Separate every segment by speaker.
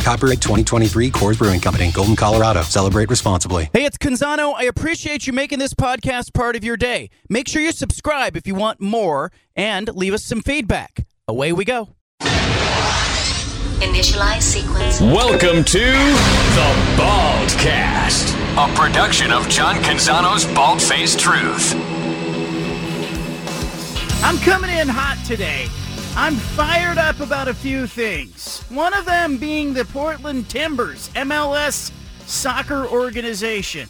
Speaker 1: Copyright 2023 Coors Brewing Company, Golden, Colorado. Celebrate responsibly.
Speaker 2: Hey, it's Canzano. I appreciate you making this podcast part of your day. Make sure you subscribe if you want more and leave us some feedback. Away we go.
Speaker 3: Initialize sequence.
Speaker 4: Welcome to the Baldcast, a production of John Canzano's Bald Faced Truth.
Speaker 2: I'm coming in hot today. I'm fired up about a few things. One of them being the Portland Timbers, MLS soccer organization.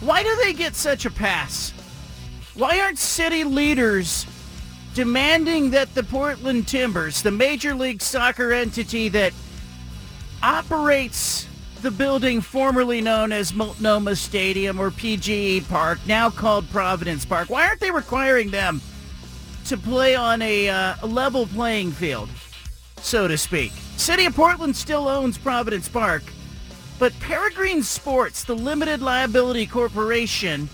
Speaker 2: Why do they get such a pass? Why aren't city leaders demanding that the Portland Timbers, the Major League Soccer entity that operates the building formerly known as Multnomah Stadium or PGE Park, now called Providence Park, why aren't they requiring them to play on a, uh, level playing field, so to speak? City of Portland still owns Providence Park, but Peregrine Sports, the limited liability corporation,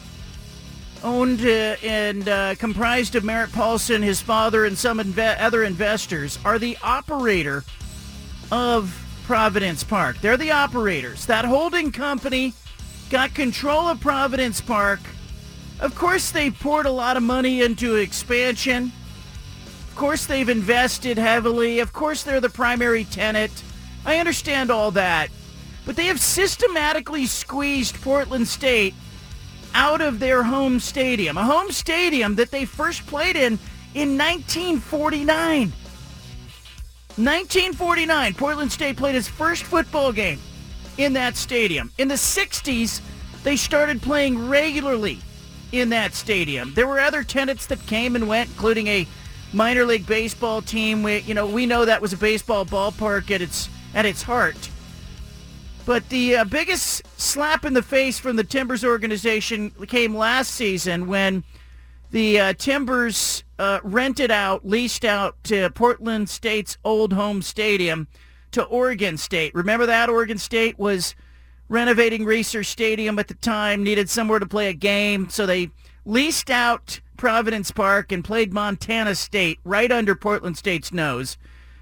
Speaker 2: owned uh, and uh, comprised of Merritt Paulson, his father, and some inve- other investors, are the operator of Providence Park. They're the operators. That holding company got control of Providence Park. Of course, they poured a lot of money into expansion. Of course, they've invested heavily. Of course, they're the primary tenant. I understand all that. But they have systematically squeezed Portland State out of their home stadium, a home stadium that they first played in in 1949. 1949, Portland State played its first football game in that stadium. In the 60s, they started playing regularly in that stadium. There were other tenants that came and went, including a minor league baseball team. We, you know, we know that was a baseball ballpark at its at its heart. But the uh, biggest slap in the face from the Timbers organization came last season when the uh, Timbers uh, rented out, leased out to Portland State's old home stadium to Oregon State. Remember that Oregon State was renovating Reser Stadium at the time, needed somewhere to play a game, so they leased out Providence Park and played Montana State right under Portland State's nose.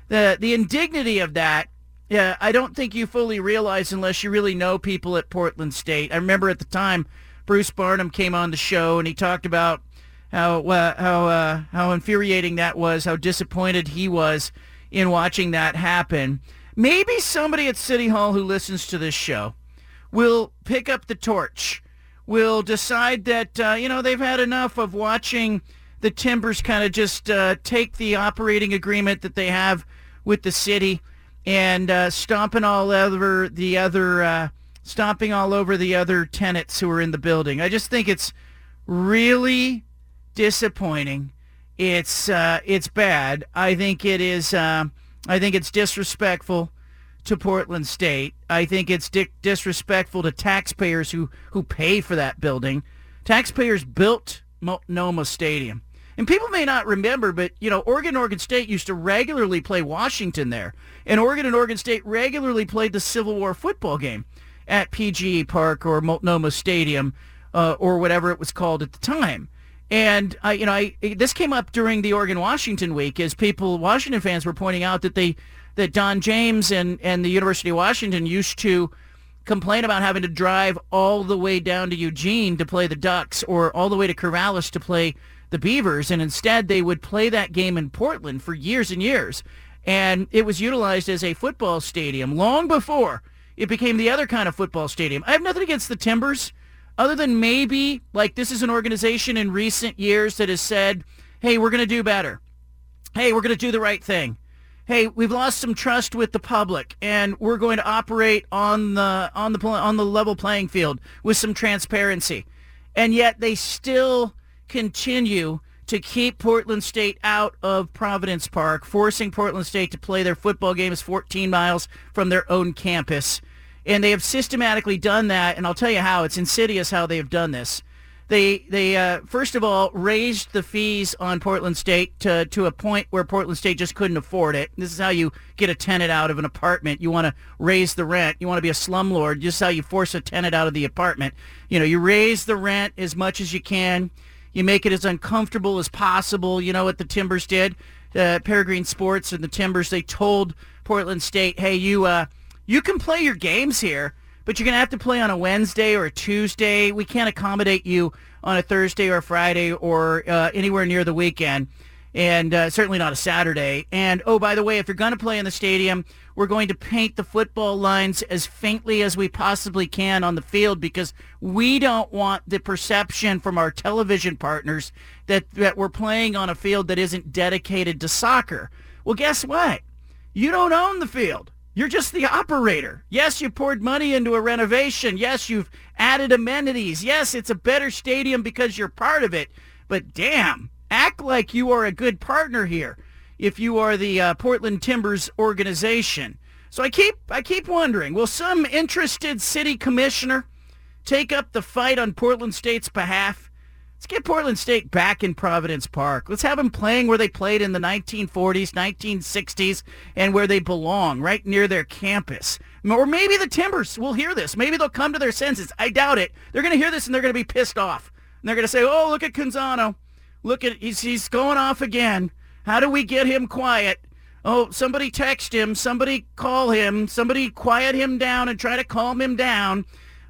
Speaker 2: The the indignity of that, yeah, I don't think you fully realize unless you really know people at Portland State. I remember at the time Bruce Barnum came on the show and he talked about how uh, how uh, how infuriating that was, how disappointed he was in watching that happen. Maybe somebody at City Hall who listens to this show will pick up the torch, will decide that uh, you know they've had enough of watching the Timbers kind of just uh, take the operating agreement that they have with the city and uh, stomping all over the other uh, stomping all over the other tenants who are in the building. I just think it's really disappointing. It's uh, it's bad. I think it is. Uh, I think it's disrespectful to Portland State. I think it's di- disrespectful to taxpayers who who pay for that building. Taxpayers built Multnomah Stadium. And people may not remember, but you know, Oregon, Oregon State used to regularly play Washington there, and Oregon and Oregon State regularly played the Civil War football game at PGE Park or Multnomah Stadium uh, or whatever it was called at the time. And I, you know, I this came up during the Oregon Washington week as people, Washington fans, were pointing out that they that Don James and and the University of Washington used to complain about having to drive all the way down to Eugene to play the Ducks or all the way to Corvallis to play the Beavers, and instead they would play that game in Portland for years and years. And it was utilized as a football stadium long before it became the other kind of football stadium. I have nothing against the Timbers, other than maybe like this is an organization in recent years that has said, hey, we're going to do better. Hey, we're going to do the right thing. Hey, we've lost some trust with the public, and we're going to operate on the on the on the level playing field with some transparency. And yet they still continue to keep Portland State out of Providence Park, forcing Portland State to play their football games 14 miles from their own campus. And they have systematically done that, and I'll tell you how. It's insidious how they have done this. They they uh, first of all raised the fees on Portland State to to a point where Portland State just couldn't afford it. This is how you get a tenant out of an apartment. You want to raise the rent. You want to be a slumlord. This is how you force a tenant out of the apartment. You know, you raise the rent as much as you can. You make it as uncomfortable as possible. You know what the Timbers did? Uh, Peregrine Sports and the Timbers they told Portland State, "Hey, you uh, you can play your games here." But you're going to have to play on a Wednesday or a Tuesday. We can't accommodate you on a Thursday or a Friday or uh, anywhere near the weekend, and uh, certainly not a Saturday. And oh, by the way, if you're going to play in the stadium, we're going to paint the football lines as faintly as we possibly can on the field because we don't want the perception from our television partners that, that we're playing on a field that isn't dedicated to soccer. Well, guess what? You don't own the field. You're just the operator. Yes, you poured money into a renovation. Yes, you've added amenities. Yes, it's a better stadium because you're part of it. But damn, act like you are a good partner here if you are the uh, Portland Timbers organization. So I keep I keep wondering, will some interested city commissioner take up the fight on Portland State's behalf? Let's get Portland State back in Providence Park. Let's have them playing where they played in the 1940s, 1960s, and where they belong, right near their campus. Or maybe the Timbers will hear this. Maybe they'll come to their senses. I doubt it. They're going to hear this and they're going to be pissed off. And they're going to say, oh, look at Canzano. Look at, he's, he's going off again. How do we get him quiet? Oh, somebody text him. Somebody call him. Somebody quiet him down and try to calm him down.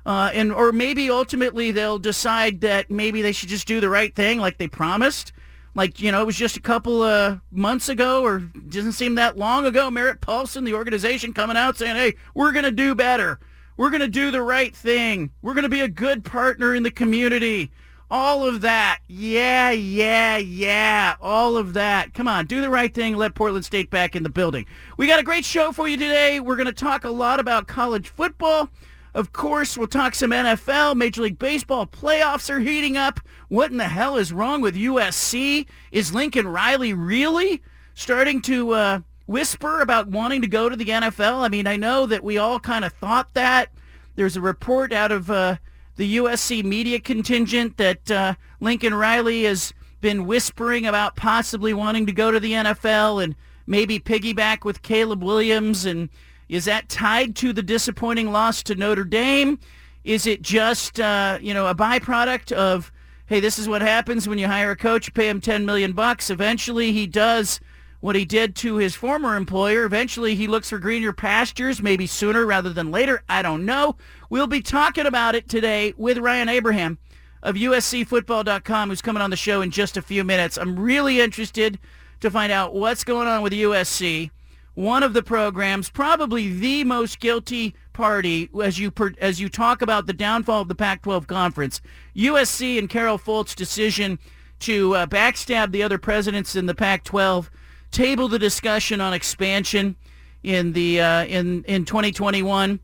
Speaker 2: Uh, and or maybe ultimately they'll decide that maybe they should just do the right thing like they promised. Like, you know, it was just a couple of months ago or doesn't seem that long ago, Merritt Paulson, the organization coming out saying, hey, we're to do better. We're to do the right thing. We're to be a good partner in the community. All of that. Yeah, yeah, yeah. All of that. Come on, do the right thing. Let Portland State back in the building. We got a great show for you today. We're going to talk a lot about college football. Of course, we'll talk some NFL. Major League Baseball playoffs are heating up. What in the hell is wrong with USC? Is Lincoln Riley really starting to uh, whisper about wanting to go to the NFL? I mean, I know that we all kind of thought that. There's a report out of uh, the USC media contingent that uh, Lincoln Riley has been whispering about possibly wanting to go to the NFL and maybe piggyback with Caleb Williams and is that tied to the disappointing loss to Notre Dame? Is it just uh, you know a byproduct of hey, this is what happens when you hire a coach, you pay him 10 million bucks. Eventually, he does what he did to his former employer. Eventually, he looks for greener pastures, maybe sooner rather than later. I don't know. We'll be talking about it today with Ryan Abraham of USCFootball.com, who's coming on the show in just a few minutes. I'm really interested to find out what's going on with USC one of the programs, probably the most guilty party as you per, as you talk about the downfall of the Pac-12 conference. USC and Carol Folt's decision to uh, backstab the other presidents in the Pac-12, table the discussion on expansion in the uh, in in 2021,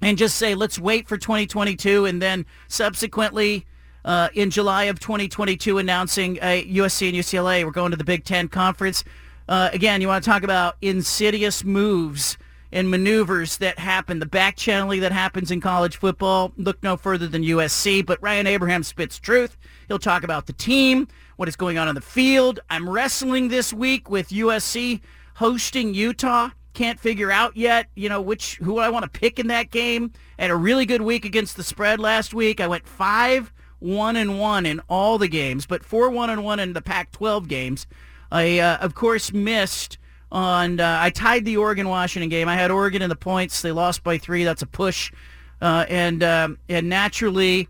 Speaker 2: and just say let's wait for 2022, and then subsequently. Uh, in July of 2022, announcing USC and UCLA, we're going to the Big Ten Conference. Uh, again, you want to talk about insidious moves and maneuvers that happen, the back channeling that happens in college football. Look no further than USC, but Ryan Abraham spits truth. He'll talk about the team, what is going on on the field. I'm wrestling this week with USC hosting Utah. Can't figure out yet, you know, which who I want to pick in that game. I had a really good week against the spread last week. I went five one and one in all the games, but four one and one in the Pac-12 games. I, uh, of course, missed on. Uh, I tied the Oregon Washington game. I had Oregon in the points. They lost by three. That's a push, uh, and um, and naturally,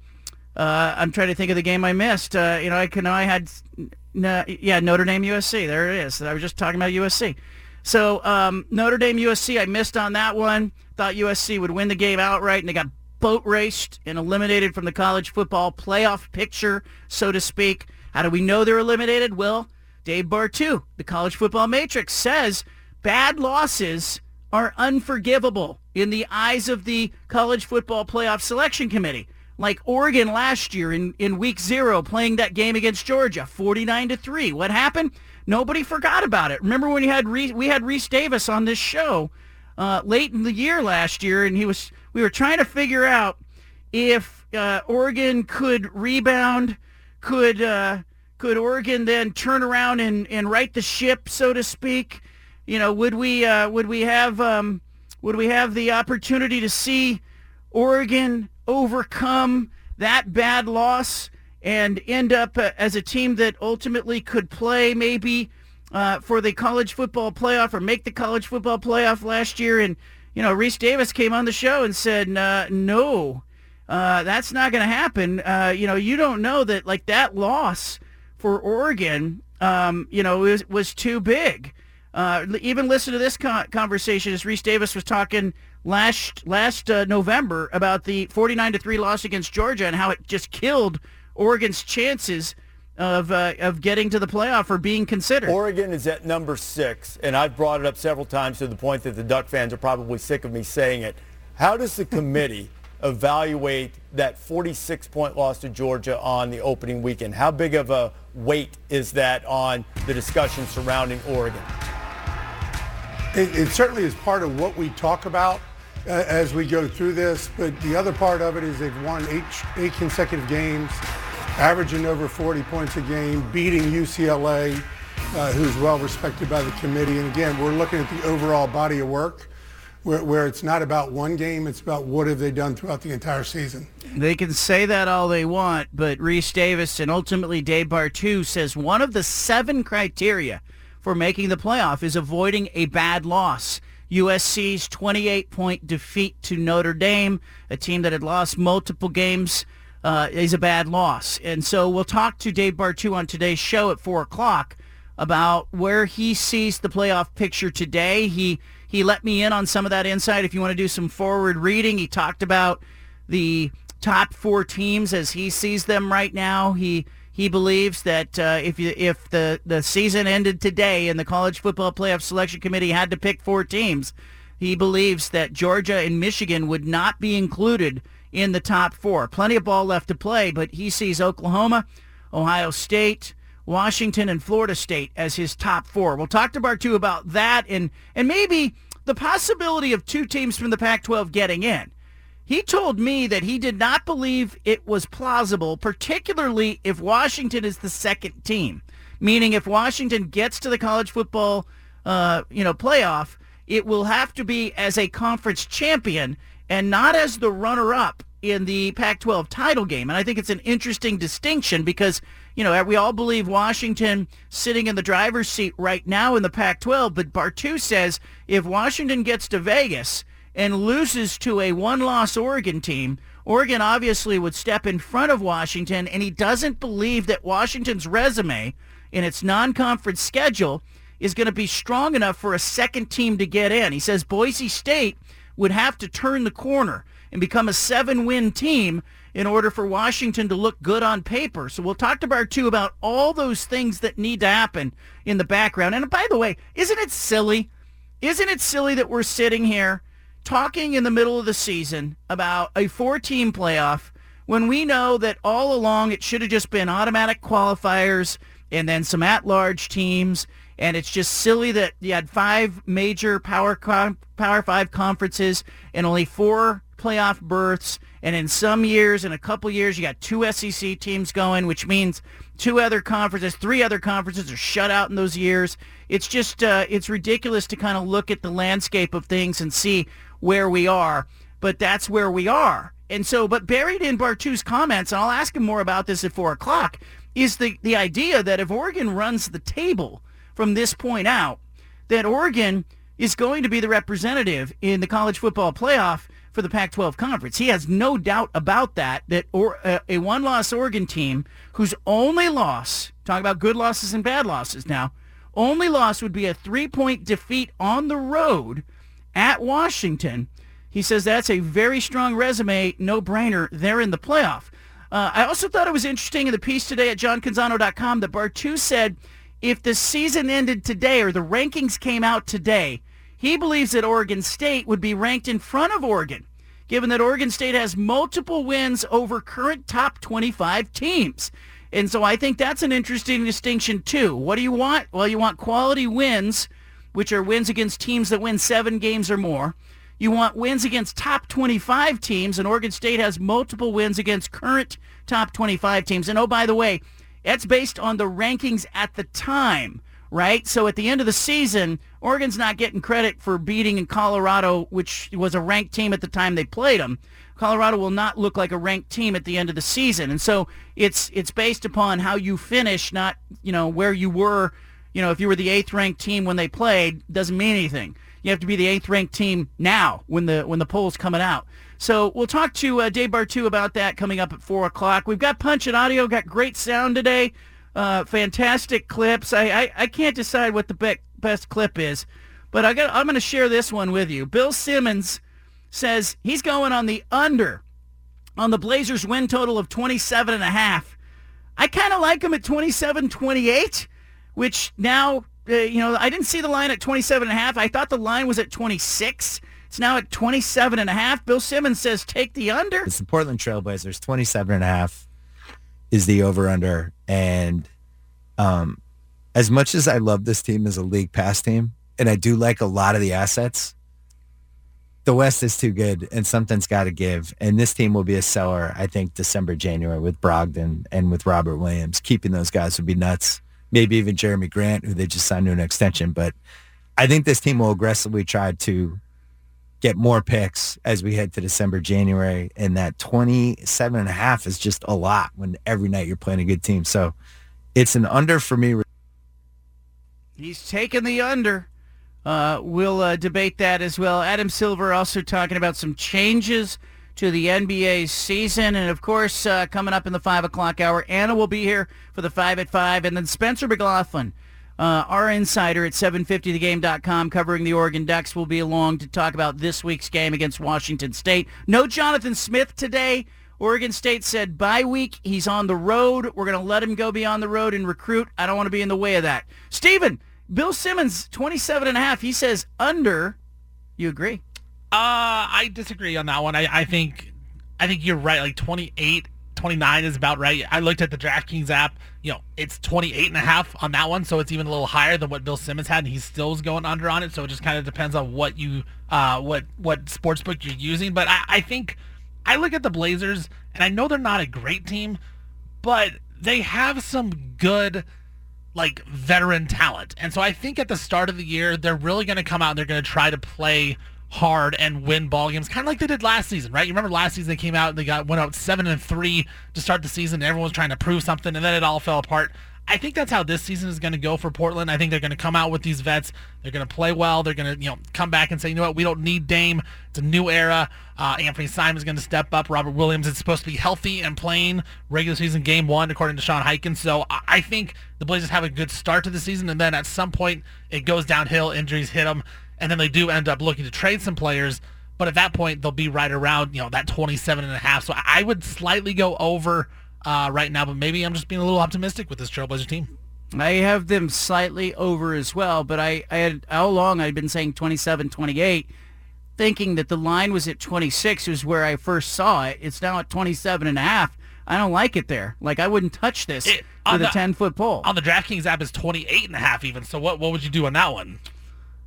Speaker 2: uh, I'm trying to think of the game I missed. Uh, you know, I can. I had, yeah, Notre Dame USC. There it is. I was just talking about USC. So um, Notre Dame USC. I missed on that one. Thought USC would win the game outright, and they got boat raced and eliminated from the college football playoff picture, so to speak. How do we know they're eliminated? Well Dave Bartoo, the College Football Matrix, says bad losses are unforgivable in the eyes of the College Football Playoff Selection Committee. Like Oregon last year in, in week zero playing that game against Georgia, 49 to 3. What happened? Nobody forgot about it. Remember when you had Rece, we had Rece Davis on this show uh, late in the year last year, and he was we were trying to figure out if uh, Oregon could rebound, could uh, could Oregon then turn around and, and right the ship, so to speak? You know, would we uh, would we have um, would we have the opportunity to see Oregon overcome that bad loss and end up uh, as a team that ultimately could play maybe uh, for the college football playoff or make the college football playoff last year? And you know, Rece Davis came on the show and said, "No, uh, that's not going to happen." Uh, you know, you don't know that like that loss for Oregon, um, you know, was, was too big. Uh, even listen to this con- conversation as Rece Davis was talking last last uh, November about the 49 to 3 loss against Georgia and how it just killed Oregon's chances of uh, of getting to the playoff or being considered.
Speaker 5: Oregon is at number 6 and I've brought it up several times to the point that the Duck fans are probably sick of me saying it. How does the committee evaluate that 46-point loss to Georgia on the opening weekend? How big of a weight is that on the discussion surrounding Oregon?
Speaker 3: It, it certainly is part of what we talk about uh, as we go through this, but the other part of it is they've won eight, eight consecutive games, averaging over 40 points a game, beating UCLA, uh, who's well respected by the committee. And again, we're looking at the overall body of work where, where it's not about one game, it's about what have they done throughout the entire season.
Speaker 2: They can say that all they want, but Rece Davis and ultimately Dave Bartoo says one of the seven criteria for making the playoff is avoiding a bad loss. USC's 28-point defeat to Notre Dame, a team that had lost multiple games, uh, is a bad loss. And so we'll talk to Dave Bartoo on today's show at 4 o'clock about where he sees the playoff picture today. He he let me in on some of that insight. If you want to do some forward reading, he talked about the top four teams as he sees them right now. He he believes that uh, if you if the the season ended today and the college football playoff selection committee had to pick four teams, he believes that Georgia and Michigan would not be included in the top four. Plenty of ball left to play, but he sees Oklahoma, Ohio State, Washington, and Florida State as his top four. We'll talk to Bartoo about that and and maybe the possibility of two teams from the Pac-12 getting in. He told me that he did not believe it was plausible, particularly if Washington is the second team. Meaning, if Washington gets to the college football, uh, you know, playoff, it will have to be as a conference champion and not as the runner-up in the Pac-12 title game. And I think it's an interesting distinction because, you know, we all believe Washington sitting in the driver's seat right now in the Pac-12, but Bartoo says if Washington gets to Vegas and loses to a one-loss Oregon team, Oregon obviously would step in front of Washington, and he doesn't believe that Washington's resume in its non-conference schedule is going to be strong enough for a second team to get in. He says Boise State would have to turn the corner and become a seven-win team in order for Washington to look good on paper. So we'll talk to Bartoo about all those things that need to happen in the background. And by the way, isn't it silly? Isn't it silly that we're sitting here talking in the middle of the season about a four-team playoff when we know that all along it should have just been automatic qualifiers and then some at-large teams, and it's just silly that you had five major power power five conferences and only four playoff berths. And in some years, in a couple years, you got two SEC teams going, which means two other conferences, three other conferences are shut out in those years. It's just, uh, it's ridiculous to kind of look at the landscape of things and see where we are, but that's where we are. And so, but buried in Bartoo's comments, and I'll ask him more about this at 4 o'clock, is the, the idea that if Oregon runs the table from this point out, that Oregon is going to be the representative in the college football playoff for the Pac-12 conference. He has no doubt about that, that or, uh, a one-loss Oregon team whose only loss, talk about good losses and bad losses now, only loss would be a three-point defeat on the road at Washington. He says that's a very strong resume, no-brainer. They're in the playoff. Uh, I also thought it was interesting in the piece today at johncanzano.com that Bartoo said if the season ended today or the rankings came out today, he believes that Oregon State would be ranked in front of Oregon, given that Oregon State has multiple wins over current top 25 teams. And so I think that's an interesting distinction too. What do you want? Well, you want quality wins which are wins against teams that win seven games or more. You want wins against top 25 teams, and Oregon State has multiple wins against current top 25 teams. And oh, by the way, that's based on the rankings at the time, right? So at the end of the season, Oregon's not getting credit for beating in Colorado, which was a ranked team at the time they played them. Colorado will not look like a ranked team at the end of the season. And so it's it's based upon how you finish, not, you know, where you were, you know, if you were the eighth ranked team when they played, doesn't mean anything. You have to be the eighth ranked team now when the when the poll's coming out. So we'll talk to uh, Dave Bartoo about that coming up at four o'clock. We've got punch and audio, got great sound today, uh, fantastic clips. I, I, I can't decide what the be- best clip is, but I got I'm going to share this one with you. Bill Simmons says he's going on the under on the Blazers win total of 27 and a half. I kind of like him at 27-28, which now uh, you know, I didn't see the line at 27 and a half. I thought the line was at 26. It's now at 27 and a half. Bill Simmons says take the under.
Speaker 6: It's the Portland Trailblazers. 27 and a half is the over under. And um, as much as I love this team as a league pass team, and I do like a lot of the assets, the West is too good and something's got to give. And this team will be a seller, I think, December, January with Brogdon and with Robert Williams. Keeping those guys would be nuts maybe even Jerami Grant, who they just signed to an extension. But I think this team will aggressively try to get more picks as we head to December, January. And that 27 and a half is just a lot when every night you're playing a good team. So it's an under for me.
Speaker 2: He's taking the under. Uh, we'll uh, debate that as well. Adam Silver also talking about some changes to the NBA season. And of course, uh, coming up in the 5 o'clock hour, Anna will be here for the 5 at 5. And then Spencer McLaughlin, uh, our insider at 750thegame.com covering the Oregon Ducks, will be along to talk about this week's game against Washington State. No Jonathan Smith today. Oregon State said bye week. He's on the road. We're going to let him go be on the road and recruit. I don't want to be in the way of that. Steven, Bill Simmons, 27 and a half. He says under. You agree?
Speaker 7: Uh, I disagree on that one. I, I think I think you're right. Like 28, 29 is about right. I looked at the DraftKings app. You know, it's 28 and a half on that one, so it's even a little higher than what Bill Simmons had, and he still is going under on it. So it just kind of depends on what you uh what what sportsbook you're using. But I, I think I look at the Blazers, and I know they're not a great team, but they have some good like veteran talent. And so I think at the start of the year, they're really going to come out and they're going to try to play hard and win ball games, kind of like they did last season, right? You remember last season they came out and they got went out seven and three to start the season. everyone was trying to prove something, and then it all fell apart. I think that's how this season is going to go for Portland. I think they're going to come out with these vets. They're going to play well. They're going to, you know, come back and say, you know what, we don't need Dame. It's a new era. Uh, Anfernee Simons is going to step up. Robert Williams is supposed to be healthy and playing regular season game one, according to Sean Highkin. So I think the Blazers have a good start to the season, and then at some point it goes downhill. Injuries hit them, and then they do end up looking to trade some players. But at that point, they'll be right around, you know, that 27 and a half. So I would slightly go over uh, right now, but maybe I'm just being a little optimistic with this Trailblazer team.
Speaker 2: I have them slightly over as well, but I, I had all along I'd been saying 27, 28, thinking that the line was at 26 was where I first saw it. It's now at 27 and a half. I don't like it there. Like I wouldn't touch this
Speaker 7: It-
Speaker 2: with
Speaker 7: on
Speaker 2: a 10 foot pole.
Speaker 7: On the DraftKings app is 28 and a half even. So what what would you do on that one?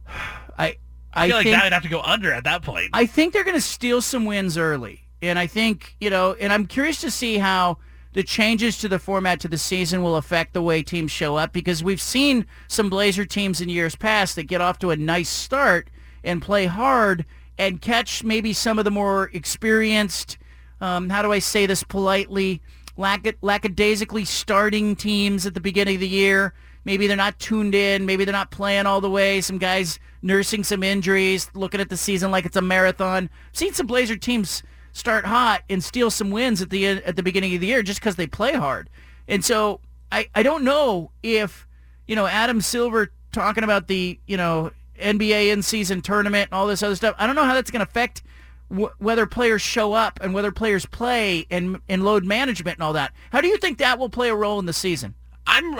Speaker 2: I
Speaker 7: I
Speaker 2: I
Speaker 7: feel like that would have to go under at that point.
Speaker 2: I think they're going to steal some wins early. And I think, you know, and I'm curious to see how the changes to the format to the season will affect the way teams show up because we've seen some Blazer teams in years past that get off to a nice start and play hard and catch maybe some of the more experienced, um, how do I say this politely, lack- lackadaisically starting teams at the beginning of the year. Maybe they're not tuned in. Maybe they're not playing all the way. Some guys nursing some injuries, looking at the season like it's a marathon. I've seen some Blazer teams start hot and steal some wins at the at the beginning of the year just because they play hard. And so I, I don't know if you know Adam Silver talking about the you know NBA in season tournament and all this other stuff. I don't know how that's going to affect whether players show up and whether players play and and load management and all that. How do you think that will play a role in the season?
Speaker 7: I'm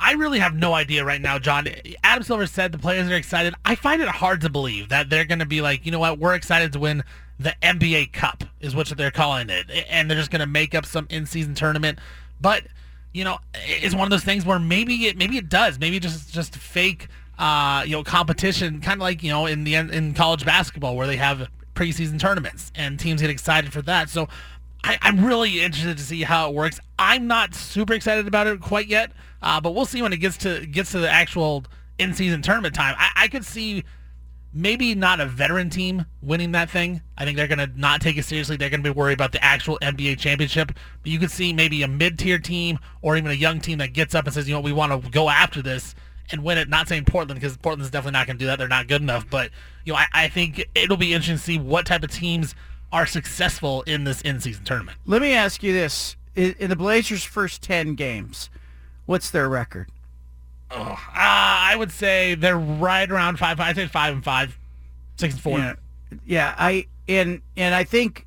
Speaker 7: I really have no idea right now, John. Adam Silver said the players are excited. I find it hard to believe that they're going to be like, you know what, we're excited to win the NBA Cup is what they're calling it, and they're just going to make up some in-season tournament. But you know, it's one of those things where maybe it maybe it does, maybe just just fake. Uh, you know, competition, kind of like you know in the in college basketball where they have preseason tournaments, and teams get excited for that. So I, am really interested to see how it works. I'm not super excited about it quite yet, uh, but we'll see when it gets to gets to the actual in-season tournament time. I, I could see maybe not a veteran team winning that thing. I think they're going to not take it seriously. They're going to be worried about the actual NBA championship. But you could see maybe a mid-tier team or even a young team that gets up and says, you know, we want to go after this and win it. Not saying Portland because Portland's definitely not going to do that. They're not good enough. But, you know, I, I think it'll be interesting to see what type of teams are successful in this in-season tournament.
Speaker 2: Let me ask you this. In the Blazers' first 10 games, what's their record?
Speaker 7: Oh, uh, I would say they're right around five. I say five and five, six and four.
Speaker 2: Yeah, yeah. I and and I think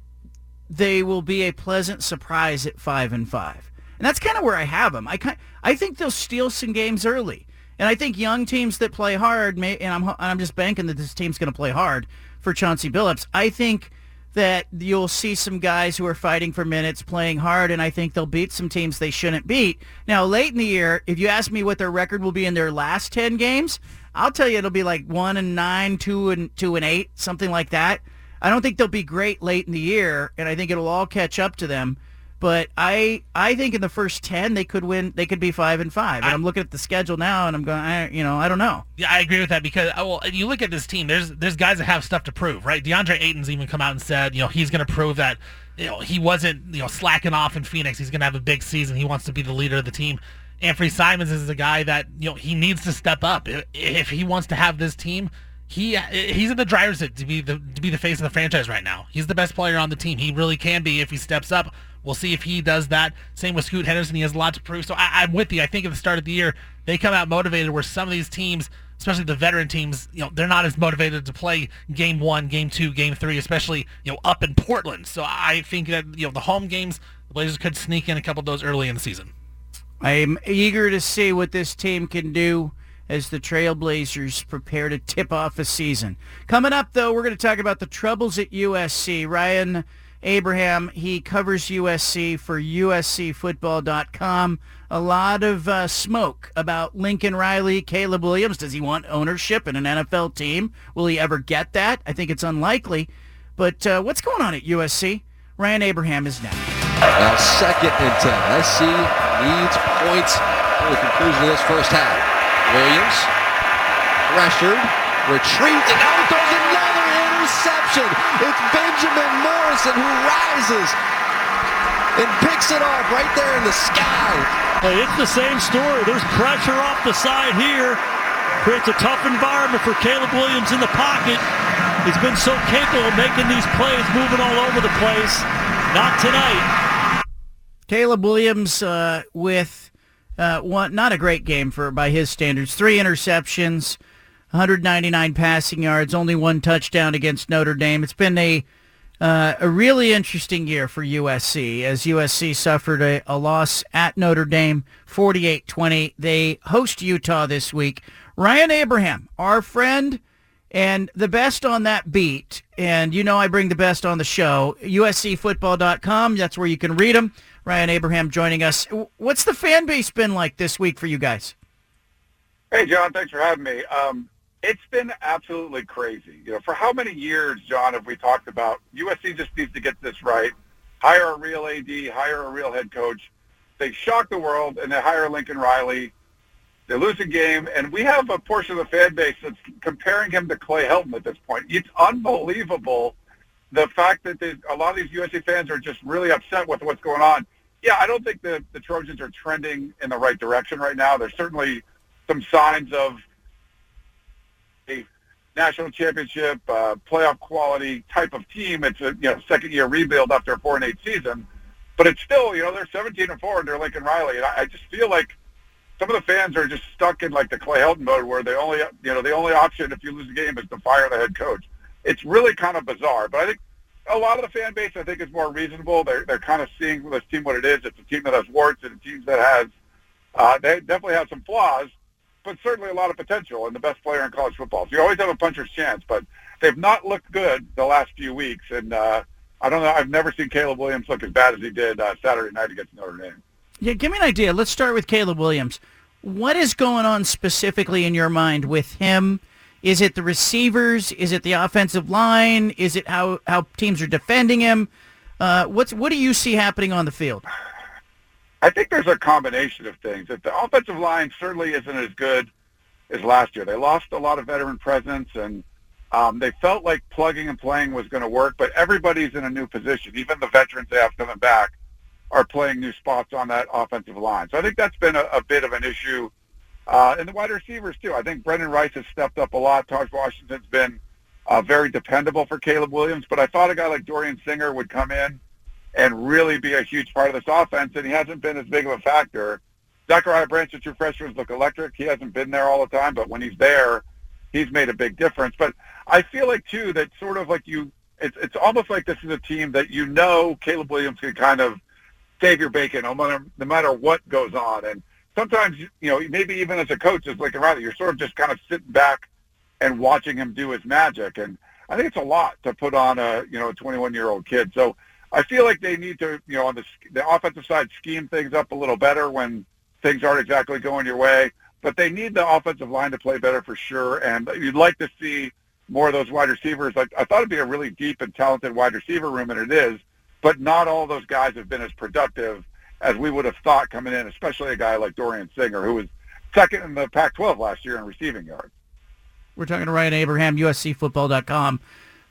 Speaker 2: they will be a pleasant surprise at five and five, and that's kind of where I have them. I kind, I think they'll steal some games early, and I think young teams that play hard may. And I'm and I'm just banking that this team's going to play hard for Chauncey Billups. I think that you'll see some guys who are fighting for minutes playing hard, and I think they'll beat some teams they shouldn't beat. Now, late in the year, if you ask me what their record will be in their last 10 games, I'll tell you it'll be like 1 and 9, 2 and 2 and 8, something like that. I don't think they'll be great late in the year, and I think it'll all catch up to them. But I I think in the first ten they could win. They could be five and five. And I, am looking at the schedule now, and I'm going. I, you know, I don't know.
Speaker 7: Yeah, I agree with that because uh, well, you look at this team. There's there's guys that have stuff to prove, right? DeAndre Ayton's even come out and said, you know, he's going to prove that you know he wasn't you know slacking off in Phoenix. He's going to have a big season. He wants to be the leader of the team. Anfernee Simons is a guy that you know he needs to step up if he wants to have this team he uh, he's in the driver's seat to be the to be the face of the franchise right now. He's the best player on the team. He really can be if he steps up. We'll see if he does that. Same with Scoot Henderson. He has a lot to prove. So I, am with you. I think at the start of the year they come out motivated. Where some of these teams, especially the veteran teams, you know, they're not as motivated to play game one, game two, game three, especially you know up in Portland. So I think that you know the home games, the Blazers could sneak in a couple of those early in the season.
Speaker 2: I'm eager to see what this team can do as the Trailblazers prepare to tip off a season. Coming up, though, we're going to talk about the troubles at USC. Ryan Abraham, he covers USC for USCFootball.com. A lot of uh, smoke about Lincoln Riley, Caleb Williams. Does he want ownership in an NFL team? Will he ever get that? I think it's unlikely. But uh, what's going on at USC? Ryan Abraham is next.
Speaker 8: Now second and 10. SC needs points for the conclusion of this first half. Williams, pressured, retrieved, and out goes another interception. It's Benjamin Morrison who rises and picks it off right there in the sky.
Speaker 9: Hey, it's the same story. There's pressure off the side here. Creates a tough environment for Caleb Williams in the pocket. He's been so capable of making these plays, moving all over the place. Not tonight.
Speaker 2: Caleb Williams uh, with uh, one, not a great game for by his standards. Three interceptions, 199 passing yards, only one touchdown against Notre Dame. It's been a uh, a really interesting year for USC as USC suffered a, a loss at Notre Dame, 48-20. They host Utah this week. Ryan Abraham, our friend and the best on that beat, and you know I bring the best on the show, USCFootball.com. That's where you can read them. Ryan Abraham joining us. What's the fan base been like this week for you guys?
Speaker 10: Hey, John. Thanks for having me. Um, it's been absolutely crazy. You know, for how many years, John, have we talked about USC just needs to get this right, hire a real AD, hire a real head coach. They shock the world, and they hire Lincoln Riley. They lose a game, and we have a portion of the fan base that's comparing him to Clay Helton at this point. It's unbelievable the fact that a lot of these USC fans are just really upset with what's going on. Yeah, I don't think the, the Trojans are trending in the right direction right now. There's certainly some signs of a national championship, uh, playoff quality type of team. It's a you know second year rebuild after a four and eight season, but it's still you know they're 17 and four under Lincoln Riley, and I, I just feel like some of the fans are just stuck in like the Clay Helton mode where they only you know the only option if you lose the game is to fire the head coach. It's really kind of bizarre, but I think a lot of the fan base I think is more reasonable. They're they're kind of seeing this team what it is. It's a team that has warts and a team that has uh, they definitely have some flaws but certainly a lot of potential and the best player in college football. So you always have a puncher's chance, but they've not looked good the last few weeks. And uh, I don't know. I've never seen Caleb Williams look as bad as he did uh, Saturday night against Notre Dame.
Speaker 2: Yeah, give me an idea. Let's start with Caleb Williams. What is going on specifically in your mind with him Is it the receivers? Is it the offensive line? Is it how, how teams are defending him? Uh, what's what do you see happening on the field?
Speaker 10: I think there's a combination of things. That the offensive line certainly isn't as good as last year. They lost a lot of veteran presence, and um, they felt like plugging and playing was going to work. But everybody's in a new position. Even the veterans they have coming back are playing new spots on that offensive line. So I think that's been a, a bit of an issue. Uh, and the wide receivers too. I think Brenden Rice has stepped up a lot. Tahj Washington's been uh, very dependable for Caleb Williams, but I thought a guy like Dorian Singer would come in and really be a huge part of this offense, and he hasn't been as big of a factor. Zachariah Branch, the true freshman, look electric. He hasn't been there all the time, but when he's there, he's made a big difference. But I feel like too that sort of like you, it's it's almost like this is a team that you know Caleb Williams can kind of save your bacon no matter no matter what goes on. And sometimes you know maybe even as a coach, just like around you're sort of just kind of sitting back and watching him do his magic. And I think it's a lot to put on a you know a 21 year old kid. So I feel like they need to you know on the the offensive side scheme things up a little better when things aren't exactly going your way. But they need the offensive line to play better for sure. And you'd like to see more of those wide receivers. I, I thought it'd be a really deep and talented wide receiver room, and it is. But not all those guys have been as productive as we would have thought coming in, especially a guy like Dorian Singer, who was second in the Pac-12 last year in receiving yards.
Speaker 2: We're talking to Ryan Abraham, USCFootball.com.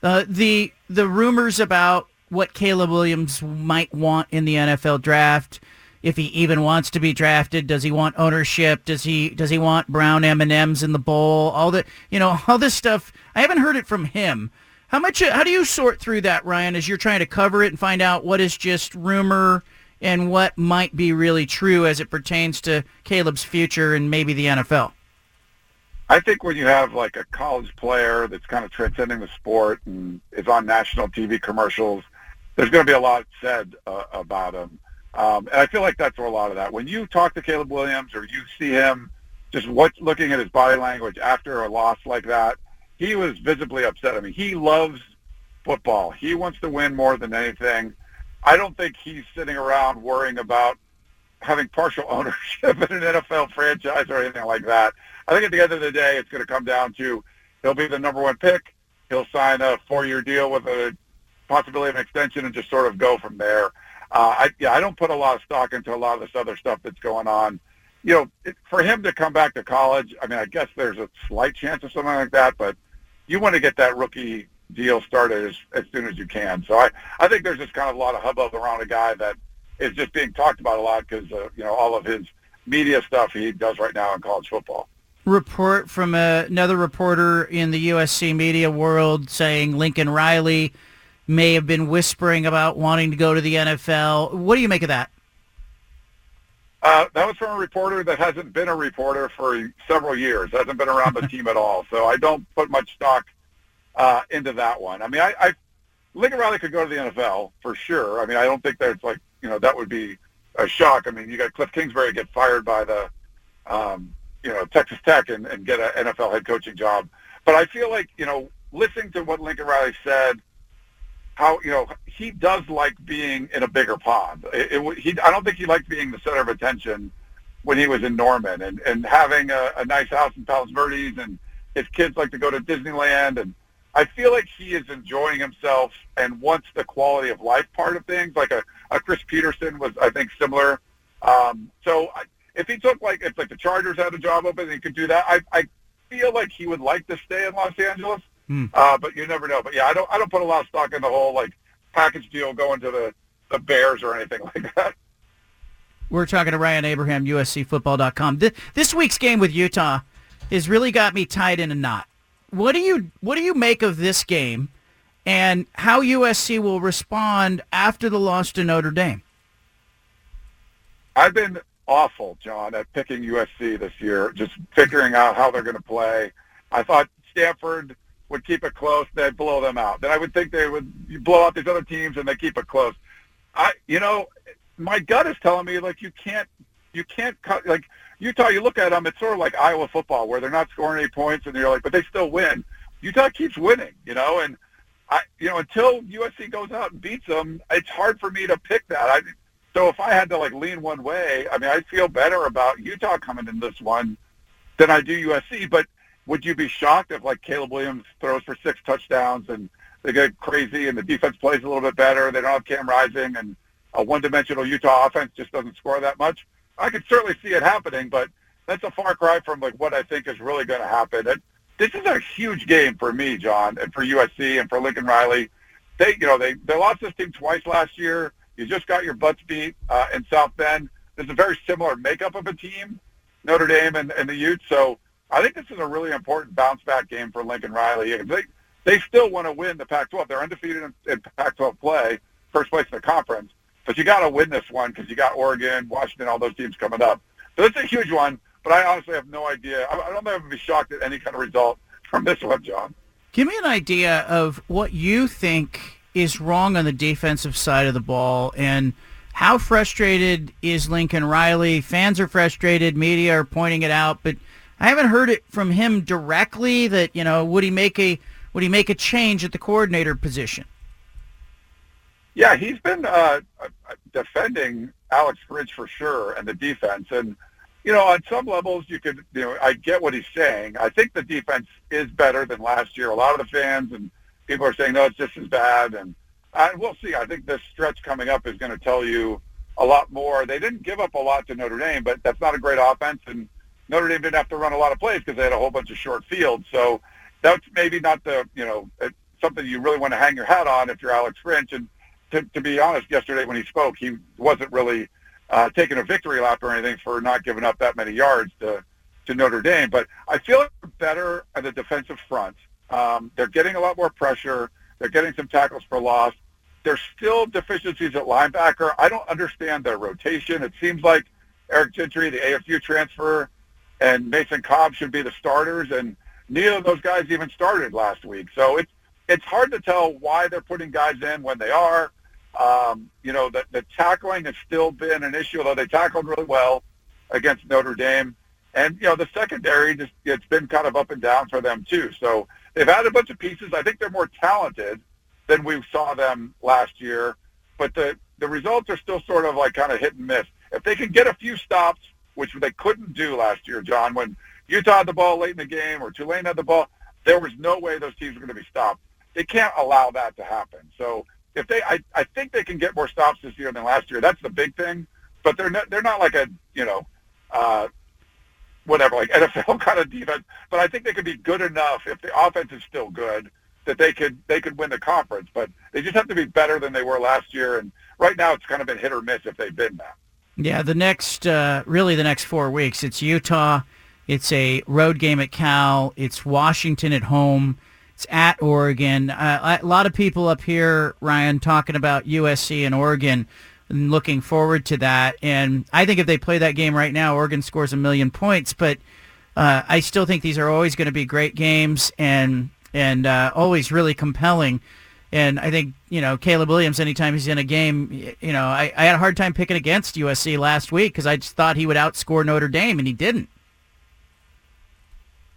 Speaker 2: Uh, the the rumors about what Caleb Williams might want in the NFL draft, if he even wants to be drafted, does he want ownership? Does he does he want brown M and M's in the bowl? All the you know all this stuff. I haven't heard it from him. How much? How do you sort through that, Ryan, as you're trying to cover it and find out what is just rumor and what might be really true as it pertains to Caleb's future and maybe the NFL?
Speaker 10: I think when you have like a college player that's kind of transcending the sport and is on national TV commercials, there's going to be a lot said uh, about him. Um, and I feel like that's where a lot of that. When you talk to Caleb Williams or you see him just what, looking at his body language after a loss like that, he was visibly upset. I mean, he loves football. He wants to win more than anything. I don't think he's sitting around worrying about having partial ownership in an NFL franchise or anything like that. I think at the end of the day, it's going to come down to he'll be the number one pick. He'll sign a four-year deal with a possibility of an extension and just sort of go from there. Uh, I, yeah, I don't put a lot of stock into a lot of this other stuff that's going on. You know, it, for him to come back to college, I mean, I guess there's a slight chance of something like that, but you want to get that rookie deal started as, as soon as you can. So I, I think there's just kind of a lot of hubbub around a guy that is just being talked about a lot because, uh, you know, all of his media stuff he does right now in college football
Speaker 2: report from a, another reporter in the USC media world saying Lincoln Riley may have been whispering about wanting to go to the NFL. What do you make of that?
Speaker 10: Uh, that was from a reporter that hasn't been a reporter for several years, hasn't been around the team at all. So I don't put much stock uh, into that one. I mean, I, I Lincoln Riley could go to the NFL for sure. I mean, I don't think there's like, you know, that would be a shock. I mean, you got Cliff Kingsbury get fired by the um, you know Texas Tech and, and get an NFL head coaching job. But I feel like you know listening to what Lincoln Riley said, how you know he does like being in a bigger pond. It, it, he I don't think he liked being the center of attention when he was in Norman and and having a, a nice house in Palos Verdes and his kids like to go to Disneyland and I feel like he is enjoying himself and wants the quality of life part of things. Like a, a Chris Petersen was, I think, similar. Um, so I, if he took like if like the Chargers had a job open, he could do that. I I feel like he would like to stay in Los Angeles, hmm. uh, but you never know. But yeah, I don't I don't put a lot of stock in the whole like package deal going to the the Bears or anything like that.
Speaker 2: We're talking to Ryan Abraham, USCFootball.com. This, this week's game with Utah has really got me tied in a knot. What do you what do you make of this game, and how USC will respond after the loss to Notre Dame?
Speaker 10: I've been awful, John, at picking USC this year, just figuring out how they're going to play. I thought Stanford would keep it close, they'd blow them out. Then I would think they would blow out these other teams and they keep it close. I, you know, my gut is telling me like you can't, you can't cut like Utah. You look at them, it's sort of like Iowa football where they're not scoring any points and you're like, but they still win. Utah keeps winning, you know, and I, you know, until USC goes out and beats them, it's hard for me to pick that. I, so if I had to like lean one way, I mean, I feel better about Utah coming in this one than I do USC. But would you be shocked if like Caleb Williams throws for six touchdowns and they get crazy and the defense plays a little bit better? They don't have Cam Rising and a one-dimensional Utah offense just doesn't score that much. I could certainly see it happening, but that's a far cry from like what I think is really going to happen. And this is a huge game for me, John, and for USC and for Lincoln Riley. They, you know, they they lost this team twice last year. You just got your butts beat uh, in South Bend. There's a very similar makeup of a team, Notre Dame and, and the Utes. So I think this is a really important bounce back game for Lincoln Riley. They they still want to win the Pac-12. They're undefeated in, in Pac-12 play, first place in the conference. But you got to win this one because you got Oregon, Washington, all those teams coming up. So it's a huge one. But I honestly have no idea. I, I don't think I would be shocked at any kind of result from this one, John.
Speaker 2: Give me an idea of what you think is wrong on the defensive side of the ball and how frustrated is Lincoln Riley? Fans are frustrated, media are pointing it out, but I haven't heard it from him directly that, you know, would he make a would he make a change at the coordinator position?
Speaker 10: Yeah, he's been uh, uh, uh defending Alex Grinch for sure and the defense. And, you know, on some levels, you could, you know, I get what he's saying. I think the defense is better than last year. A lot of the fans and people are saying, no, it's just as bad. And I, we'll see. I think this stretch coming up is going to tell you a lot more. They didn't give up a lot to Notre Dame, but that's not a great offense. And Notre Dame didn't have to run a lot of plays because they had a whole bunch of short fields. So that's maybe not the, you know, uh, something you really want to hang your hat on if you're Alex Grinch. And to, to be honest, yesterday when he spoke, he wasn't really uh, taking a victory lap or anything for not giving up that many yards to, to Notre Dame. But I feel better at the defensive front. Um, they're getting a lot more pressure. They're getting some tackles for loss. There's still deficiencies at linebacker. I don't understand their rotation. It seems like Eric Gentry, the ASU transfer, and Mason Cobb should be the starters, and neither of those guys even started last week. So it's it's hard to tell why they're putting guys in when they are. Um, you know, the, the tackling has still been an issue, although they tackled really well against Notre Dame. And, you know, the secondary, just it's been kind of up and down for them, too. So they've had a bunch of pieces. I think they're more talented than we saw them last year. But the, the results are still sort of like kind of hit and miss. If they can get a few stops, which they couldn't do last year, John, when Utah had the ball late in the game or Tulane had the ball, there was no way those teams were going to be stopped. They can't allow that to happen. So if they, I, I think they can get more stops this year than last year. That's the big thing. But they're not, they're not like a, you know, uh, whatever, like NFL kind of defense. But I think they could be good enough if the offense is still good that they could they could win the conference. But they just have to be better than they were last year. And right now, it's kind of been hit or miss if they've been that.
Speaker 2: Yeah, the next, uh, really the next four weeks, it's Utah, it's a road game at Cal, it's Washington at home, it's at Oregon. Uh, a lot of people up here, Ryan, talking about USC and Oregon and looking forward to that. And I think if they play that game right now, Oregon scores a million points. But uh, I still think these are always going to be great games and and uh, always really compelling. And I think, you know, Caleb Williams, anytime he's in a game, you know, I, I had a hard time picking against USC last week because I just thought he would outscore Notre Dame, and he didn't.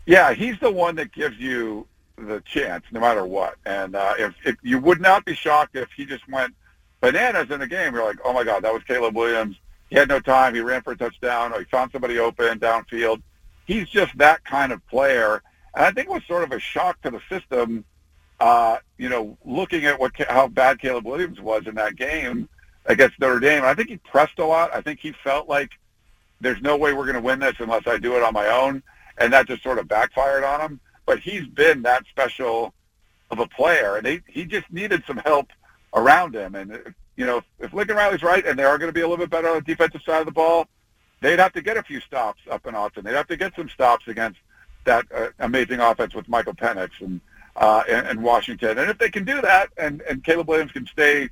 Speaker 10: Yeah, he's the one that gives you the chance no matter what. And uh, if, if you would not be shocked if he just went bananas in the game, you're like, oh, my God, that was Caleb Williams. He had no time. He ran for a touchdown or he found somebody open downfield. He's just that kind of player. And I think it was sort of a shock to the system – uh, you know, looking at what how bad Caleb Williams was in that game against Notre Dame, I think he pressed a lot. I think he felt like there's no way we're going to win this unless I do it on my own, and that just sort of backfired on him. But he's been that special of a player, and he he just needed some help around him. And you know, if Lincoln Riley's right, and they are going to be a little bit better on the defensive side of the ball, they'd have to get a few stops up in Austin. They'd have to get some stops against that uh, amazing offense with Michael Penix and uh, and, and Washington. And if they can do that, and, and Caleb Williams can stay,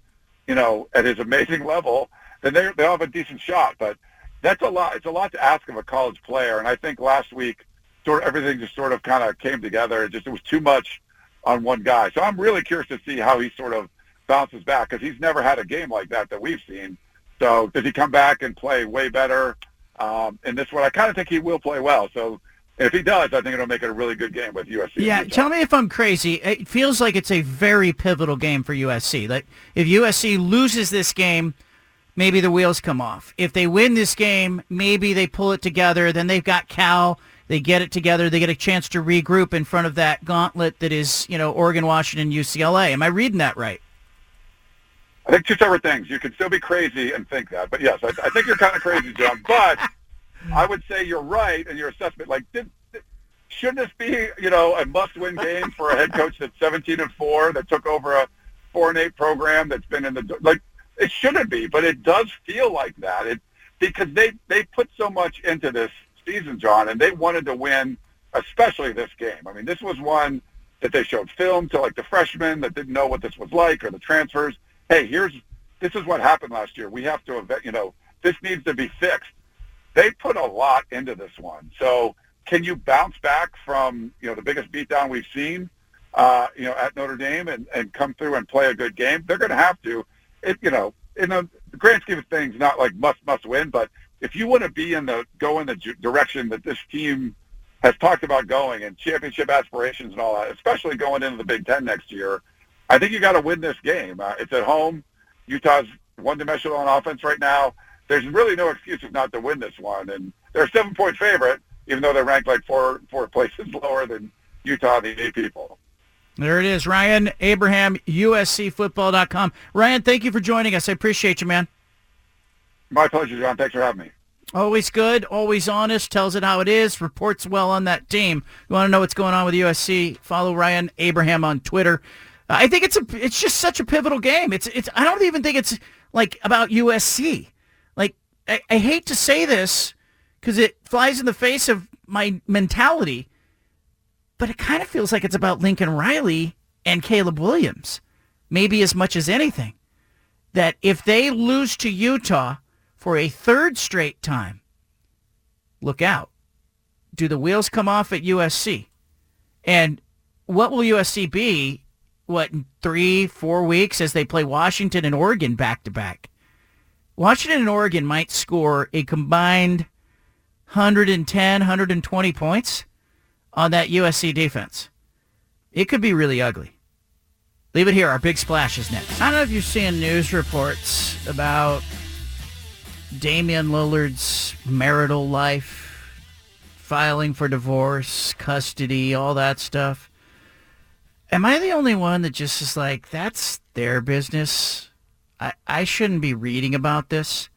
Speaker 10: you know, at his amazing level, then they they'll have a decent shot. But that's a lot. It's a lot to ask of a college player. And I think last week, sort of everything just sort of kind of came together. It just it was too much on one guy. So I'm really curious to see how he sort of bounces back because he's never had a game like that that we've seen. So does he come back and play way better um, in this one? I kind of think he will play well. So if he does, I think it'll make it a really good game with USC.
Speaker 2: Yeah, tell me if I'm crazy. It feels like it's a very pivotal game for USC. Like if USC loses this game, maybe the wheels come off. If they win this game, maybe they pull it together. Then they've got Cal They get it together. They get a chance to regroup in front of that gauntlet that is, you know, Oregon, Washington, UCLA. Am I reading that right?
Speaker 10: I think two separate things. You can still be crazy and think that, but yes, I, I think you're kind of crazy, John. But I would say you're right in your assessment. Like, did, did should this be, you know, a must-win game for a head coach that's 17 and four that took over a four and eight program that's been in the like? It shouldn't be, but it does feel like that. It because they they put so much into this season, John, and they wanted to win, especially this game. I mean, this was one that they showed film to like the freshmen that didn't know what this was like or the transfers hey, here's this is what happened last year. We have to, you know, this needs to be fixed. They put a lot into this one. So can you bounce back from, you know, the biggest beatdown we've seen, uh, you know, at Notre Dame and, and come through and play a good game? They're going to have to. It, you know, in the grand scheme of things, not like must must win, but if you want to be in the go in the direction that this team has talked about going and championship aspirations and all that, especially going into the Big Ten next year, I think you got to win this game. Uh, it's at home. Utah's one-dimensional on offense right now. There's really no excuses not to win this one, and they're a seven-point favorite, even though they're ranked like four four places lower than Utah, the eight people.
Speaker 2: There it is, Ryan Abraham, USCFootball.com. Ryan, thank you for joining us. I appreciate you, man.
Speaker 10: My pleasure, John. Thanks for having me.
Speaker 2: Always good, always honest, tells it how it is, reports well on that team. You want to know what's going on with USC? Follow Ryan Abraham on Twitter. Uh, I think it's a it's just such a pivotal game. It's it's I don't even think it's like about USC. Like I, I hate to say this because it flies in the face of my mentality, but it kind of feels like it's about Lincoln Riley and Caleb Williams, maybe as much as anything. That if they lose to Utah for a third straight time, look out. Do the wheels come off at USC? And what will USC be what, in three, four weeks as they play Washington and Oregon back to back. Washington and Oregon might score a combined 110, 120 points on that USC defense. It could be really ugly. Leave it here. Our big splash is next. I don't know if you're seeing news reports about Damian Lillard's marital life, filing for divorce, custody, all that stuff. Am I the only one that just is like, that's their business? I, I shouldn't be reading about this.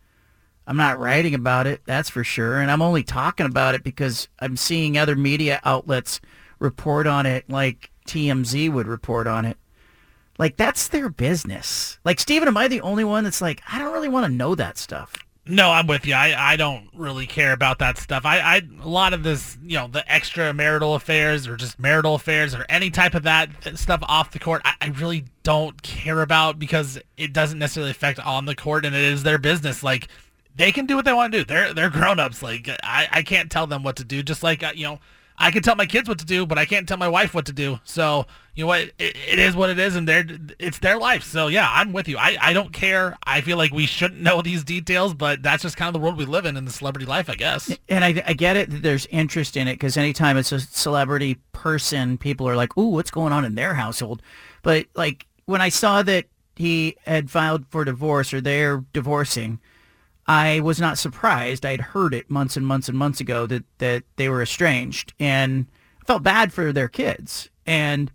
Speaker 2: I'm not writing about it, that's for sure. And I'm only talking about it because I'm seeing other media outlets report on it like TMZ would report on it. Like, that's their business. Like, Steven, am I the only one that's like, I don't really want to know that stuff?
Speaker 7: No, I'm with you. I, I don't really care about that stuff. I, I a lot of this, you know, the extramarital affairs or just marital affairs or any type of that stuff off the court, I, I really don't care about because it doesn't necessarily affect on the court and it is their business. Like they can do what they want to do. They're they're grown ups. Like I, I can't tell them what to do. Just like uh, you know, I can tell my kids what to do, but I can't tell my wife what to do. So you know what? It, it is what it is, and they're, it's their life. So yeah, I'm with you. I, I don't care. I feel like we shouldn't know these details, but that's just kind of the world we live in in the celebrity life, I guess.
Speaker 2: And I, I get it that there's interest in it because anytime it's a celebrity person, people are like, "Ooh, what's going on in their household?" But like when I saw that he had filed for divorce or they're divorcing, I was not surprised. I had heard it months and months and months ago that that they were estranged, and I felt bad for their kids and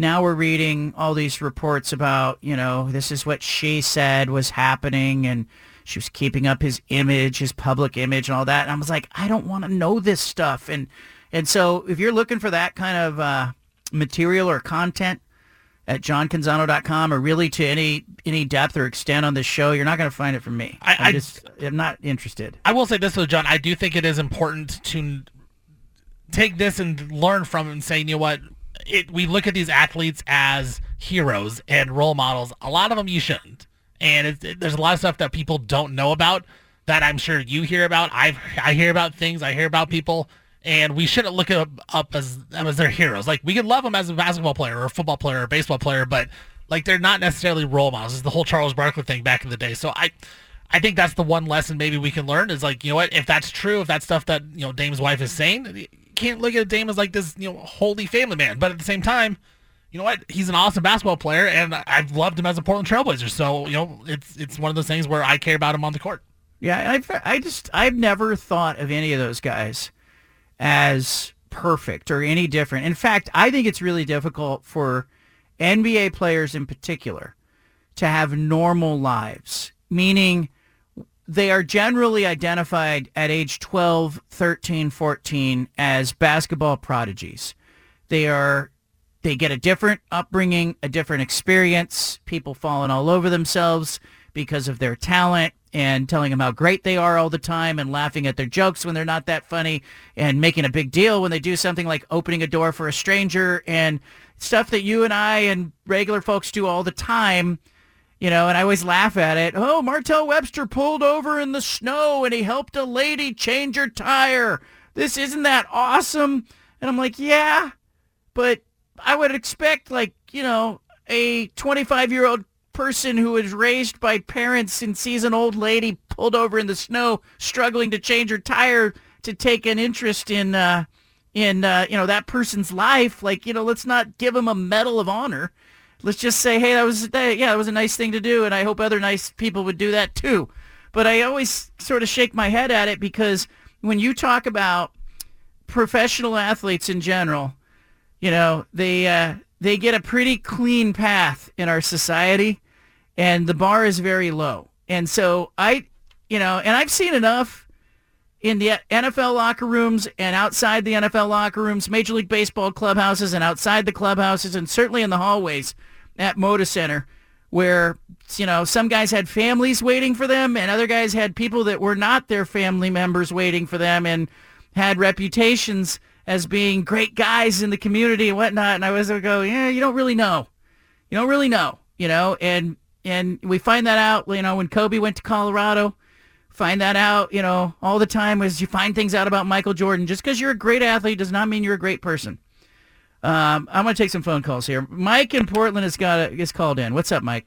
Speaker 2: now we're reading all these reports about, you know, this is what she said was happening and she was keeping up his image, his public image and all that. And I was like, I don't want to know this stuff. And and so if you're looking for that kind of uh, material or content at johncanzano.com or really to any any depth or extent on this show, you're not going to find it from me. I, I just I'm not interested.
Speaker 7: I will say this though, John. I do think it is important to take this and learn from it and say, you know what, it, we look at these athletes as heroes and role models. A lot of them you shouldn't, and it, there's a lot of stuff that people don't know about that I'm sure you hear about. I I hear about things. I hear about people, and we shouldn't look up, up as them as their heroes. Like we can love them as a basketball player or a football player or a baseball player, but like they're not necessarily role models. It's the whole Charles Barkley thing back in the day. So I. I think that's the one lesson maybe we can learn is like, you know what, if that's true, if that's stuff that, you know, Dame's wife is saying, you can't look at Dame as like this, you know, holy family man. But at the same time, you know what? He's an awesome basketball player, and I've loved him as a Portland Trailblazer. So you know, it's it's one of those things where I care about him on the court.
Speaker 2: Yeah, I I just I've never thought of any of those guys as perfect or any different. In fact, I think it's really difficult for NBA players in particular to have normal lives, meaning they are generally identified at age 12, 13, 14 as basketball prodigies. They are they get a different upbringing, a different experience, people falling all over themselves because of their talent and telling them how great they are all the time and laughing at their jokes when they're not that funny and making a big deal when they do something like opening a door for a stranger and stuff that you and I and regular folks do all the time you know, and I always laugh at it. Oh, Martell Webster pulled over in the snow and he helped a lady change her tire. This isn't that awesome. And I'm like, yeah, but I would expect like, you know, a 25 year old person who was raised by parents and sees an old lady pulled over in the snow struggling to change her tire to take an interest in, uh, in, uh, you know, that person's life. Like, you know, let's not give him a medal of honor let's just say, hey, that was that, yeah, that was a nice thing to do, and I hope other nice people would do that too. But I always sort of shake my head at it because when you talk about professional athletes in general, you know, they uh, they get a pretty clean path in our society, and the bar is very low. And so I, you know, and I've seen enough in the NFL locker rooms and outside the NFL locker rooms, Major League Baseball clubhouses and outside the clubhouses, and certainly in the hallways at Moda Center where you know some guys had families waiting for them and other guys had people that were not their family members waiting for them and had reputations as being great guys in the community and whatnot. And i was go oh, yeah you don't really know. You don't really know you know? And and we find that out you know when kobe went to colorado find that out you know all the time as you find things out about michael jordan just because you're a great athlete does not mean you're a great person um, I'm going to take some phone calls here. Mike in Portland has got a, is called in. What's up, Mike?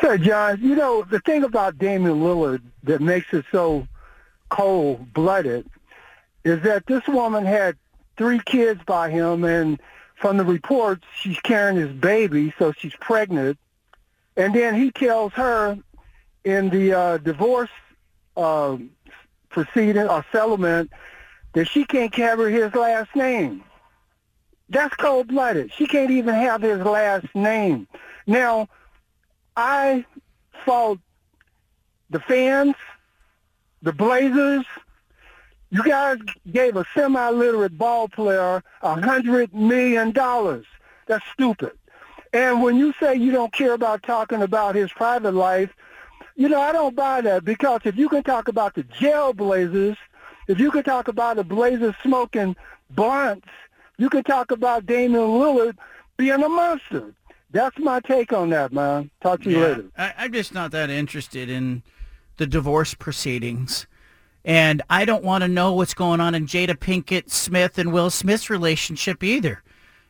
Speaker 11: Sir, John, you know, the thing about Damian Lillard that makes it so cold-blooded is that this woman had three kids by him, and from the reports, she's carrying his baby, so she's pregnant. And then he tells her in the uh, divorce uh, proceeding or settlement that she can't carry his last name. That's cold blooded. She can't even have his last name. Now, I fault the fans, the Blazers. You guys gave a semi-literate ball player a hundred million dollars. That's stupid. And when you say you don't care about talking about his private life, you know, I don't buy that because if you can talk about the jail Blazers, if you can talk about the Blazers smoking blunts you can talk about Damian Lillard being a monster. That's my take on that, man. Talk to you
Speaker 2: yeah,
Speaker 11: later.
Speaker 2: I, I'm just not that interested in the divorce proceedings. And I don't want to know what's going on in Jada Pinkett Smith and Will Smith's relationship either.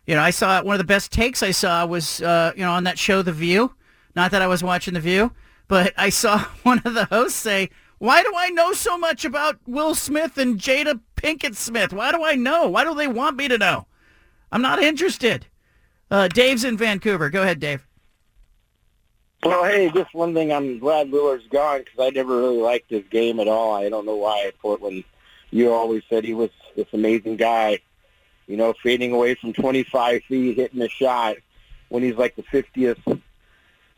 Speaker 2: You know, I saw one of the best takes I saw was, uh, you know, on that show, The View. Not that I was watching The View, but I saw one of the hosts say, why do I know so much about Will Smith and Jada Pinkett Smith? Why do I know? Why do they want me to know? I'm not interested. Uh, Dave's in Vancouver. Go ahead, Dave.
Speaker 12: Well, hey, just one thing. I'm glad Lillard's gone because I never really liked his game at all. I don't know why Portland. You always said he was this amazing guy, you know, fading away from 25 feet, hitting a shot when he's like the 50th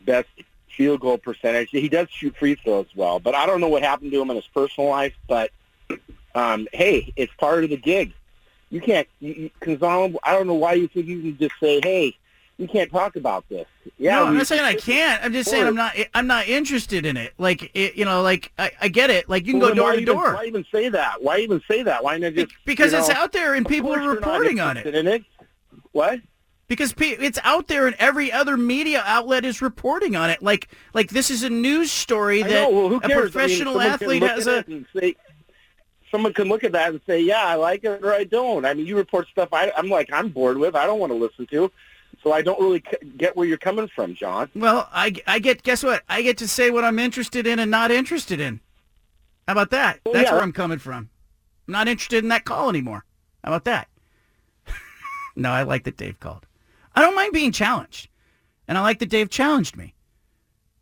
Speaker 12: best field goal percentage. He does shoot free throws well, but I don't know what happened to him in his personal life. But um, hey, it's part of the gig. You can't, you, I don't know why you think you can just say, hey, you can't talk about this. Yeah,
Speaker 2: no, I'm not saying I can't. I'm just saying I'm not. I'm not interested in it. Like, it, you know, like I, I get it. Like you can
Speaker 12: well,
Speaker 2: go door to
Speaker 12: even,
Speaker 2: door.
Speaker 12: Why even say that? Why even say that? Why not just
Speaker 2: because it's
Speaker 12: know,
Speaker 2: out there and people are reporting on it.
Speaker 12: It. What?
Speaker 2: because it's out there and every other media outlet is reporting on it. Like like this is a news story that.
Speaker 12: Well, who
Speaker 2: a professional
Speaker 12: I mean,
Speaker 2: athlete has
Speaker 12: at
Speaker 2: a.
Speaker 12: say, someone can look at that and say, "Yeah, I like it," or "I don't." I mean, you report stuff I, I'm like I'm bored with. I don't want to listen to. So I don't really c- get where you're coming from, John.
Speaker 2: Well, I, I get guess what? I get to say what I'm interested in and not interested in. How about that?
Speaker 12: Well,
Speaker 2: That's
Speaker 12: yeah.
Speaker 2: where I'm coming from. I'm not interested in that call anymore. How about that? no, I like that Dave called. I don't mind being challenged. And I like that Dave challenged me.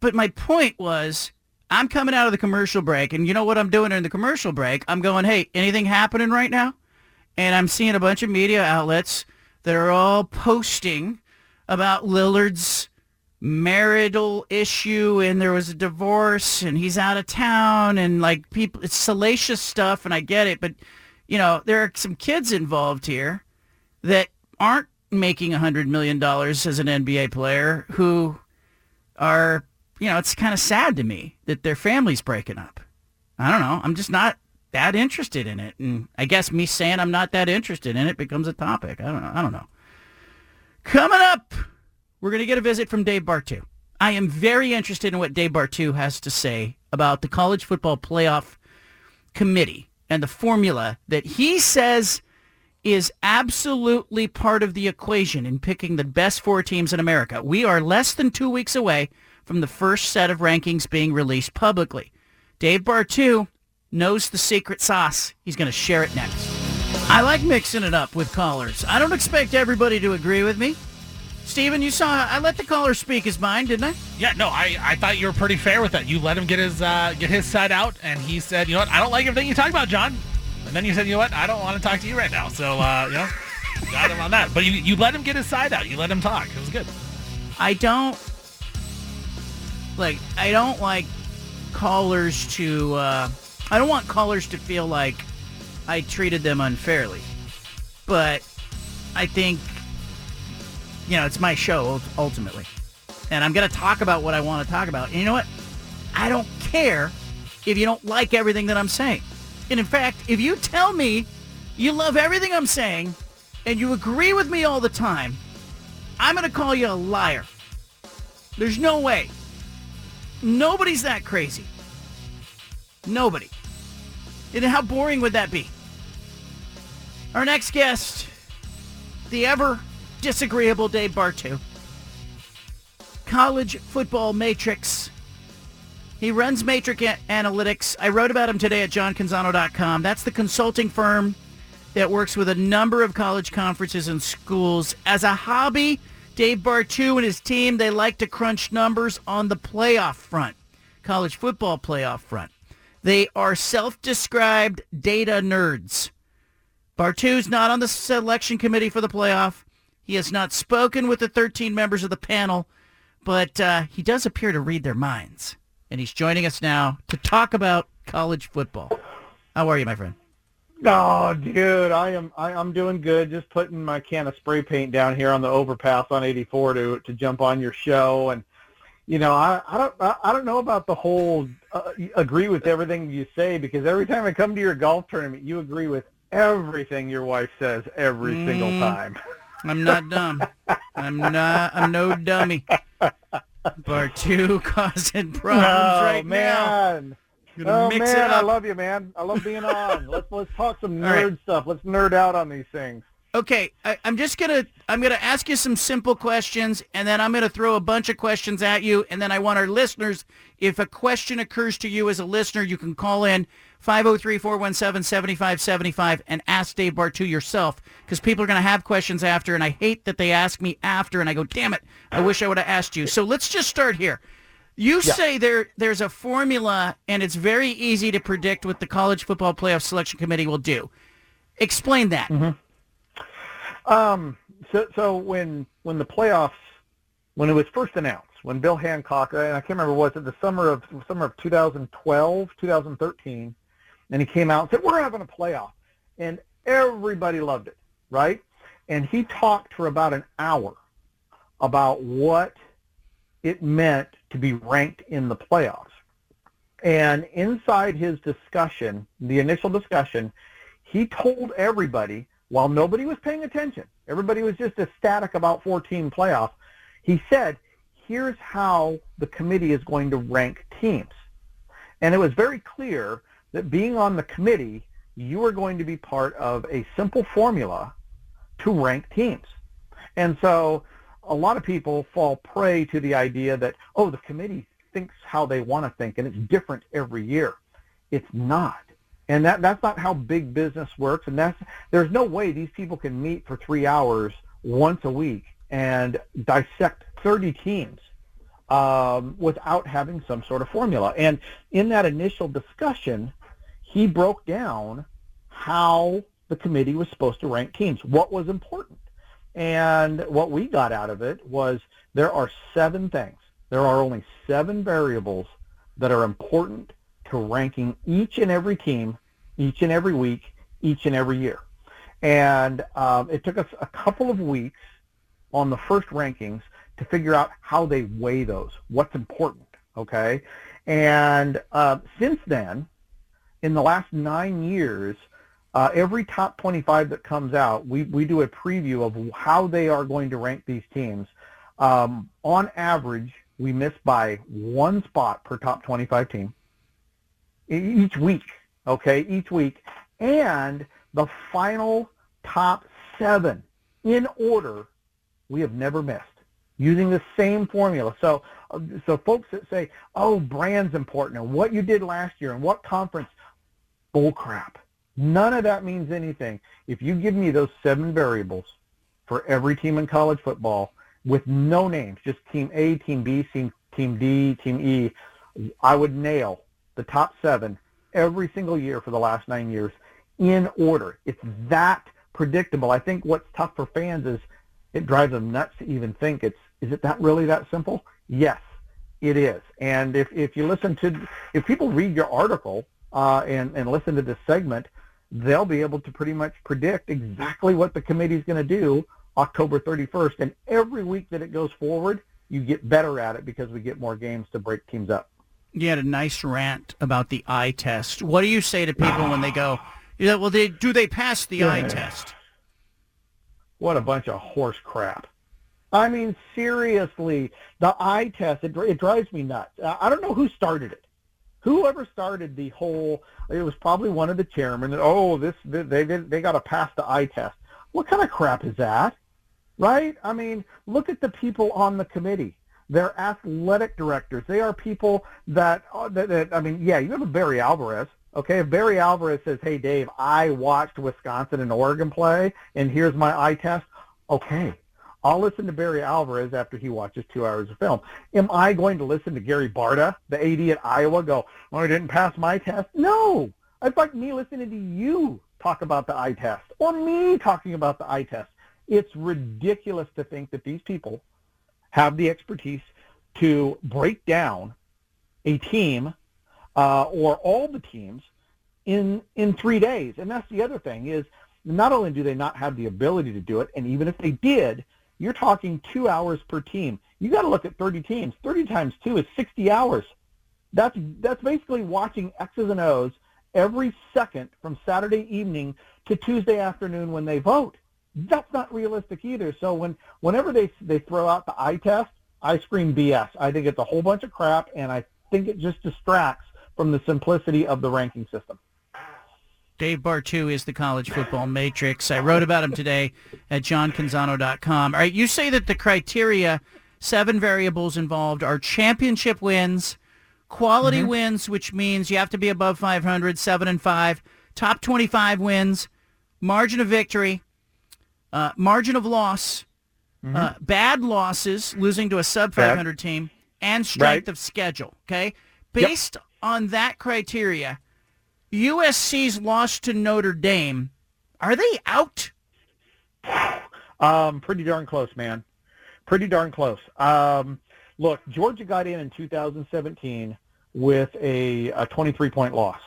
Speaker 2: But my point was, I'm coming out of the commercial break, and you know what I'm doing in the commercial break? I'm going, hey, anything happening right now? and I'm seeing a bunch of media outlets that are all posting about Lillard's marital issue and there was a divorce and he's out of town and like people it's salacious stuff and I get it but you know there are some kids involved here that aren't making a hundred million dollars as an NBA player who are you know it's kind of sad to me that their family's breaking up. I don't know. I'm just not that interested in it and I guess me saying I'm not that interested in it becomes a topic. I don't know. I don't know coming up we're going to get a visit from Dave Bartoo. I am very interested in what Dave Bartoo has to say about the college football playoff committee and the formula that he says is absolutely part of the equation in picking the best four teams in America. We are less than two weeks away from the first set of rankings being released publicly. Dave Bartoo knows the secret sauce. He's going to share it next. I like mixing it up with callers. I don't expect everybody to agree with me. Steven, you saw I let the caller speak his mind, didn't I?
Speaker 7: Yeah, no, I, I thought you were pretty fair with that. You let him get his uh, get his side out, and he said, you know what, I don't like everything you talk about, John. And then you said, you know what, I don't want to talk to you right now. So, uh, you know, got him on that. But you, you let him get his side out. You let him talk. It was good.
Speaker 2: I don't like. I don't like callers to. Uh, I don't want callers to feel like I treated them unfairly. But I think you know, it's my show ultimately. And I'm going to talk about what I want to talk about. And you know what? I don't care if you don't like everything that I'm saying. And in fact, if you tell me you love everything I'm saying and you agree with me all the time, I'm going to call you a liar. There's no way. Nobody's that crazy. Nobody. And how boring would that be? Our next guest, the ever disagreeable Dave Bartoo. College Football Matrix. He runs Matrix Analytics. I wrote about him today at johncanzano.com. That's the consulting firm that works with a number of college conferences and schools. As a hobby, Dave Bartoo and his team, they like to crunch numbers on the playoff front, college football playoff front. They are self-described data nerds. Bartoo's not on the selection committee for the playoff. He has not spoken with the 13 members of the panel, but uh, he does appear to read their minds. And he's joining us now to talk about college football. How are you, my friend?
Speaker 13: Oh, dude, I am I, am doing good. Just putting my can of spray paint down here on the overpass on 84 to to jump on your show, and you know I I don't I don't know about the whole uh, agree with everything you say because every time I come to your golf tournament, you agree with everything your wife says every mm. single time.
Speaker 2: I'm not dumb. I'm not. I'm no dummy. Bartoo causing problems
Speaker 13: oh,
Speaker 2: right
Speaker 13: man.
Speaker 2: now.
Speaker 13: Oh man, I love you, man. I love being on. let's let's talk some nerd right. stuff. Let's nerd out on these things.
Speaker 2: Okay, I, am just gonna I'm gonna ask you some simple questions, and then I'm gonna throw a bunch of questions at you, and then I want our listeners. If a question occurs to you as a listener, you can call in 503-417-7575 and ask Dave Bartoo yourself because people are going to have questions after and I hate that they ask me after and I go, damn it, I wish I would have asked you. So let's just start here. You yeah. say there there's a formula and it's very easy to predict what the college football playoff selection committee will do. Explain that.
Speaker 13: Mm-hmm. Um, so, so when when the playoffs when it was first announced, when Bill Hancock and I can't remember was it the summer of summer of 2012, 2013, and he came out and said, we're having a playoff. And everybody loved it, right? And he talked for about an hour about what it meant to be ranked in the playoffs. And inside his discussion, the initial discussion, he told everybody, while nobody was paying attention, everybody was just ecstatic about 14 playoff, he said, here's how the committee is going to rank teams. And it was very clear that being on the committee, you are going to be part of a simple formula to rank teams. And so a lot of people fall prey to the idea that, oh, the committee thinks how they want to think, and it's different every year. It's not. And that, that's not how big business works. And that's, there's no way these people can meet for three hours once a week and dissect 30 teams um, without having some sort of formula. And in that initial discussion, he broke down how the committee was supposed to rank teams. What was important? And what we got out of it was there are seven things. There are only seven variables that are important to ranking each and every team, each and every week, each and every year. And um, it took us a couple of weeks on the first rankings to figure out how they weigh those, what's important, okay? And uh, since then, in the last nine years, uh, every top 25 that comes out, we, we do a preview of how they are going to rank these teams. Um, on average, we miss by one spot per top 25 team each week, okay, each week. And the final top seven in order we have never missed using the same formula. So, uh, so folks that say, "Oh, brand's important," and what you did last year, and what conference, bull crap. None of that means anything. If you give me those seven variables for every team in college football with no names, just team A, team B, team, team D, team E, I would nail the top seven every single year for the last nine years in order. It's that predictable. I think what's tough for fans is it drives them nuts to even think it's is it that really that simple? Yes, it is. And if, if you listen to if people read your article uh, and and listen to this segment, they'll be able to pretty much predict exactly what the committee is going to do October 31st. And every week that it goes forward, you get better at it because we get more games to break teams up.
Speaker 2: You had a nice rant about the eye test. What do you say to people when they go, yeah, well, they, do they pass the eye test?
Speaker 13: What a bunch of horse crap. I mean, seriously, the eye test, it, it drives me nuts. I don't know who started it. Whoever started the whole, it was probably one of the chairmen. That, oh, this they they, they got to pass the eye test. What kind of crap is that? Right? I mean, look at the people on the committee. They're athletic directors. They are people that, uh, that, that I mean, yeah, you have a Barry Alvarez. Okay, if Barry Alvarez says, "Hey, Dave, I watched Wisconsin and Oregon play, and here's my eye test," okay, I'll listen to Barry Alvarez after he watches two hours of film. Am I going to listen to Gary Barta, the AD at Iowa, go, "Oh, I didn't pass my test"? No, it's like me listening to you talk about the eye test or me talking about the eye test. It's ridiculous to think that these people have the expertise to break down a team uh, or all the teams in in three days. And that's the other thing is not only do they not have the ability to do it, and even if they did, you're talking two hours per team. You got to look at 30 teams. 30 times two is 60 hours. That's that's basically watching X's and O's every second from Saturday evening to Tuesday afternoon when they vote. That's not realistic either. So when whenever they they throw out the eye test, I scream BS. I think it's a whole bunch of crap, and I think it just distracts from the simplicity of the ranking system.
Speaker 2: Dave Bartoo is the college football matrix. I wrote about him today at johncanzano.com. All right, you say that the criteria, seven variables involved, are championship wins, quality mm-hmm. wins, which means you have to be above 500, seven and five, top 25 wins, margin of victory, uh, margin of loss, mm-hmm. uh, bad losses, losing to a sub 500 team, and strength right. of schedule. Okay, based yep. on that criteria USC's loss to Notre Dame. Are they out?
Speaker 13: Um, pretty darn close, man. Pretty darn close. Um, look, Georgia got in in 2017 with a, a 23-point loss.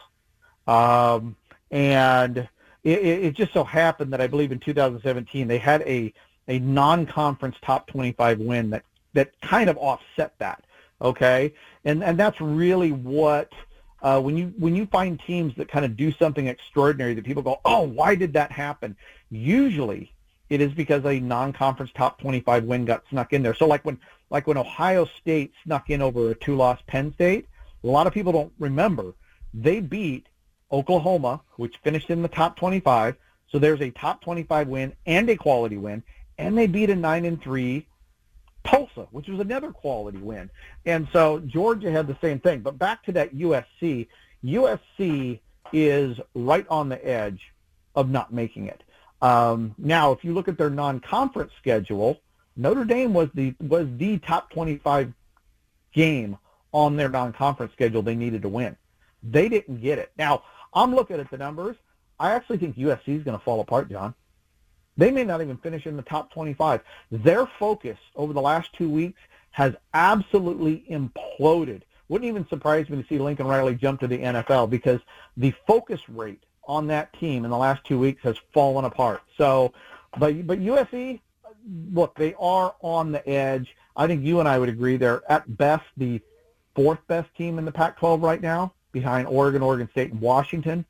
Speaker 13: Um, and it, it, just so happened that I believe in 2017 they had a, a non-conference top 25 win that, that kind of offset that. Okay, and and that's really what uh, when you when you find teams that kind of do something extraordinary that people go, oh, why did that happen? Usually, it is because a non-conference top 25 win got snuck in there. So like when like when Ohio State snuck in over a two-loss Penn State, a lot of people don't remember they beat Oklahoma, which finished in the top 25. So there's a top 25 win and a quality win, and they beat a nine and three Tulsa, which was another quality win. And so Georgia had the same thing. But back to that USC, USC is right on the edge of not making it. Um, now, if you look at their non-conference schedule, Notre Dame was the was the top 25 game on their non-conference schedule they needed to win. They didn't get it. Now, I'm looking at the numbers. I actually think USC is going to fall apart, John. They may not even finish in the top 25. Their focus over the last two weeks has absolutely imploded. Wouldn't even surprise me to see Lincoln Riley jump to the NFL because the focus rate on that team in the last two weeks has fallen apart. So, but but USC, look, they are on the edge. I think you and I would agree they're at best the fourth best team in the Pac-12 right now, behind Oregon, Oregon State, and Washington.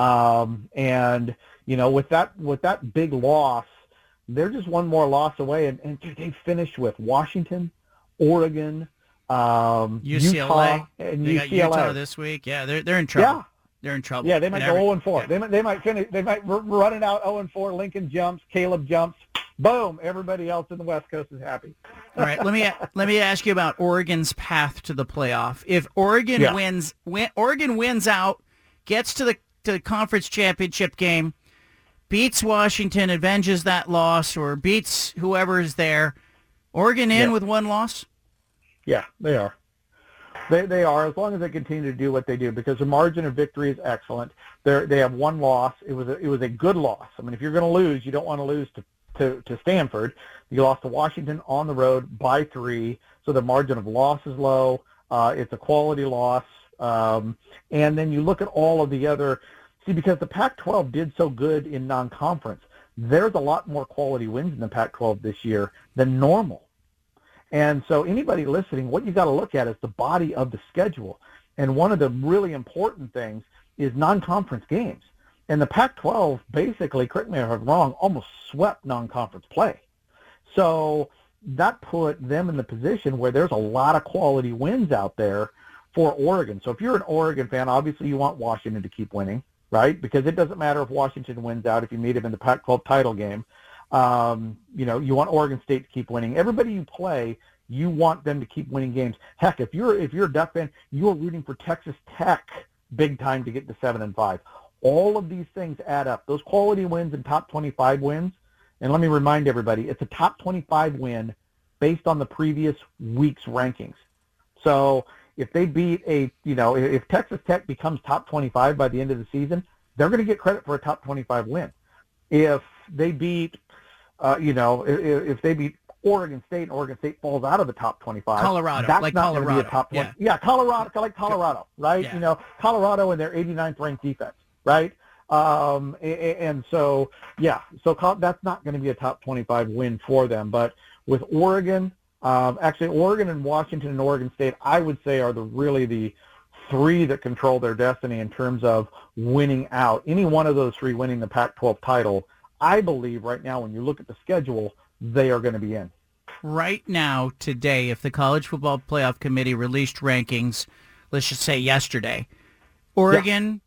Speaker 13: Um, and you know, with that with that big loss, they're just one more loss away, and, and they finished with Washington, Oregon, um,
Speaker 2: UCLA,
Speaker 13: Utah, and
Speaker 2: they
Speaker 13: UCLA.
Speaker 2: got Utah this week. Yeah, they're they're in trouble.
Speaker 13: Yeah.
Speaker 2: They're in trouble.
Speaker 13: Yeah, they might go
Speaker 2: every-
Speaker 13: 0 and 4. They might they might finish. They might run it out 0 and 4. Lincoln jumps. Caleb jumps. Boom! Everybody else in the West Coast is happy.
Speaker 2: All right, let me let me ask you about Oregon's path to the playoff. If Oregon
Speaker 13: Yeah.
Speaker 2: wins, win, Oregon wins out, gets to the to the conference championship game, beats Washington, avenges that loss, or beats whoever is there. Oregon in
Speaker 13: Yeah.
Speaker 2: with one loss.
Speaker 13: Yeah, they are. They they are as long as they continue to do what they do because the margin of victory is excellent. They they have one loss. It was a, it was a good loss. I mean, if you're going to lose, you don't want to lose to, to to Stanford. You lost to Washington on the road by three, so the margin of loss is low. Uh, it's a quality loss. Um, and then you look at all of the other. See, because the Pac-12 did so good in non-conference, there's a lot more quality wins in the Pac-12 this year than normal. And so anybody listening, what you got to look at is the body of the schedule. And one of the really important things is non-conference games. And the Pac-12 basically, correct me if I'm wrong, almost swept non-conference play. So that put them in the position where there's a lot of quality wins out there for Oregon. So if you're an Oregon fan, obviously you want Washington to keep winning, right? Because it doesn't matter if Washington wins out if you meet them in the Pac-12 title game. Um, you know, you want Oregon State to keep winning. Everybody you play, you want them to keep winning games. Heck, if you're if you're a Duck fan, you're rooting for Texas Tech big time to get to seven and five. All of these things add up. Those quality wins and top 25 wins. And let me remind everybody, it's a top 25 win based on the previous week's rankings. So if they beat a, you know, if Texas Tech becomes top 25 by the end of the season, they're going to get credit for a top 25 win. If they beat, uh, you know, if, if they beat Oregon State and Oregon State falls out of the top 25,
Speaker 2: Colorado,
Speaker 13: that's
Speaker 2: like
Speaker 13: not to be
Speaker 2: Colorado,
Speaker 13: a top 20.
Speaker 2: yeah.
Speaker 13: Yeah, Colorado, like Colorado, right?
Speaker 2: Yeah.
Speaker 13: You know, Colorado and their 89th ranked defense, right? Um, and so, yeah, so that's not going to be a top 25 win for them. But with Oregon, um, actually Oregon and Washington and Oregon State, I would say are the really the three that control their destiny in terms of winning out. Any one of those three winning the Pac-12 title, I believe right now when you look at the schedule, they are going to be in.
Speaker 2: Right now, today, if the College Football Playoff Committee released rankings, let's just say yesterday, Oregon,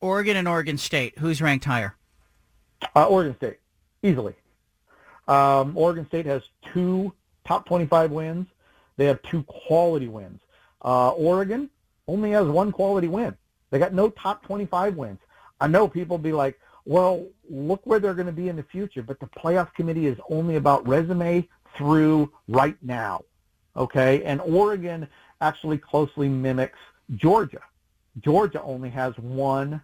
Speaker 2: Oregon and Oregon State, who's ranked higher?
Speaker 13: Uh, Oregon State, easily. Um, Oregon State has two top 25 wins. They have two quality wins. Uh, Oregon only has one quality win. They got no top 25 wins. I know people be like, well, look where they're going to be in the future, but the playoff committee is only about resume through right now. Okay? And Oregon actually closely mimics Georgia. Georgia only has one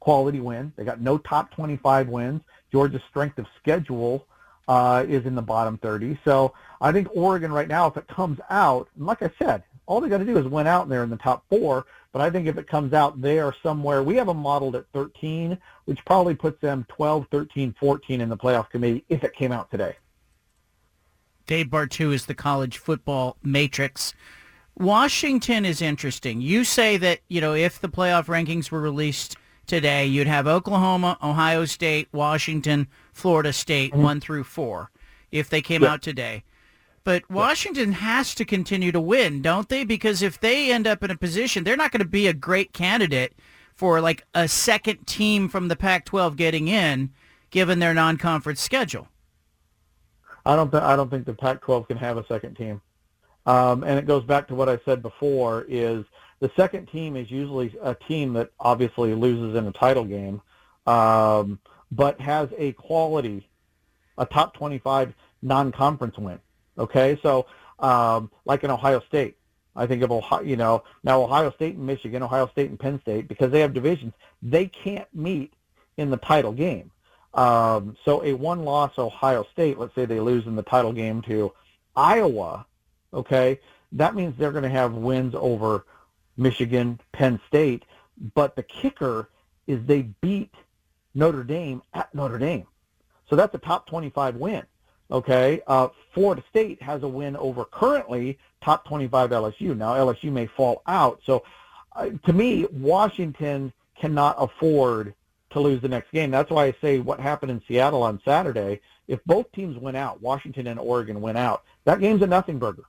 Speaker 13: quality win. They got no top 25 wins. Georgia's strength of schedule uh, is in the bottom 30. So I think Oregon right now, if it comes out, and like I said, all they got to do is win out and they're in the top four. But I think if it comes out, they are somewhere. We have them modeled at 13, which probably puts them 12, 13, 14 in the playoff committee if it came out today.
Speaker 2: Dave Bartoo is the college football matrix. Washington is interesting. You say that, you know, if the playoff rankings were released today, you'd have Oklahoma, Ohio State, Washington, Florida State, one through four, if they came
Speaker 13: Yeah.
Speaker 2: out today. But Washington has to continue to win, don't they? Because if they end up in a position, they're not going to be a great candidate for like a second team from the Pac-12 getting in, given their non-conference schedule.
Speaker 13: I don't. Th- I don't think the Pac-12 can have a second team. Um, and it goes back to what I said before: is the second team is usually a team that obviously loses in a title game, um, but has a quality, a top 25 non-conference win. Okay, so um, like in Ohio State, I think of Ohio. You know, now Ohio State and Michigan, Ohio State and Penn State, because they have divisions, they can't meet in the title game. Um, so a one-loss Ohio State, let's say they lose in the title game to Iowa, okay, that means they're going to have wins over Michigan, Penn State, but the kicker is they beat Notre Dame at Notre Dame. So that's a top 25 win. Okay, uh, Florida State has a win over currently top 25 LSU. Now LSU may fall out. So uh, to me, Washington cannot afford to lose the next game. That's why I say what happened in Seattle on Saturday. If both teams went out, Washington and Oregon went out, that game's a nothing burger.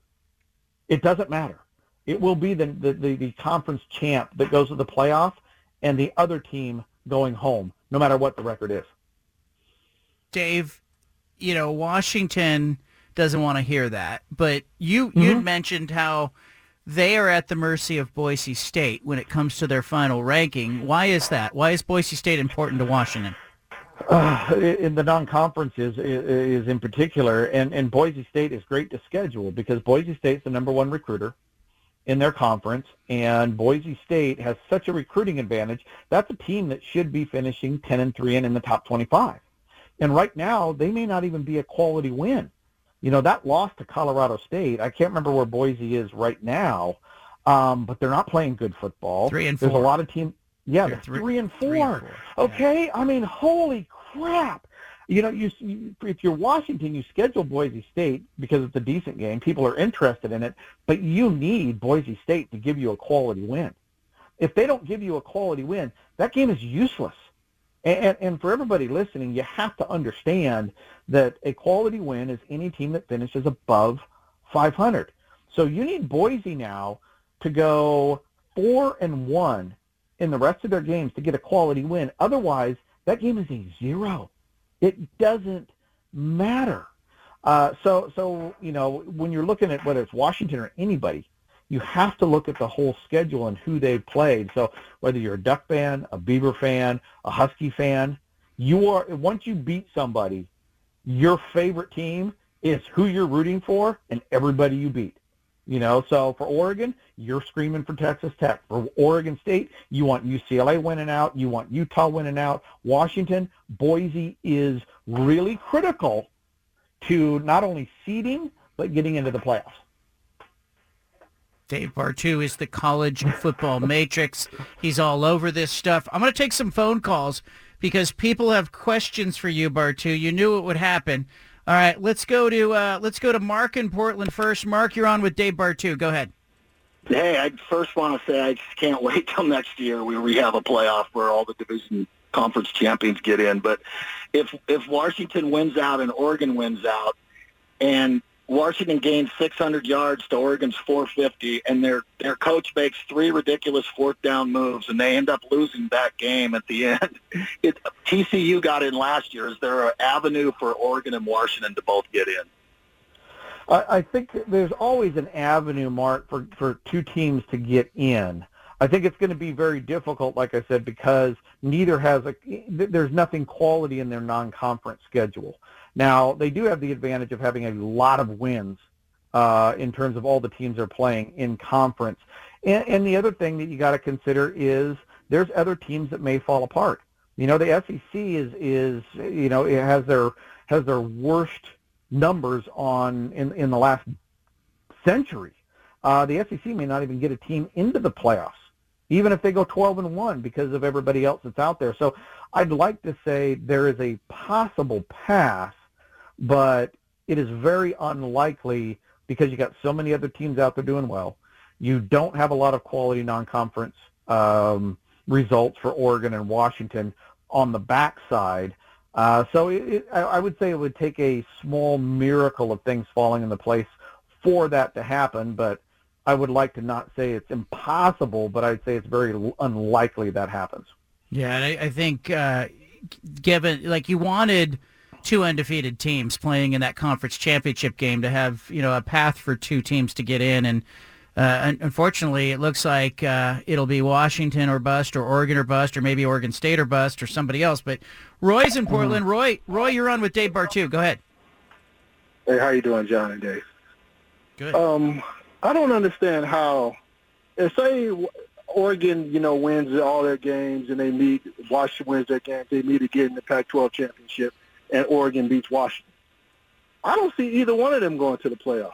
Speaker 13: It doesn't matter. It will be the, the, the, the conference champ that goes to the playoff and the other team going home, no matter what the record is.
Speaker 2: Dave, you know, Washington doesn't want to hear that, but you mm-hmm. you mentioned how they are at the mercy of Boise State when it comes to their final ranking. Why is that? Why is Boise State important to Washington?
Speaker 13: Uh, in the non-conferences is, is in particular, and, and Boise State is great to schedule because Boise State's the number one recruiter in their conference, and Boise State has such a recruiting advantage. That's a team that should be finishing 10 and 3 and in the top 25. And right now, they may not even be a quality win. You know, that loss to Colorado State, I can't remember where Boise is right now, um, but they're not playing good football.
Speaker 2: Three and four.
Speaker 13: There's a lot of teams. Yeah, they're three, three, and four. Three and four. Okay, yeah. I mean, holy crap. You know, you, you if you're Washington, you schedule Boise State because it's a decent game. People are interested in it, but you need Boise State to give you a quality win. If they don't give you a quality win, that game is useless. And, and for everybody listening, you have to understand that a quality win is any team that finishes above 500. So you need Boise now to go four and one in the rest of their games to get a quality win. Otherwise, that game is a zero. It doesn't matter. Uh, so, so you know, when you're looking at whether it's Washington or anybody, you have to look at the whole schedule and who they've played. So whether you're a Duck fan, a Beaver fan, a Husky fan, you are once you beat somebody, your favorite team is who you're rooting for and everybody you beat. You know, so for Oregon, you're screaming for Texas Tech. For Oregon State, you want UCLA winning out. You want Utah winning out. Washington, Boise is really critical to not only seeding, but getting into the playoffs.
Speaker 2: Dave Bartoo is the college football matrix. He's all over this stuff. I'm going to take some phone calls because people have questions for you, Bartoo. You knew it would happen. All right, let's go to uh, let's go to Mark in Portland first. Mark, you're on with Dave Bartoo. Go ahead.
Speaker 14: Hey, I first want to say I just can't wait till next year where we have a playoff where all the division conference champions get in. But if if Washington wins out and Oregon wins out, and Washington gains 600 yards to Oregon's 450, and their their coach makes three ridiculous fourth down moves, and they end up losing that game at the end. It, TCU got in last year. Is there an avenue for Oregon and Washington to both get in?
Speaker 13: I, I think there's always an avenue, Mark, for for two teams to get in. I think it's going to be very difficult, like I said, because neither has a. There's nothing quality in their non-conference schedule. Now, they do have the advantage of having a lot of wins uh, in terms of all the teams they're playing in conference. And, and the other thing that you got to consider is there's other teams that may fall apart. You know, the SEC is is you know it has their has their worst numbers on in in the last century. Uh, the SEC may not even get a team into the playoffs, even if they go 12 and one because of everybody else that's out there. So I'd like to say there is a possible path but it is very unlikely because you got so many other teams out there doing well. You don't have a lot of quality non-conference um, results for Oregon and Washington on the backside. Uh, so it, it, I would say it would take a small miracle of things falling into place for that to happen, but I would like to not say it's impossible, but I'd say it's very unlikely that happens.
Speaker 2: Yeah, I, I think uh, given like you wanted – two undefeated teams playing in that conference championship game to have you know a path for two teams to get in and uh, unfortunately, it looks like uh, it'll be Washington or bust, or Oregon or bust, or maybe Oregon State or bust, or somebody else. But Roy's in Portland. Mm-hmm. Roy, Roy, you're on with Dave Bartoo. Go ahead.
Speaker 15: Hey, how you doing, John and Dave?
Speaker 2: Good.
Speaker 15: Um, I don't understand how. If say Oregon, you know, wins all their games, and they meet. Washington wins their games. They meet again in the Pac-12 championship, and Oregon beats Washington. I don't see either one of them going to the playoffs.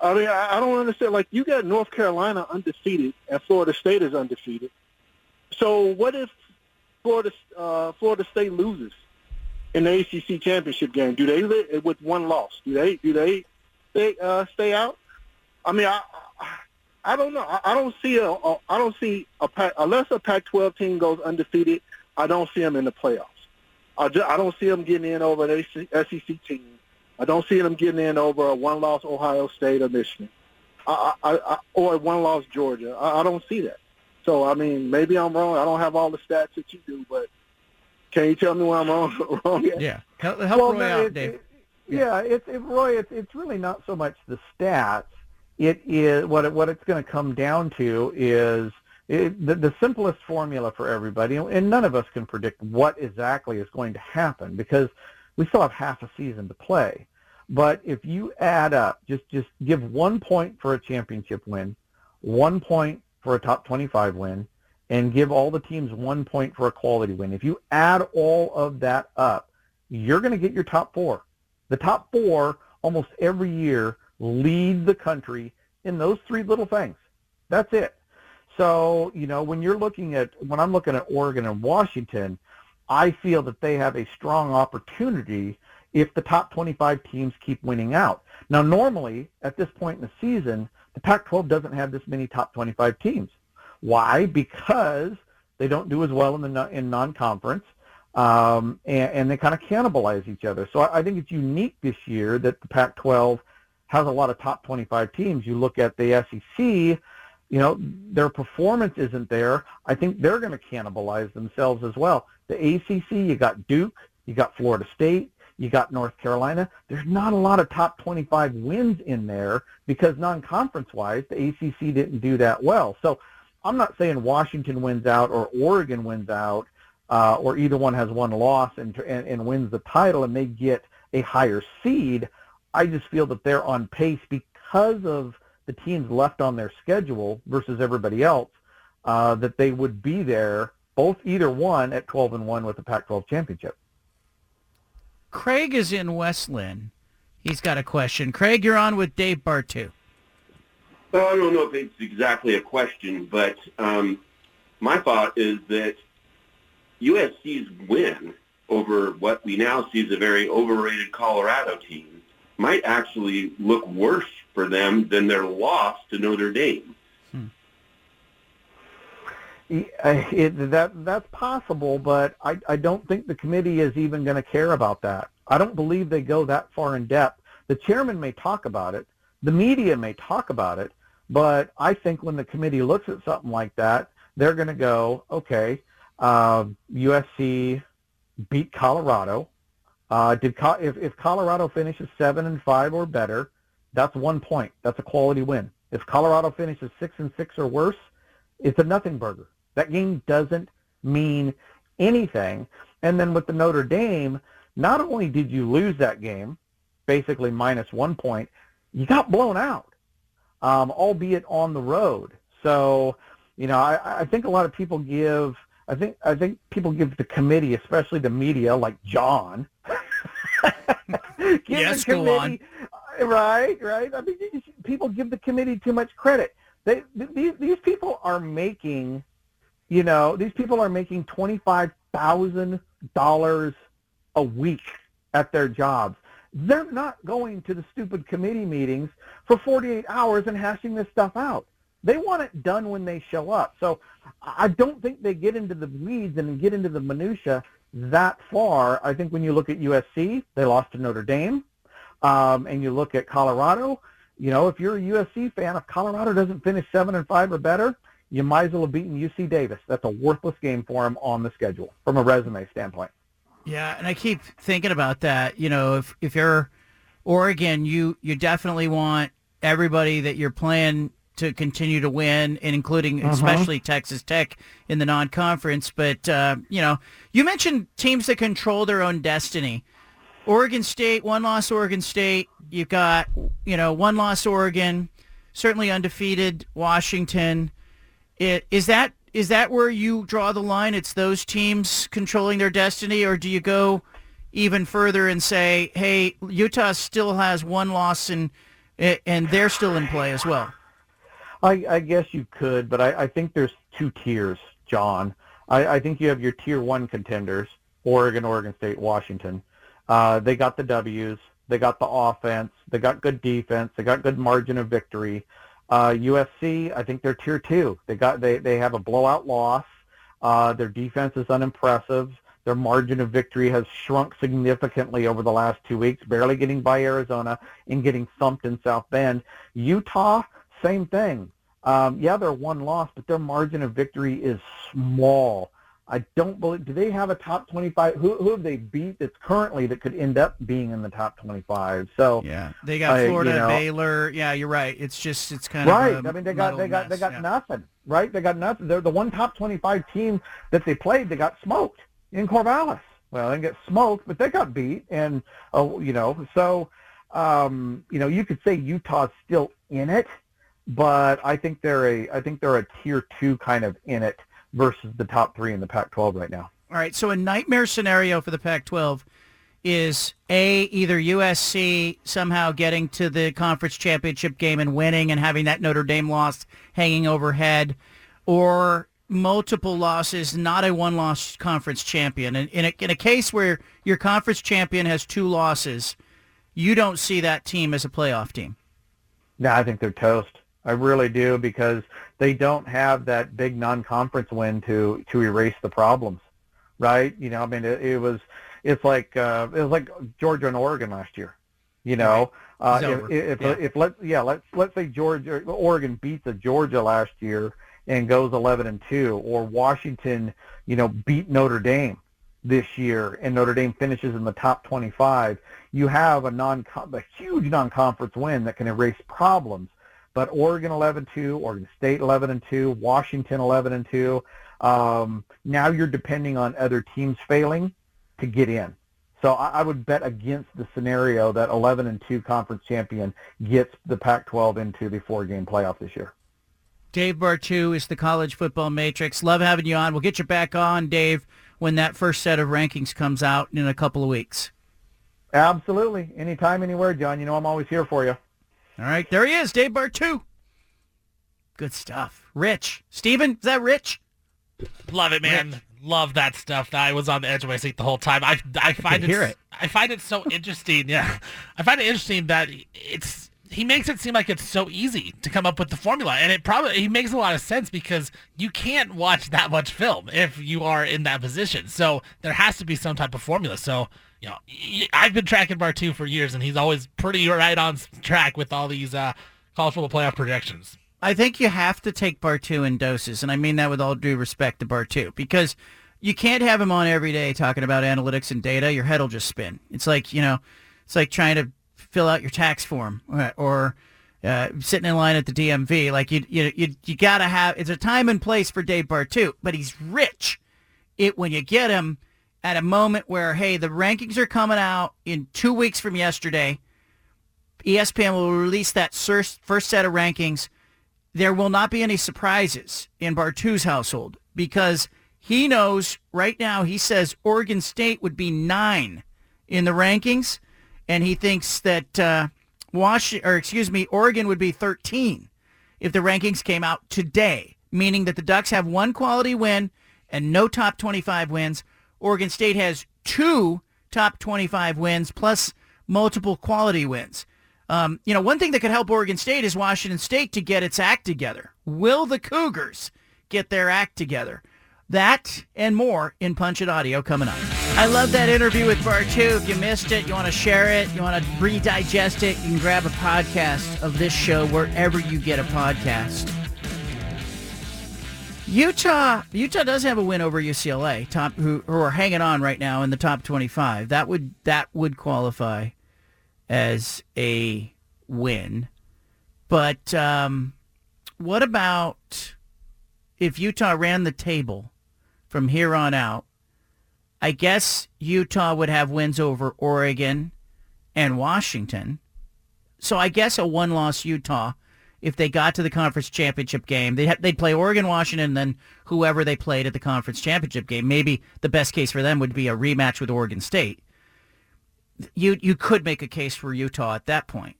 Speaker 15: I mean, I, I don't understand. Like, you got North Carolina undefeated, and Florida State is undefeated. So, what if Florida uh, Florida State loses in the ACC championship game? Do they with one loss? Do they do they they uh, stay out? I mean, I I don't know. I, I don't see a, a I don't see a unless a Pac-12 team goes undefeated. I don't see them in the playoffs. I, just, I don't see them getting in over an SEC team. I don't see them getting in over a one-loss Ohio State or Michigan, I, I, I, or a one-loss Georgia. I, I don't see that. So I mean, maybe I'm wrong. I don't have all the stats that you do, but can you tell me where I'm wrong? wrong at?
Speaker 2: Yeah, help, help
Speaker 13: Well,
Speaker 2: Roy
Speaker 13: no,
Speaker 2: out,
Speaker 13: it-
Speaker 2: Dave.
Speaker 13: it- yeah, it's it, Roy. It's it's really not so much the stats. It is what it, what it's going to come down to is it, the, the simplest formula for everybody, and none of us can predict what exactly is going to happen because we still have half a season to play. But if you add up, just just give one point for a championship win, one point for a top 25 win, and give all the teams one point for a quality win. If you add all of that up, you're going to get your top four. The top four almost every year lead the country in those three little things. That's it. So, you know, when you're looking at, when I'm looking at Oregon and Washington, I feel that they have a strong opportunity if the top 25 teams keep winning out. Now, normally, at this point in the season, the Pac-12 doesn't have this many top 25 teams. Why? Because they don't do as well in the in non-conference, um, and, and they kind of cannibalize each other. So I, I think it's unique this year that the Pac-12 has a lot of top 25 teams. You look at the SEC, you know, their performance isn't there. I think they're going to cannibalize themselves as well. The ACC, you got Duke, you got Florida State, you got North Carolina. There's not a lot of top 25 wins in there because non-conference wise, the ACC didn't do that well. So I'm not saying Washington wins out or Oregon wins out uh, or either one has one loss and, and, and wins the title and they get a higher seed. I just feel that they're on pace because of the teams left on their schedule versus everybody else, uh, that they would be there, both either one at 12 and 1 with the Pac-12 championship.
Speaker 2: Craig is in West Linn. He's got a question. Craig, you're on with Dave Bartoo.
Speaker 16: Well, I don't know if it's exactly a question, but um, my thought is that USC's win over what we now see as a very overrated Colorado team might actually look worse for them than their loss to Notre Dame.
Speaker 13: Uh, It, that that's possible, but I, I don't think the committee is even going to care about that. I don't believe they go that far in depth. The chairman may talk about it, the media may talk about it, but I think when the committee looks at something like that, they're going to go, okay, uh, USC beat Colorado. Uh, did Co- if, if Colorado finishes seven and five or better, that's one point. That's a quality win. If Colorado finishes six and six or worse, it's a nothing burger. That game doesn't mean anything. And then with the Notre Dame, not only did you lose that game, basically minus one point, you got blown out, um, albeit on the road. So, you know, I, I think a lot of people give, I think, I think people give the committee, especially the media, like John, give
Speaker 2: Yes,
Speaker 13: the
Speaker 2: go on.
Speaker 13: committee, right, right. I mean, people give the committee too much credit. They, these, these people are making, you know, these people are making twenty-five thousand dollars a week at their jobs. They're not going to the stupid committee meetings for 48 hours and hashing this stuff out. They want it done when they show up. So I don't think they get into the weeds and get into the minutia that far. I think when you look at USC, they lost to Notre Dame, um, and you look at Colorado. You know, if you're a USC fan, if Colorado doesn't finish seven and five or better, you might as well have beaten UC Davis. That's a worthless game for them on the schedule from a resume standpoint.
Speaker 2: Yeah, and I keep thinking about that. You know, if if you're Oregon, you you definitely want everybody that you're playing to continue to win, and including
Speaker 13: Mhm.
Speaker 2: especially Texas Tech in the non-conference. But uh, you know, you mentioned teams that control their own destiny. Oregon State, one loss. Oregon State. You've got you know one loss. Oregon, certainly undefeated. Washington. It, is that is that where you draw the line? It's those teams controlling their destiny, or do you go even further and say, hey, Utah still has one loss and and they're still in play as well?
Speaker 13: I, I guess you could, but I, I think there's two tiers, John. I, I think you have your tier one contenders, Oregon, Oregon State, Washington. Uh, they got the W's. They got the offense. They got good defense. They got good margin of victory. Uh, USC, I think they're tier two. They got they they have a blowout loss. Uh, their defense is unimpressive. Their margin of victory has shrunk significantly over the last two weeks, barely getting by Arizona and getting thumped in South Bend. Utah, same thing. Um, yeah, they're one loss, but their margin of victory is small. I don't believe. Do they have a top twenty-five? Who who have they beat that's currently that could end up being in the top twenty-five? So
Speaker 2: yeah, they got Florida, you know, Baylor. Yeah, you're right. It's just it's kind
Speaker 13: right.
Speaker 2: of
Speaker 13: right. I mean, they got they got
Speaker 2: mess.
Speaker 13: they got
Speaker 2: yeah.
Speaker 13: nothing. Right? They got nothing. They're the one top twenty-five team that they played. They got smoked in Corvallis. Well, they didn't get smoked, but they got beat, and uh, you know, so um, you know, you could say Utah's still in it, but I think they're a I think they're a tier two kind of in it versus the top three in the Pac-12 right now.
Speaker 2: All right, so a nightmare scenario for the Pac-12 is a either USC somehow getting to the conference championship game and winning and having that Notre Dame loss hanging overhead, or multiple losses, not a one-loss conference champion. And in a, in a case where your conference champion has two losses, you don't see that team as a playoff team.
Speaker 13: No, I think they're toast. I really do because they don't have that big non-conference win to to erase the problems, right? You know, I mean, it, it was it's like uh, it was like Georgia and Oregon last year. You know, uh, if if,
Speaker 2: Yeah.
Speaker 13: if let yeah let's let's say Georgia Oregon beats a Georgia last year and goes 11 and two, or Washington, you know, beat Notre Dame this year and Notre Dame finishes in the top 25, you have a non a huge non-conference win that can erase problems. But Oregon 11-2, Oregon State 11 and 2, Washington 11 and 2. Um, now you're depending on other teams failing to get in. So I, I would bet against the scenario that 11 and 2 conference champion gets the Pac-12 into the four-game playoff this year.
Speaker 2: Dave Bartoo is the college football matrix. Love having you on. We'll get you back on, Dave, when that first set of rankings comes out in a couple of weeks.
Speaker 13: Absolutely. Anytime, anywhere, John. You know I'm always here for you.
Speaker 2: All right, there he is, Dave Bartoo. Good stuff. Rich. Steven, is that Rich?
Speaker 7: Love it, man. Love that stuff. I was on the edge of my seat the whole time. I I find it,
Speaker 2: hear it.
Speaker 7: I find it so interesting. Yeah, I find it interesting that it's he makes it seem like it's so easy to come up with the formula, and it probably he makes a lot of sense because you can't watch that much film if you are in that position. So there has to be some type of formula. So you know, I've been tracking Bartoo for years, and he's always pretty right on track with all these uh, college football playoff projections.
Speaker 2: I think you have to take Bartoo in doses, and I mean that with all due respect to Bartoo, because you can't have him on every day talking about analytics and data. Your head will just spin. It's like you know, it's like trying to fill out your tax form or, or uh, sitting in line at the DMV. Like you, you, you, you got to have. It's a time and place for Dave Bartoo, but he's rich. It when you get him at a moment where hey, the rankings are coming out in two weeks from yesterday. ESPN will release that first first set of rankings there will not be any surprises in Bartoo's household because he knows right now, he says Oregon State would be nine in the rankings, and he thinks that uh, Washington, or excuse me, Oregon would be 13 if the rankings came out today, meaning that the Ducks have one quality win and no top 25 wins. Oregon State has two top 25 wins plus multiple quality wins. Um, you know, one thing that could help Oregon State is Washington State to get its act together. Will the Cougars get their act together? That and more in Punch It Audio coming up. I love that interview with Bartoo. If you missed it, you want to share it, you want to redigest it, you can grab a podcast of this show wherever you get a podcast. Utah, Utah does have a win over UCLA, top who, who are hanging on right now in the top 25. That would that would qualify as a win. But um, what about if Utah ran the table from here on out? I guess Utah would have wins over Oregon and Washington. So I guess a one-loss Utah if they got to the conference championship game. They ha- they'd play Oregon, Washington, and then whoever they played at the conference championship game. Maybe the best case for them would be a rematch with Oregon State. You you could make a case for Utah at that point.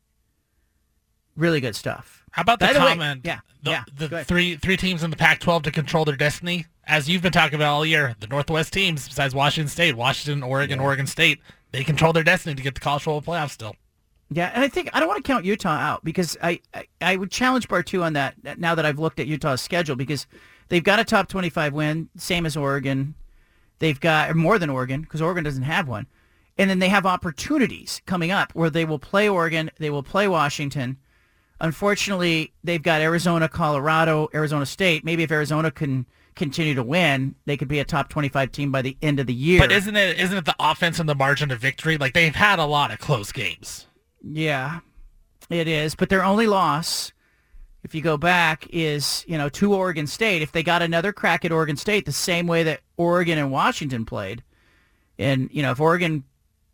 Speaker 2: Really good stuff.
Speaker 7: How about the
Speaker 2: the way-
Speaker 7: comment?
Speaker 2: yeah,
Speaker 7: the,
Speaker 2: yeah,
Speaker 7: the three three teams in the Pac-12 to control their destiny, as you've been talking about all year. The Northwest teams, besides Washington State, Washington, Oregon, Oregon State, they control their destiny to get the college football playoff still.
Speaker 2: Yeah, and I think I don't want to count Utah out because I, I, I would challenge two on that now that I've looked at Utah's schedule because they've got a top 25 win, same as Oregon. They've got or more than Oregon because Oregon doesn't have one. And then they have opportunities coming up where they will play Oregon, they will play Washington. Unfortunately, they've got Arizona, Colorado, Arizona State. Maybe if Arizona can continue to win, they could be a top 25 team by the end of the year.
Speaker 7: But isn't it isn't it the offense and the margin of victory? Like they've had a lot of close games.
Speaker 2: Yeah, it is. But their only loss, if you go back, is you know to Oregon State. If they got another crack at Oregon State, the same way that Oregon and Washington played, and you know if Oregon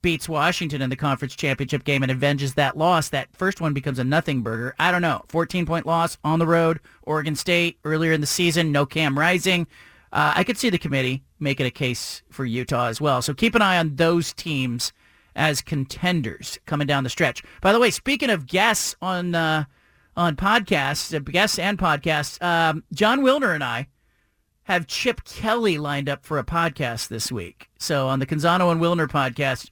Speaker 2: beats Washington in the conference championship game and avenges that loss, that first one becomes a nothing burger. I don't know. 14 point loss on the road, Oregon State earlier in the season, no Cam Rising. Uh, I could see the committee making a case for Utah as well. So keep an eye on those teams as contenders coming down the stretch. By the way, speaking of guests on uh, on podcasts, uh, guests and podcasts, um, Jon Wilner and I have Chip Kelly lined up for a podcast this week. So on the Canzano and Wilner podcast,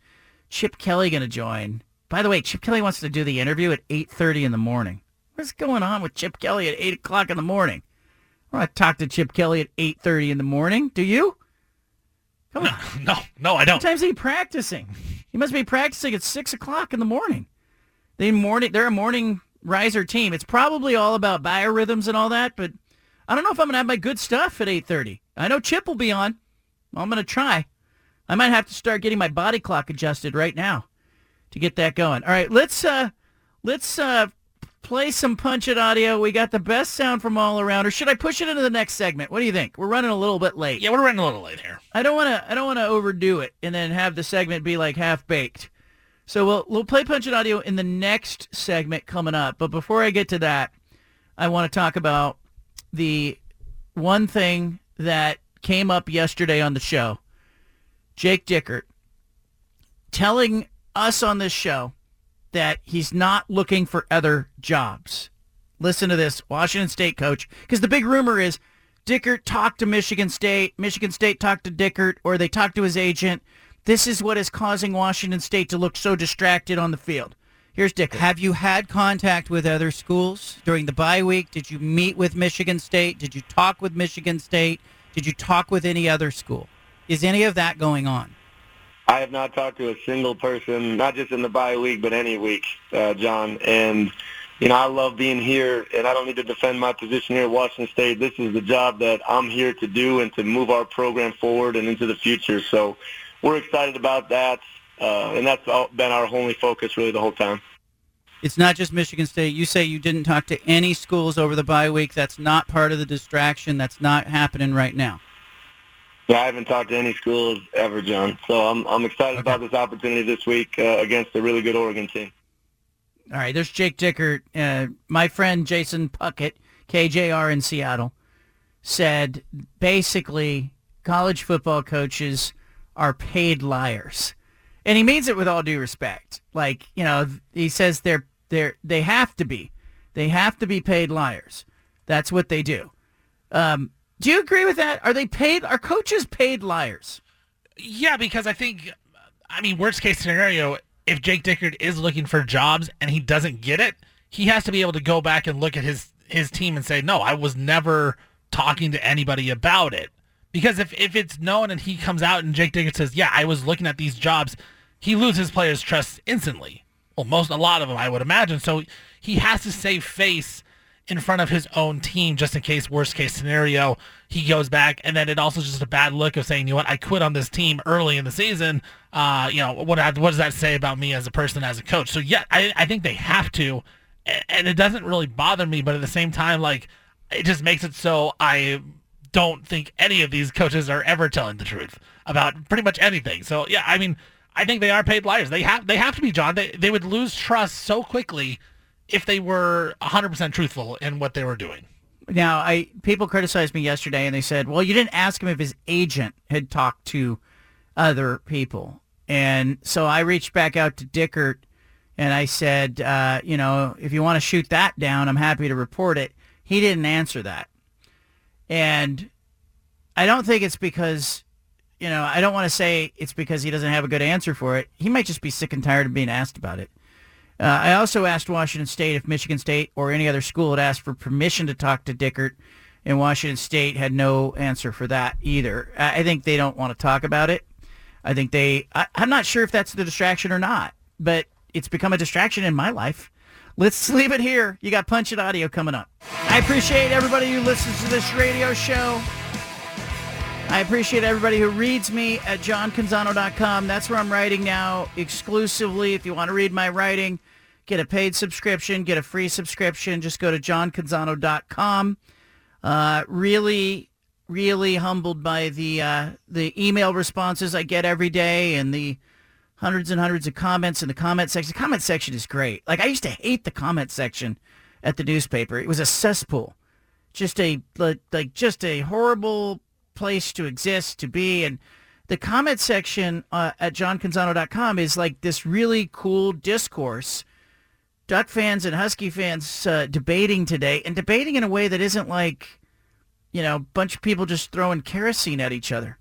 Speaker 2: Chip Kelly going to join. By the way, Chip Kelly wants to do the interview at 8.30 in the morning. What's going on with Chip Kelly at 8 o'clock in the morning? I want to talk to Chip Kelly at 8.30 in the morning. Do you? Come on.
Speaker 7: No, no, I don't.
Speaker 2: What time's he practicing? He must be practicing at 6 o'clock in the morning. They morning, they're a morning riser team. It's probably all about biorhythms and all that, but I don't know if I'm to have my good stuff at 8.30. I know Chip will be on. I'm to try. I might have to start getting my body clock adjusted right now to get that going. All right, let's uh, let's uh, play some punch it audio. We got the best sound from all around. Or should I push it into the next segment? What do you think? We're running a little bit late.
Speaker 7: Yeah, we're running a little late here.
Speaker 2: I don't want to. I don't want to overdo it and then have the segment be like half baked. So we'll we'll play punch it audio in the next segment coming up. But before I get to that, I want to talk about the one thing that came up yesterday on the show. Jake Dickert telling us on this show that he's not looking for other jobs. Listen to this, Washington State coach, because the big rumor is Dickert talked to Michigan State, Michigan State talked to Dickert, or they talked to his agent. This is what is causing Washington State to look so distracted on the field. Here's Dickert.
Speaker 17: Have you had contact with other schools during the bye week? Did you meet with Michigan State? Did you talk with Michigan State? Did you talk with any other school? Is any of that going on?
Speaker 12: I have not talked to a single person, not just in the bye week, but any week, uh, John. And, you know, I love being here, and I don't need to defend my position here at Washington State. This is the job that I'm here to do and to move our program forward and into the future. So we're excited about that, uh, and that's been our only focus really the whole time.
Speaker 17: It's not just Michigan State. You say you didn't talk to any schools over the bye week. That's not part of the distraction. That's not happening right now.
Speaker 12: Yeah, I haven't talked to any schools ever, John. So I'm I'm excited about this opportunity this week uh, against a really good Oregon team.
Speaker 2: All right, there's Jake Dickert. Uh, my friend Jason Puckett, KJR in Seattle, said basically college football coaches are paid liars. And he means it with all due respect. Like, you know, he says they're they're they have to be. They have to be paid liars. That's what they do. Um, do you agree with that? Are they paid are coaches paid liars?
Speaker 7: Yeah, because I think, I mean, worst case scenario, if Jake Dickert is looking for jobs and he doesn't get it, he has to be able to go back and look at his his team and say, no, I was never talking to anybody about it. Because if, if it's known and he comes out and Jake Dickert says, yeah, I was looking at these jobs, he loses players' trust instantly. Well, most, a lot of them, I would imagine. So he has to save face in front of his own team just in case worst case scenario he goes back. And then it also just a bad look of saying you know what I quit on this team early in the season. Uh you know what what does that say about me as a person as a coach? So yeah I, I think they have to. And it doesn't really bother me but at the same time like it just makes it so I don't think any of these coaches are ever telling the truth about pretty much anything. So yeah I mean I think they are paid liars. They have they have to be John. They they would lose trust so quickly if they were 100% truthful in what they were doing.
Speaker 2: Now, I people criticized me yesterday, and they said, "Well, you didn't ask him if his agent had talked to other people." And so I reached back out to Dickert, and I said, uh, "You know, if you want to shoot that down, I'm happy to report it." He didn't answer that, and I don't think it's because, you know, I don't want to say it's because he doesn't have a good answer for it. He might just be sick and tired of being asked about it. Uh, I also asked Washington State if Michigan State or any other school had asked for permission to talk to Dickert, and Washington State had no answer for that either. I I think they don't want to talk about it. I think they. I, I'm not sure if that's the distraction or not, but it's become a distraction in my life. Let's leave it here. You got Punch It Audio coming up. I appreciate everybody who listens to this radio show. I appreciate everybody who reads me at johncanzano.com. That's where I'm writing now exclusively. If you want to read my writing, get a paid subscription, get a free subscription. Just go to johncanzano.com. Uh, really, really humbled by the uh, the email responses I get every day and the hundreds and hundreds of comments in the comment section. The comment section is great. Like I used to hate the comment section at the newspaper. It was a cesspool, just a like just a horrible place to exist to be and the comment section uh, at johncanzano.com is like this really cool discourse duck fans and husky fans uh, debating today and debating in a way that isn't like you know a bunch of people just throwing kerosene at each other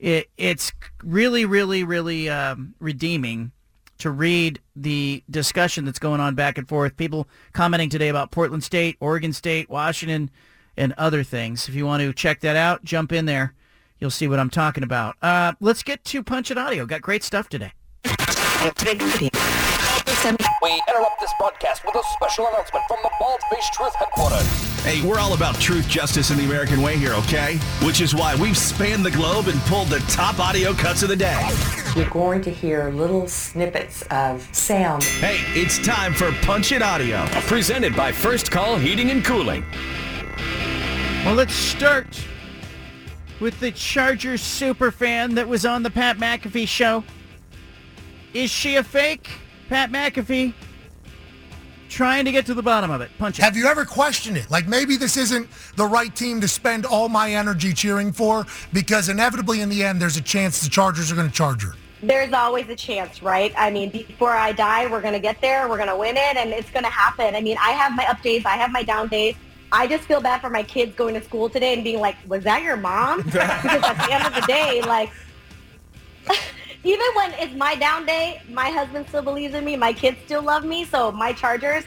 Speaker 2: it, it's really really really um, redeeming to read the discussion that's going on back and forth people commenting today about portland state oregon state washington and other things. If you want to check that out, jump in there. You'll see what I'm talking about. Uh, let's get to Punch It Audio. Got great stuff today.
Speaker 18: We interrupt this podcast with a special announcement from the Bald Faced Truth headquarters.
Speaker 19: Hey, we're all about truth, justice, and the American way here, okay? Which is why we've spanned the globe and pulled the top audio cuts of the day.
Speaker 20: You're going to hear little snippets of sound.
Speaker 19: Hey, it's time for Punch It Audio.
Speaker 4: Presented by First Call Heating and Cooling.
Speaker 2: Well, let's start with the Chargers super fan that was on the Pat McAfee show. Is she a fake? Pat McAfee trying to get to the bottom of it. Punch it.
Speaker 21: Have you ever questioned it? Like maybe this isn't the right team to spend all my energy cheering for because inevitably in the end there's a chance the Chargers are going to charge her.
Speaker 22: There's always a chance, right? I mean, before I die, we're going to get there. We're going to win it, and it's going to happen. I mean, I have my up days. I have my down days. I just feel bad for my kids going to school today and being like, was that your mom? because at the end of the day, like, even when it's my down day, my husband still believes in me. My kids still love me. So my Chargers,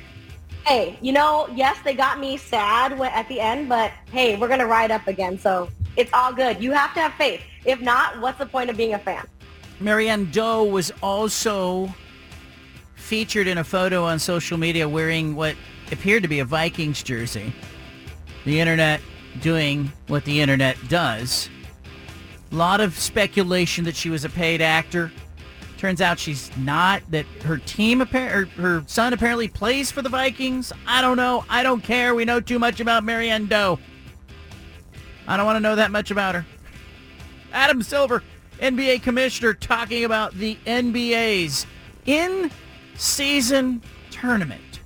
Speaker 22: hey, you know, yes, they got me sad at the end, but hey, we're going to ride up again. So it's all good. You have to have faith. If not, what's the point of being a fan?
Speaker 2: Marianne Doe was also featured in a photo on social media wearing what appeared to be a Vikings jersey. The internet doing what the internet does. A lot of speculation that she was a paid actor. Turns out she's not. That her team, appar- her son apparently plays for the Vikings. I don't know. I don't care. We know too much about Marianne Doe. I don't want to know that much about her. Adam Silver, NBA commissioner, talking about the NBA's in-season tournament.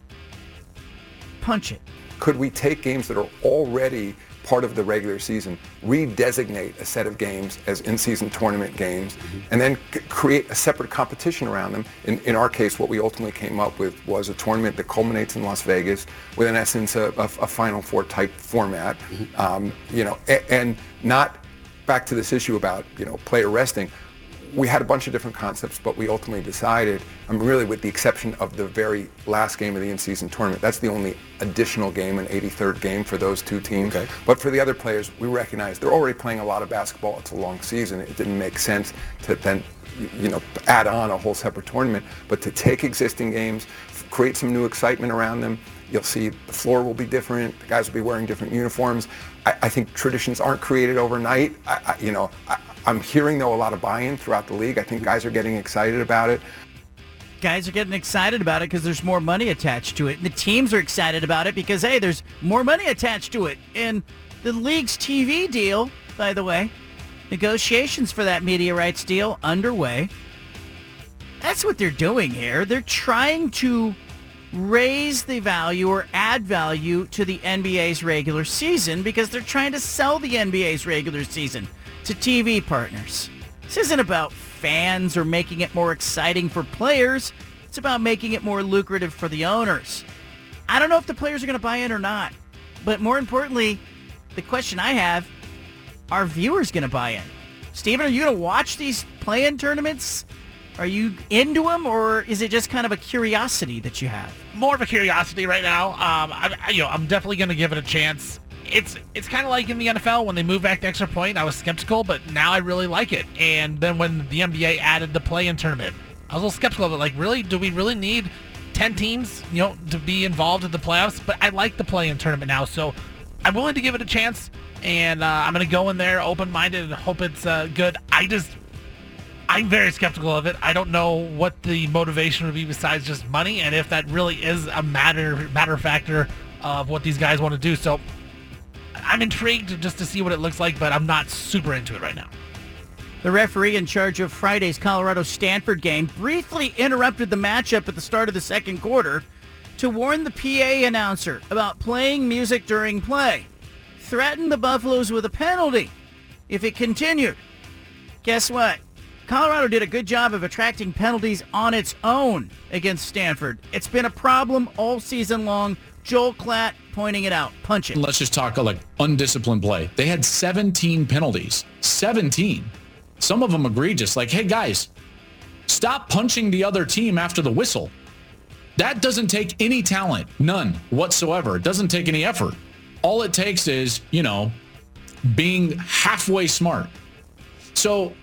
Speaker 2: Punch it.
Speaker 23: Could we take games that are already part of the regular season, redesignate a set of games as in-season tournament games, and then c- create a separate competition around them? In, in our case, what we ultimately came up with was a tournament that culminates in Las Vegas with, in essence, a, a, a Final Four type format. Um, you know, a- and not back to this issue about you know player resting we had a bunch of different concepts, but we ultimately decided, mean, really with the exception of the very last game of the in-season tournament, that's the only additional game, an 83rd game for those two teams. But for the other players, we recognize they're already playing a lot of basketball. It's a long season. It didn't make sense to then, you know, add on a whole separate tournament, but to take existing games, create some new excitement around them. You'll see the floor will be different. The guys will be wearing different uniforms. I, I think traditions aren't created overnight. I, I, you know, I, I'm hearing though a lot of buy-in throughout the league. I think guys are getting excited about it.
Speaker 2: Guys are getting excited about it because there's more money attached to it. And the teams are excited about it because, hey, there's more money attached to it. And the league's TV deal, by the way, negotiations for that media rights deal underway. That's what they're doing here. They're trying to raise the value or add value to the NBA's regular season because they're trying to sell the NBA's regular season to TV partners. This isn't about fans or making it more exciting for players. It's about making it more lucrative for the owners. I don't know if the players are going to buy in or not. But more importantly, the question I have, are viewers going to buy in? Steven, are you going to watch these play-in tournaments? Are you into them, or is it just kind of a curiosity that you have?
Speaker 7: More of a curiosity right now. Um, I, you know, I'm definitely going to give it a chance. It's it's kind of like in the NFL when they moved back to extra point. I was skeptical, but now I really like it. And then when the NBA added the play-in tournament, I was a little skeptical of it. Like, really, do we really need 10 teams, you know, to be involved in the playoffs? But I like the play-in tournament now, so I'm willing to give it a chance. And uh, I'm to go in there open-minded and hope it's uh, good. I just I'm very skeptical of it. I don't know what the motivation would be besides just money, and if that really is a matter matter factor of what these guys want to do. So I'm intrigued just to see what it looks like, but I'm not super into it right now.
Speaker 2: The referee in charge of Friday's Colorado Stanford game briefly interrupted the matchup at the start of the second quarter to warn the PA announcer about playing music during play, threatened the Buffaloes with a penalty if it continued. Guess what? Colorado did a good job of attracting penalties on its own against Stanford. It's been a problem all season long. Joel Klatt pointing it out. Punch it.
Speaker 24: Let's just talk like undisciplined play. They had 17 penalties. 17. Some of them egregious. Like, hey guys, stop punching the other team after the whistle. That doesn't take any talent, none whatsoever. It doesn't take any effort. All it takes is, you know, being halfway smart. So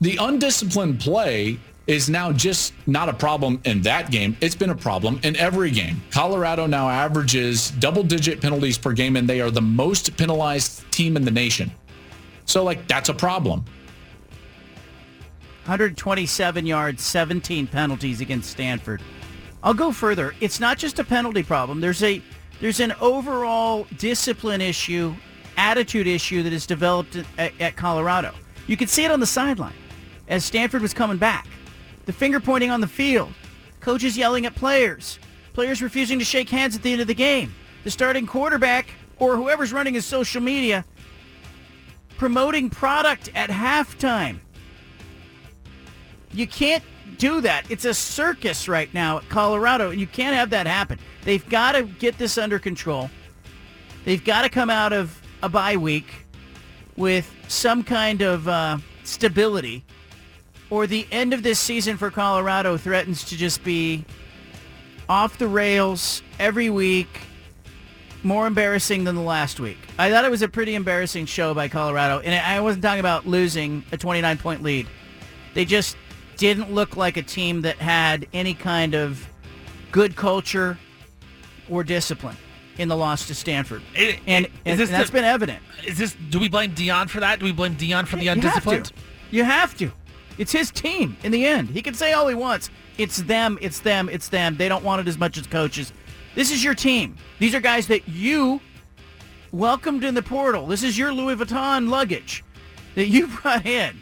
Speaker 24: the undisciplined play is now just not a problem in that game. It's been a problem in every game. Colorado now averages double digit penalties per game, and they are the most penalized team in the nation. So, like, that's a problem.
Speaker 2: 127 yards, 17 penalties against Stanford. I'll go further. It's not just a penalty problem. There's a there's an overall discipline issue, attitude issue that has developed at, at Colorado. You could see it on the sideline as Stanford was coming back. The finger pointing on the field, coaches yelling at players, players refusing to shake hands at the end of the game. The starting quarterback or whoever's running his social media promoting product at halftime. You can't do that. It's a circus right now at Colorado. And you can't have that happen. They've got to get this under control. They've got to come out of a bye week with some kind of uh, stability, or the end of this season for Colorado threatens to just be off the rails every week, more embarrassing than the last week. I thought it was a pretty embarrassing show by Colorado, and I wasn't talking about losing a 29-point lead. They just didn't look like a team that had any kind of good culture or discipline in the loss to Stanford.
Speaker 7: It-
Speaker 2: and
Speaker 7: is
Speaker 2: and,
Speaker 7: this
Speaker 2: and that's
Speaker 7: the-
Speaker 2: been evident.
Speaker 7: Is this? Do we blame Deion for that? Do we blame Deion for the
Speaker 2: You have
Speaker 7: undisciplined?
Speaker 2: to. You have to. It's his team in the end. He can say all he wants. It's them, it's them, it's them. They don't want it as much as coaches. This is your team. These are guys that you welcomed in the portal. This is your Louis Vuitton luggage that you brought in.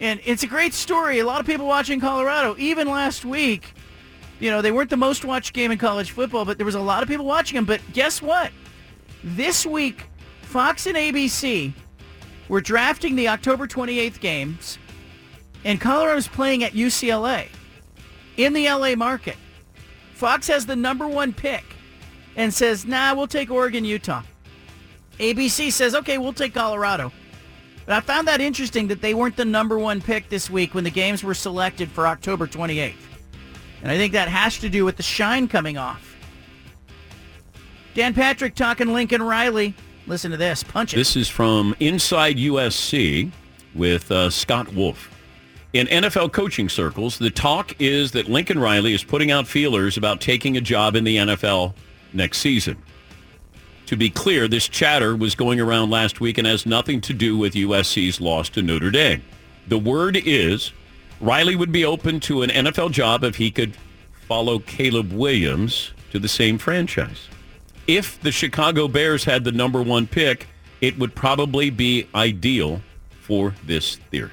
Speaker 2: And it's a great story. A lot of people watching Colorado, even last week, you know, they weren't the most watched game in college football, but there was a lot of people watching them. But guess what? This week, Fox and ABC were drafting the October 28th games, and Colorado's playing at UCLA in the LA market. Fox has the number one pick and says, nah, we'll take Oregon, Utah. ABC says, okay, we'll take Colorado. But I found that interesting that they weren't the number one pick this week when the games were selected for October 28th. And I think that has to do with the shine coming off. Dan Patrick talking Lincoln Riley. Listen to this. Punch it.
Speaker 25: This is from Inside USC with uh, Scott Wolf. In NFL coaching circles, the talk is that Lincoln Riley is putting out feelers about taking a job in the NFL next season. To be clear, this chatter was going around last week and has nothing to do with USC's loss to Notre Dame. The word is Riley would be open to an NFL job if he could follow Caleb Williams to the same franchise. If the Chicago Bears had the number one pick, it would probably be ideal for this theory.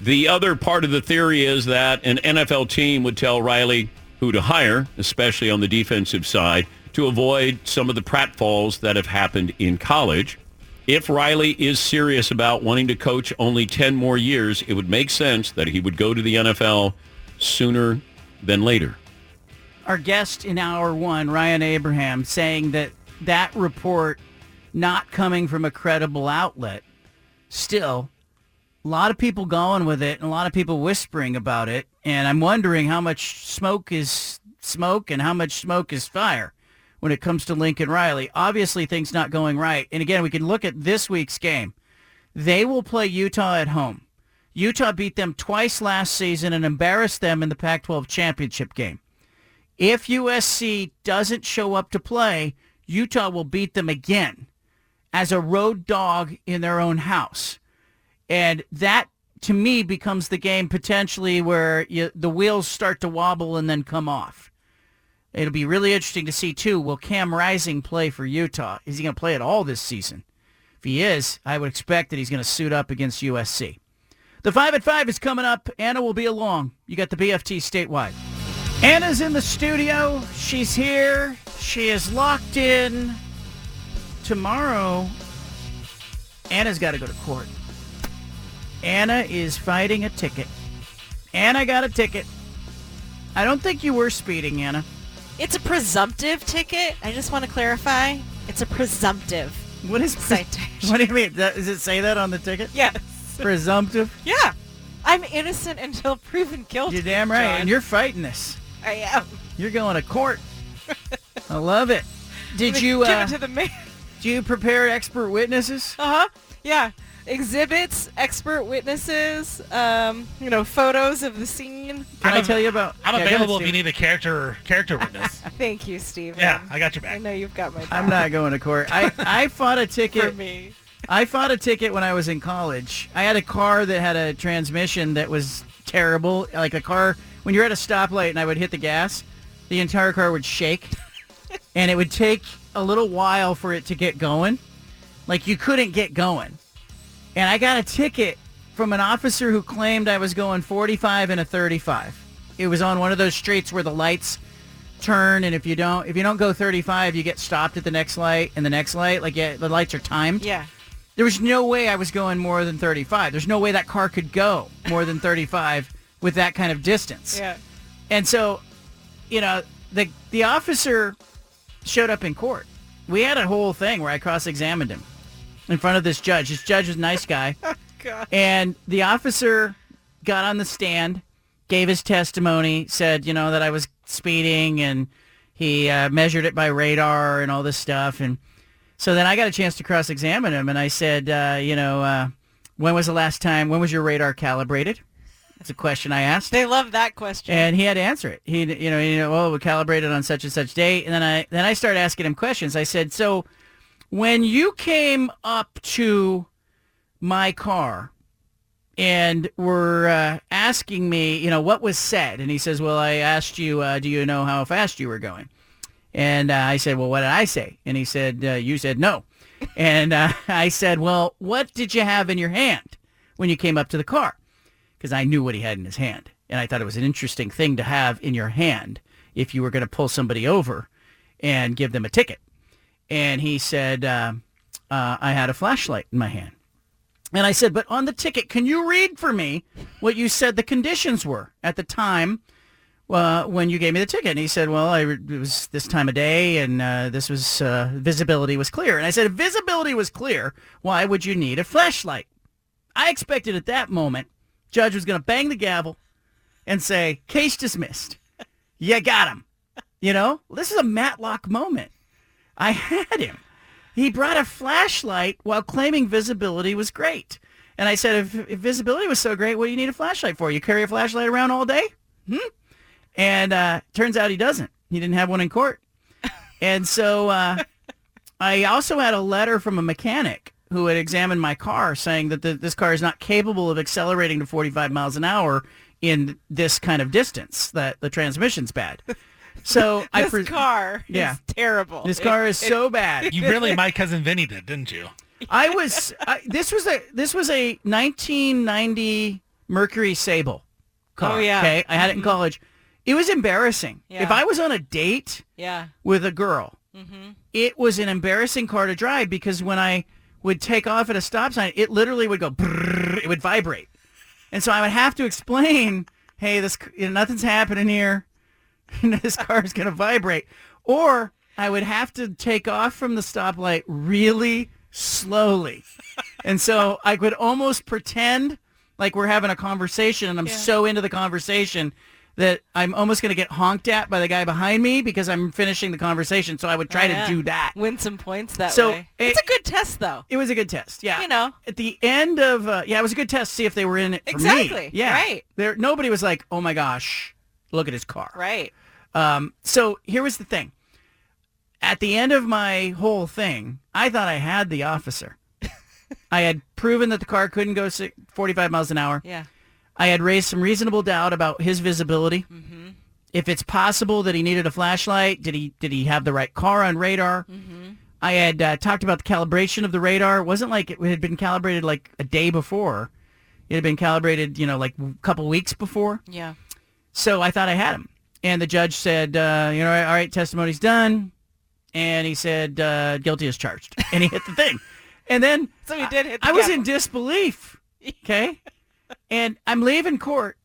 Speaker 25: The other part of the theory is that an NFL team would tell Riley, who to hire, especially on the defensive side, to avoid some of the pratfalls that have happened in college. If Riley is serious about wanting to coach only 10 more years, it would make sense that he would go to the NFL sooner than later.
Speaker 2: Our guest in hour one, Ryan Abraham, saying that that report not coming from a credible outlet, still, a lot of people going with it and a lot of people whispering about it. And I'm wondering how much smoke is smoke and how much smoke is fire when it comes to Lincoln Riley. Obviously, things not going right. And again, we can look at this week's game. They will play Utah at home. Utah beat them twice last season and embarrassed them in the Pac-12 championship game. If USC doesn't show up to play, Utah will beat them again as a road dog in their own house. And that, to me, becomes the game potentially where you, the wheels start to wobble and then come off. It'll be really interesting to see, too, will Cam Rising play for Utah? Is he going to play at all this season? If he is, I would expect that he's going to suit up against USC. The 5 at 5 is coming up. Anna will be along. You got the BFT statewide. Anna's in the studio. She's here. She is locked in. Tomorrow, Anna's got to go to court. Anna is fighting a ticket. Anna got a ticket. I don't think you were speeding, Anna.
Speaker 26: It's a presumptive ticket. I just want to clarify. It's a presumptive.
Speaker 2: What is
Speaker 26: citation?
Speaker 2: What do you mean? Does it say that on the ticket?
Speaker 26: Yes.
Speaker 2: Presumptive?
Speaker 26: Yeah. I'm innocent until proven guilty.
Speaker 2: You're damn right.
Speaker 26: John.
Speaker 2: And you're fighting this.
Speaker 26: I am.
Speaker 2: You're going to court. I love it. Did you
Speaker 26: Give
Speaker 2: you
Speaker 26: it
Speaker 2: uh,
Speaker 26: to the man.
Speaker 2: do you prepare expert witnesses?
Speaker 26: Uh huh. Yeah. Exhibits, expert witnesses, um, you know, photos of the scene.
Speaker 2: Can I tell you about?
Speaker 7: I'm
Speaker 2: Yeah, go ahead,
Speaker 7: available if you need a character character witness.
Speaker 26: Thank you, Steve.
Speaker 7: Yeah, I got your back.
Speaker 26: I know you've got my back.
Speaker 2: I'm not going to court. I, I fought a ticket.
Speaker 26: For me.
Speaker 2: I fought a ticket when I was in college. I had a car that had a transmission that was terrible. Like a car, when you're at a stoplight and I would hit the gas, the entire car would shake. and it would take a little while for it to get going. Like you couldn't get going. And I got a ticket from an officer who claimed I was going 45 and a 35. It was on one of those streets where the lights turn and if you don't if you don't go 35 you get stopped at the next light and the next light like yeah, the lights are timed
Speaker 26: Yeah.
Speaker 2: there was no way I was going more than 35. There's no way that car could go more than 35 with that kind of distance.
Speaker 26: Yeah.
Speaker 2: And so, you know, the the officer showed up in court. We had a whole thing where I cross-examined him in front of this judge. This judge was a nice guy.
Speaker 26: God.
Speaker 2: And the officer got on the stand, gave his testimony, said, you know, that I was speeding and he uh, measured it by radar and all this stuff. And so then I got a chance to cross-examine him and I said, uh, you know, uh, when was the last time, when was your radar calibrated? That's a question I asked.
Speaker 26: They love that question.
Speaker 2: And he had to answer it. He, you know, you know, well, we calibrated on such and such date. And then I, then I started asking him questions. I said, so when you came up to my car and were uh, asking me, you know, what was said, and he says, well, I asked you, uh, do you know how fast you were going? And uh, I said, well, what did I say? And he said, uh, you said no. and uh, I said, well, what did you have in your hand when you came up to the car? Because I knew what he had in his hand. And I thought it was an interesting thing to have in your hand if you were going to pull somebody over and give them a ticket. And he said, uh, uh, I had a flashlight in my hand. And I said, but on the ticket, can you read for me what you said the conditions were at the time uh, when you gave me the ticket? And he said, well, I, it was this time of day and uh, this was, uh, visibility was clear. And I said, if visibility was clear, why would you need a flashlight? I expected at that moment, judge was going to bang the gavel and say, case dismissed. You got him. You know, this is a Matlock moment. I had him. He brought a flashlight while claiming visibility was great. And I said, if, if visibility was so great, what do you need a flashlight for? You carry a flashlight around all day? Hmm? And uh, turns out he doesn't. He didn't have one in court. And so uh, I also had a letter from a mechanic who had examined my car saying that the, this car is not capable of accelerating to 45 miles an hour in this kind of distance, that the transmission's bad. So I
Speaker 26: this
Speaker 2: pre-
Speaker 26: car
Speaker 2: Yeah.
Speaker 26: is terrible.
Speaker 2: This car is so bad.
Speaker 7: You really my cousin Vinny did, didn't you?
Speaker 2: I was I, this was a this was a 1990 Mercury Sable car.
Speaker 26: Oh, yeah.
Speaker 2: Okay, I had it in
Speaker 26: Mhm.
Speaker 2: college. It was embarrassing.
Speaker 26: Yeah.
Speaker 2: If I was on a date
Speaker 26: Yeah.
Speaker 2: with a girl,
Speaker 26: Mhm.
Speaker 2: it was an embarrassing car to drive because when I would take off at a stop sign, it literally would go, brrrr, it would vibrate. And so I would have to explain, hey, this you know, nothing's happening here. this car is going to vibrate. Or I would have to take off from the stoplight really slowly. and so I could almost pretend like we're having a conversation and I'm so into the conversation that I'm almost going to get honked at by the guy behind me because I'm finishing the conversation. So I would try
Speaker 26: Oh, yeah.
Speaker 2: to do that.
Speaker 26: Win some points that
Speaker 2: So,
Speaker 26: way. It's a good test, though.
Speaker 2: It was a good test. Yeah.
Speaker 26: You know.
Speaker 2: At the end of uh, yeah, it was a good test to see if they were in it.
Speaker 26: Exactly.
Speaker 2: Yeah.
Speaker 26: Right.
Speaker 2: There nobody was like, "Oh my gosh, look at his car."
Speaker 26: Right.
Speaker 2: Um so here was the thing. At the end of my whole thing, I thought I had the officer. I had proven that the car couldn't go 45 miles an hour.
Speaker 26: Yeah.
Speaker 2: I had raised some reasonable doubt about his visibility.
Speaker 26: Mm-hmm.
Speaker 2: If it's possible that he needed a flashlight, did he did he have the right car on radar?
Speaker 26: Mm-hmm.
Speaker 2: I had uh, talked about the calibration of the radar. It wasn't like it had been calibrated like a day before. It had been calibrated, you know, like a couple weeks before.
Speaker 26: Yeah.
Speaker 2: So I thought I had him. And the judge said, uh, you know, all right, testimony's done. And he said, uh, guilty as charged. And he hit the thing. And then
Speaker 26: So he did hit the
Speaker 2: I was in disbelief. Okay. and I'm leaving court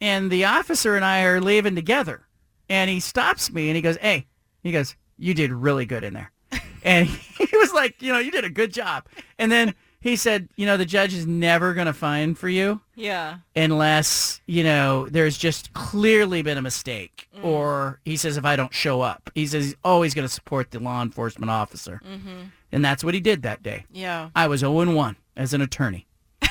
Speaker 2: and the officer and I are leaving together. And he stops me and he goes, hey, he goes, you did really good in there. And he was like, you know, you did a good job. And then he said, you know, the judge is never going to fine for you
Speaker 26: Yeah.
Speaker 2: unless, you know, there's just clearly been a mistake.
Speaker 26: Mm.
Speaker 2: Or he says, if I don't show up, he says he's always going to support the law enforcement officer.
Speaker 26: Mhm.
Speaker 2: And that's what he did that day.
Speaker 26: Yeah.
Speaker 2: I was 0-1 as an attorney.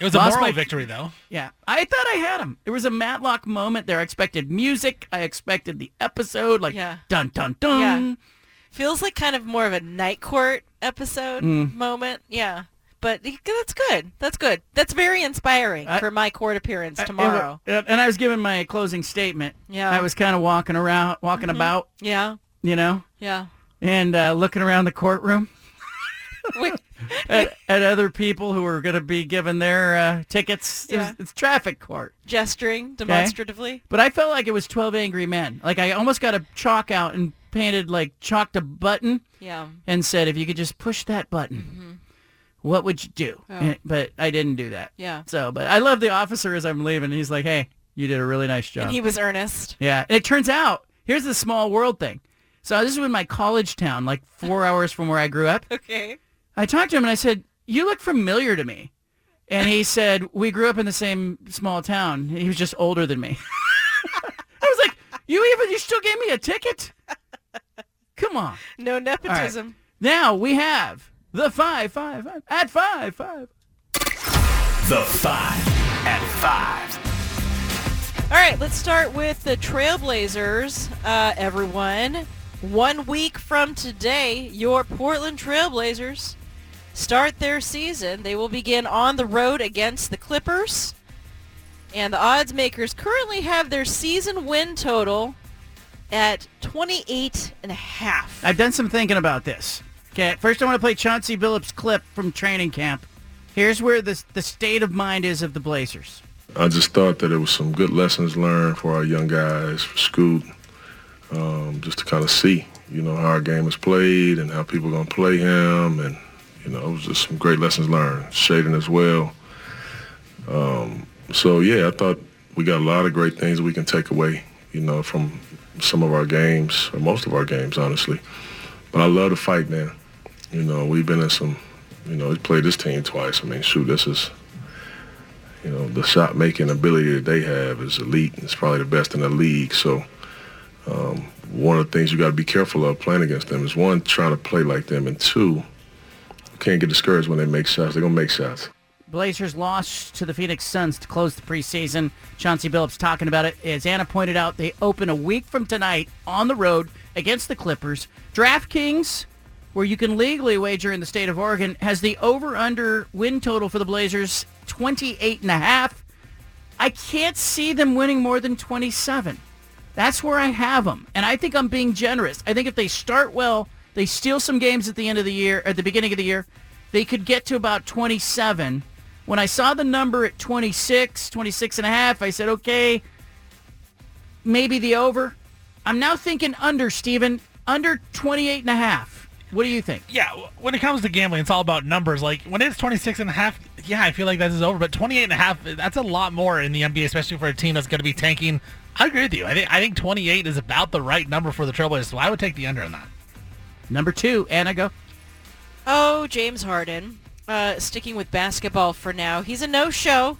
Speaker 7: It was a
Speaker 2: Lost
Speaker 7: moral
Speaker 2: my-
Speaker 7: victory, though.
Speaker 2: Yeah. I thought I had him. There was a Matlock moment there. I expected music. I expected the episode, like
Speaker 26: Yeah.
Speaker 2: dun, dun, dun.
Speaker 26: Yeah. Feels like kind of more of a night court episode
Speaker 2: Mm.
Speaker 26: moment. Yeah. But that's good. That's good. That's very inspiring
Speaker 2: I-
Speaker 26: for my court appearance
Speaker 2: I-
Speaker 26: tomorrow.
Speaker 2: And, and I was giving my closing statement.
Speaker 26: Yeah.
Speaker 2: I was kind of walking around, walking
Speaker 26: Mhm.
Speaker 2: about,
Speaker 26: Yeah.
Speaker 2: you know,
Speaker 26: Yeah.
Speaker 2: and uh, looking around the courtroom at, at other people who were going to be given their uh, tickets.
Speaker 26: Yeah.
Speaker 2: It's traffic court.
Speaker 26: Gesturing
Speaker 2: okay?
Speaker 26: demonstratively.
Speaker 2: But I felt like it was 12 Angry Men. Like I almost got a chalk out and painted, like chalked a button
Speaker 26: Yeah.
Speaker 2: and said, if you could just push that button, what would you do?
Speaker 26: Oh.
Speaker 2: And- but I didn't do that.
Speaker 26: Yeah.
Speaker 2: So, but I love the officer as I'm leaving. He's like, hey, you did a really nice job.
Speaker 26: And he was earnest.
Speaker 2: Yeah, and it turns out here's the small world thing. So this is in my college town, like four hours from where I grew up.
Speaker 26: Okay.
Speaker 2: I talked to him and I said, "You look familiar to me," and he said, "We grew up in the same small town." He was just older than me. I was like, "You even you still gave me a ticket? Come on."
Speaker 26: No
Speaker 2: All right.
Speaker 26: nepotism.
Speaker 2: Now we have the five, five, five at five, five.
Speaker 19: The five at five.
Speaker 26: All right, let's start with the Trailblazers, uh, everyone. One week from today, your Portland Trailblazers start their season. They will begin on the road against the Clippers. And the odds makers currently have their season win total at 28 and a half.
Speaker 2: I've done some thinking about this. Okay, first I want to play Chauncey Billups' clip from training camp. Here's where the the state of mind is of the Blazers.
Speaker 27: I just thought that it was some good lessons learned for our young guys, for Scoot, um, just to kind of see, you know, how our game is played and how people are going to play him. And, you know, it was just some great lessons learned. Shaedon as well. Um, so, yeah, I thought we got a lot of great things we can take away, you know, from some of our games, or most of our games, honestly. But I love to fight, man. You know, we've been in some, you know, we played this team twice. I mean, shoot, this is, you know, the shot making ability that they have is elite. It's probably the best in the league. So um, one of the things you got to be careful of playing against them is one, trying to play like them, and two, you can't get discouraged when they make shots. They're gonna make shots.
Speaker 2: Blazers lost to the Phoenix Suns to close the preseason. Chauncey Billups talking about it. As Anna pointed out, they open a week from tonight on the road against the Clippers. DraftKings, where you can legally wager in the state of Oregon, has the over-under win total for the Blazers 28 and a half. I can't see them winning more than 27. That's where I have them. And I think I'm being generous. I think if they start well, they steal some games at the end of the year, at the beginning of the year, they could get to about 27. When I saw the number at 26, 26 and a half, I said, okay, maybe the over. I'm now thinking under, Steven. Under 28 and a half. What do you think?
Speaker 7: Yeah, when it comes to gambling, it's all about numbers. Like when it's 26 and a half, yeah, I feel like that is over. But 28 and a half, that's a lot more in the NBA, especially for a team that's going to be tanking. I agree with you. I think I think 28 is about the right number for the Trailblazers, so I would take the under on that.
Speaker 2: Number two, Anna, go.
Speaker 26: Oh, James Harden. Uh, sticking with basketball for now. He's a no-show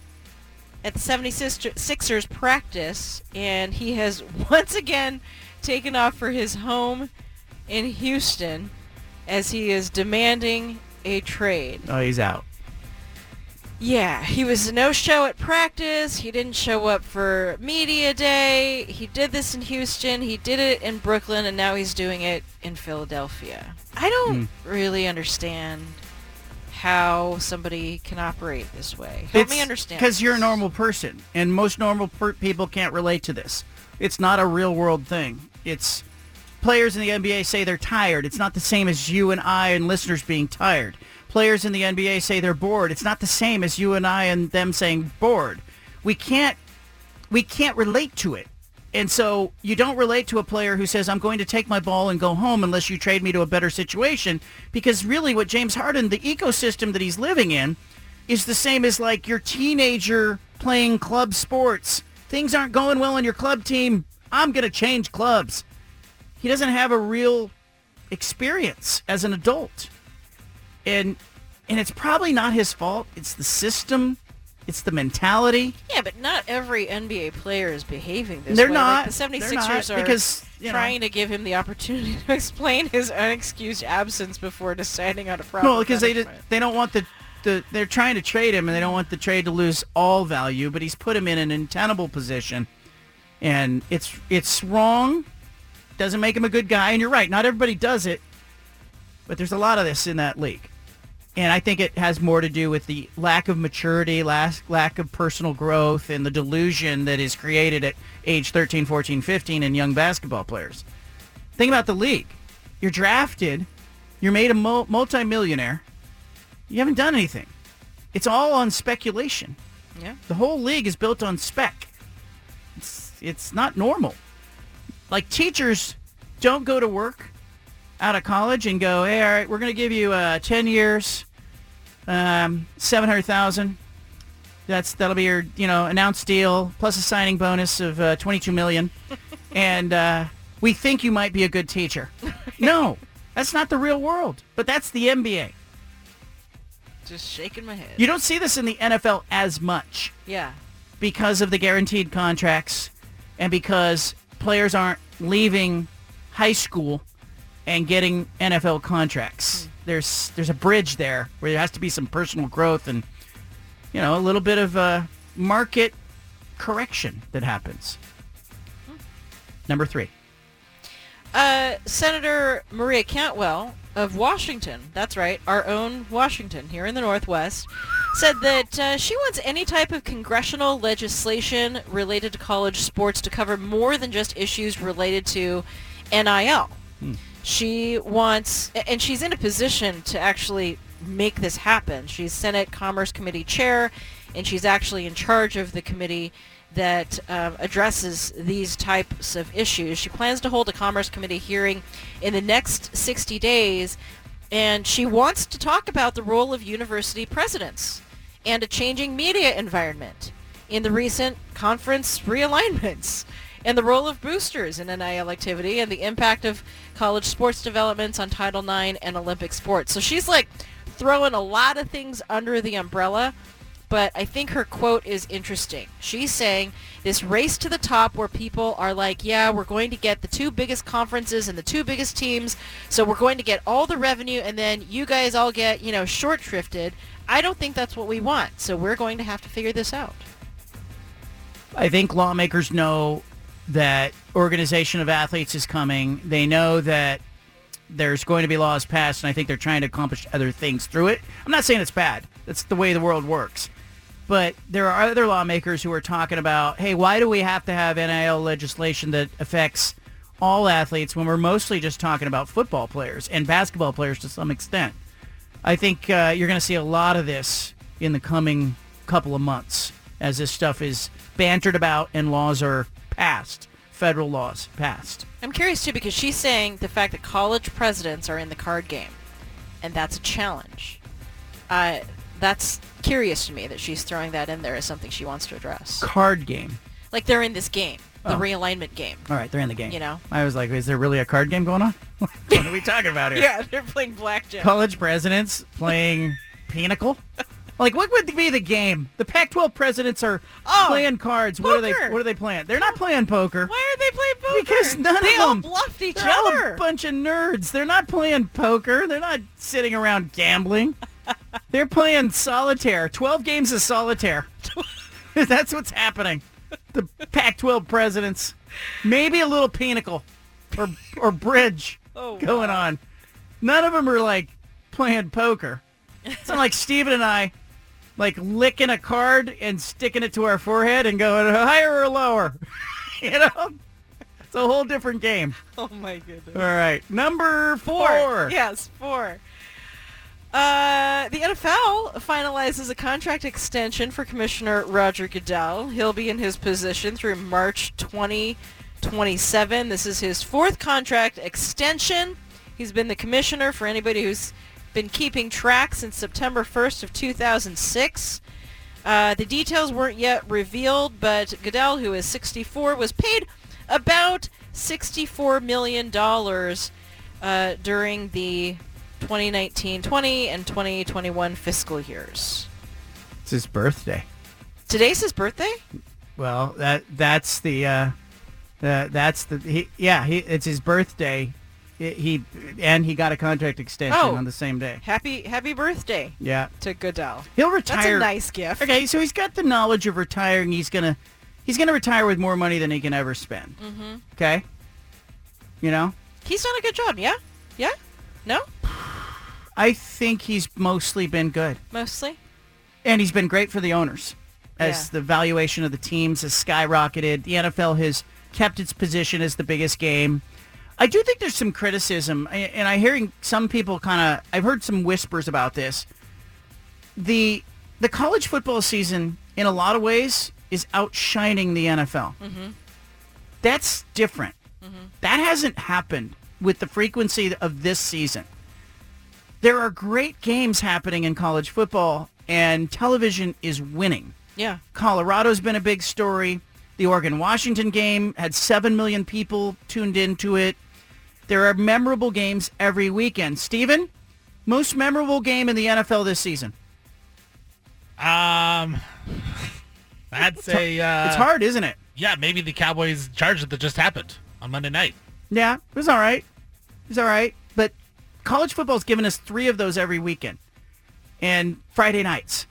Speaker 26: at the 76ers practice, and he has once again taken off for his home in Houston as he is demanding a trade.
Speaker 2: Oh, he's out.
Speaker 26: Yeah, he was no-show at practice. He didn't show up for media day. He did this in Houston. He did it in Brooklyn, and now he's doing it in Philadelphia. I don't hmm. really understand how somebody can operate this way. Help me understand.
Speaker 2: Because you're a normal person, and most normal per- people can't relate to this. It's not a real world thing. It's players in the NBA say they're tired. It's not the same as you and I and listeners being tired. Players in the NBA say they're bored. It's not the same as you and I and them saying bored. We can't we can't relate to it. And so you don't relate to a player who says, I'm going to take my ball and go home unless you trade me to a better situation. Because really what James Harden, the ecosystem that he's living in, is the same as like your teenager playing club sports. Things aren't going well on your club team. I'm going to change clubs. He doesn't have a real experience as an adult. And and it's probably not his fault. It's the system. It's the mentality.
Speaker 26: Yeah, but not every NBA player is behaving this
Speaker 2: They're
Speaker 26: way.
Speaker 2: not.
Speaker 26: Like the
Speaker 2: They're
Speaker 26: 76ers
Speaker 2: not,
Speaker 26: are
Speaker 2: because, you know-
Speaker 26: trying to give him the opportunity to explain his unexcused absence before deciding on a proper
Speaker 2: No, because they they don't want the, the they're trying to trade him and they don't want the trade to lose all value. But he's put him in an untenable position, and it's it's wrong. Doesn't make him a good guy. And you're right. Not everybody does it, but there's a lot of this in that league, and I think it has more to do with the lack of maturity, lack lack of personal growth, and the delusion that is created at age 13, 14, 15 in young basketball players. Think about the league. You're drafted. You're made a mul- multimillionaire. You haven't done anything. It's all on speculation.
Speaker 26: Yeah.
Speaker 2: The whole league is built on spec. It's, it's not normal. Like teachers don't go to work out of college and go, hey, all right, we're going to give you uh, 10 years, um, 700000 That's That'll be your, you know, announced deal, plus a signing bonus of uh, 22 million. and uh, we think you might be a good teacher. no, that's not the real world. But that's the NBA.
Speaker 26: Just shaking my head.
Speaker 2: You don't see this in the NFL as much
Speaker 26: Yeah.
Speaker 2: because of the guaranteed contracts and because players aren't leaving high school and getting NFL contracts. There's there's a bridge there where there has to be some personal growth and you know a little bit of uh, market correction that happens. Number three.
Speaker 26: Uh, Senator Maria Cantwell of Washington, that's right, our own Washington here in the Northwest, said that uh, she wants any type of congressional legislation related to college sports to cover more than just issues related to NIL. She wants, and she's in a position to actually make this happen. She's Senate Commerce Committee chair, and she's actually in charge of the committee that um, addresses these types of issues. She plans to hold a Commerce Committee hearing in the next 60 days, and she wants to talk about the role of university presidents and a changing media environment in the recent conference realignments and the role of boosters in NIL activity and the impact of college sports developments on Title IX and Olympic sports. So she's like throwing a lot of things under the umbrella, but I think her quote is interesting. She's saying this race to the top where people are like, yeah, we're going to get the two biggest conferences and the two biggest teams, so we're going to get all the revenue and then you guys all get, you know, short shrifted. I don't think that's what we want, so we're going to have to figure this out.
Speaker 2: I think lawmakers know that organization of athletes is coming. They know that there's going to be laws passed, and I think they're trying to accomplish other things through it. I'm not saying it's bad. That's the way the world works. But there are other lawmakers who are talking about, hey, why do we have to have NIL legislation that affects all athletes when we're mostly just talking about football players and basketball players to some extent? I think uh, you're going to see a lot of this in the coming couple of months as this stuff is bantered about and laws are passed federal laws passed.
Speaker 26: I'm curious too because she's saying the fact that college presidents are in the card game, and that's a challenge. Uh, that's curious to me that she's throwing that in there as something she wants to address.
Speaker 2: Card game.
Speaker 26: Like they're in this game, the
Speaker 2: Oh.
Speaker 26: realignment game.
Speaker 2: All right, they're in the game.
Speaker 26: You know?
Speaker 2: I was like, is there really a card game going on? what are we talking about here?
Speaker 26: Yeah, they're playing blackjack.
Speaker 2: College presidents playing Pinochle? Like, what would be the game? The Pac-12 presidents are oh, playing cards. What are they?
Speaker 26: Oh, poker.
Speaker 2: What are they playing? They're not playing poker.
Speaker 26: Why are they playing poker?
Speaker 2: Because none
Speaker 26: they
Speaker 2: of
Speaker 26: all
Speaker 2: them
Speaker 26: bluffed each
Speaker 2: they're all
Speaker 26: other.
Speaker 2: a bunch of nerds. They're not playing poker. They're not sitting around gambling. They're playing solitaire. Twelve games of solitaire. That's what's happening. The Pac-12 presidents, maybe a little Pinochle or or bridge
Speaker 26: Oh,
Speaker 2: going on. None of them are like playing poker. It's not like Steven and I like licking a card and sticking it to our forehead and going higher or lower. you know? It's a whole different game.
Speaker 26: Oh my goodness.
Speaker 2: All right. Number four.
Speaker 26: Yes, four. Uh, the NFL finalizes a contract extension for Commissioner Roger Goodell. He'll be in his position through March 2027. This is his fourth contract extension. He's been the commissioner for anybody who's been keeping track since September 1st of 2006. Uh, the details weren't yet revealed, but Goodell, who is 64, was paid about $64 million uh, during the 2019-20 and 2021 fiscal years.
Speaker 2: It's his birthday.
Speaker 26: Today's his birthday?
Speaker 2: Well, that that's the uh, uh that's the he, yeah, he it's his birthday. He, he and he got a contract extension
Speaker 26: Oh.
Speaker 2: on the same day.
Speaker 26: Happy happy birthday
Speaker 2: Yeah.
Speaker 26: to Goodell.
Speaker 2: He'll
Speaker 26: That's a
Speaker 2: retire.
Speaker 26: nice gift.
Speaker 2: Okay, so he's got the knowledge of retiring. He's gonna he's gonna retire with more money than he can ever spend.
Speaker 26: hmm
Speaker 2: Okay. You know,
Speaker 26: He's done a good job, yeah? Yeah? No?
Speaker 2: I think he's mostly been good,
Speaker 26: Mostly?
Speaker 2: and he's been great for the owners as
Speaker 26: Yeah.
Speaker 2: the valuation of the teams has skyrocketed. The NFL has kept its position as the biggest game. I do think there's some criticism, and I'm hearing some people kind of. I've heard some whispers about this. The the college football season, in a lot of ways, is outshining the NFL.
Speaker 26: Mm-hmm.
Speaker 2: That's different. That hasn't happened with the frequency of this season. There are great games happening in college football, and television is winning.
Speaker 26: Yeah.
Speaker 2: Colorado's been a big story. The Oregon-Washington game had 7 million people tuned into it. There are memorable games every weekend. Steven, most memorable game in the NFL this season?
Speaker 7: Um, I'd say uh,
Speaker 2: it's hard, isn't it?
Speaker 7: Yeah, maybe the Cowboys Chargers that just happened on Monday night.
Speaker 2: Yeah, it was all right. It was all right. College football's given us three of those every weekend. And Friday nights.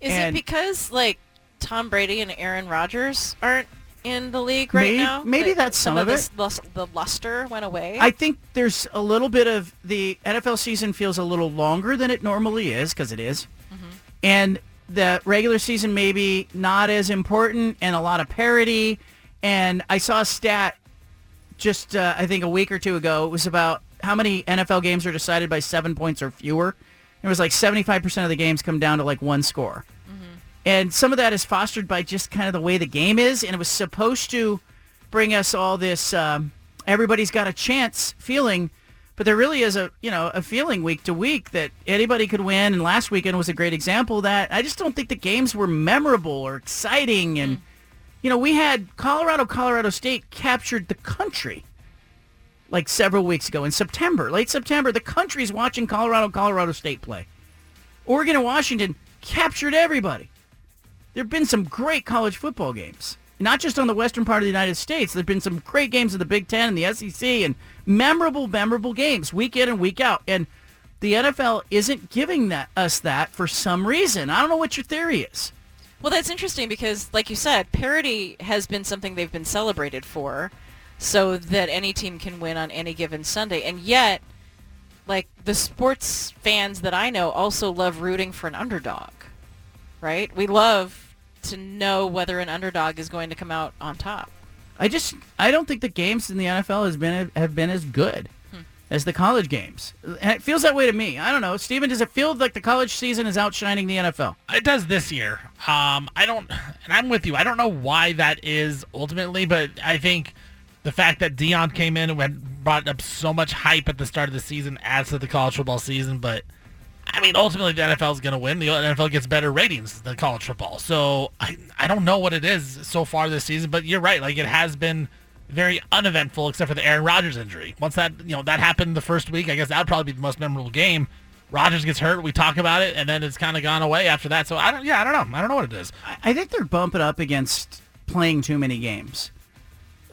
Speaker 26: Is
Speaker 2: And-
Speaker 26: it because like Tom Brady and Aaron Rodgers aren't in the league right
Speaker 2: Maybe-
Speaker 26: now?
Speaker 2: maybe
Speaker 26: That
Speaker 2: that's some of
Speaker 26: this lus- the luster went away.
Speaker 2: I think there's a little bit of the NFL season feels a little longer than it normally is because it is. and the regular season maybe not as important and a lot of parity. And I saw a stat just uh, I think a week or two ago. It was about how many NFL games are decided by seven points or fewer. It was like 75% of the games come down to like one score. And some of that is fostered by just kind of the way the game is. And it was supposed to bring us all this um, everybody's got a chance feeling. But there really is a you know a feeling week to week that anybody could win. And last weekend was a great example of that. I just don't think the games were memorable or exciting. And you know we had Colorado, Colorado State captured the country like several weeks ago in September, late September. The country's watching Colorado, Colorado State play. Oregon and Washington captured everybody. There have been some great college football games, not just on the western part of the United States. There have been some great games in the Big Ten and the SEC and memorable, memorable games week in and week out. And the NFL isn't giving that us that for some reason. I don't know what your theory is.
Speaker 26: Well, that's interesting because, like you said, parity has been something they've been celebrated for, so that any team can win on any given Sunday. And yet, like the sports fans that I know also love rooting for an underdog, right? We love to know whether an underdog is going to come out on top.
Speaker 2: I just I don't think the games in the NFL has been have been as good as the college games. And it feels that way to me. I don't know, Steven, does it feel like the college season is outshining the NFL?
Speaker 7: It does this year. Um, I don't, and I'm with you. I don't know why that is ultimately, but I think the fact that Deion came in and brought up so much hype at the start of the season adds to the college football season. But I mean, ultimately, the NFL is going to win. The NFL gets better ratings than college football. So I, I don't know what it is so far this season, but you're right. Like it has been very uneventful, except for the Aaron Rodgers injury. Once that you know that happened the first week, I guess that would probably be the most memorable game. Rodgers gets hurt, we talk about it, and then it's kind of gone away after that. So I don't, yeah, I don't know. I don't know what it is.
Speaker 2: I think they're bumping up against playing too many games.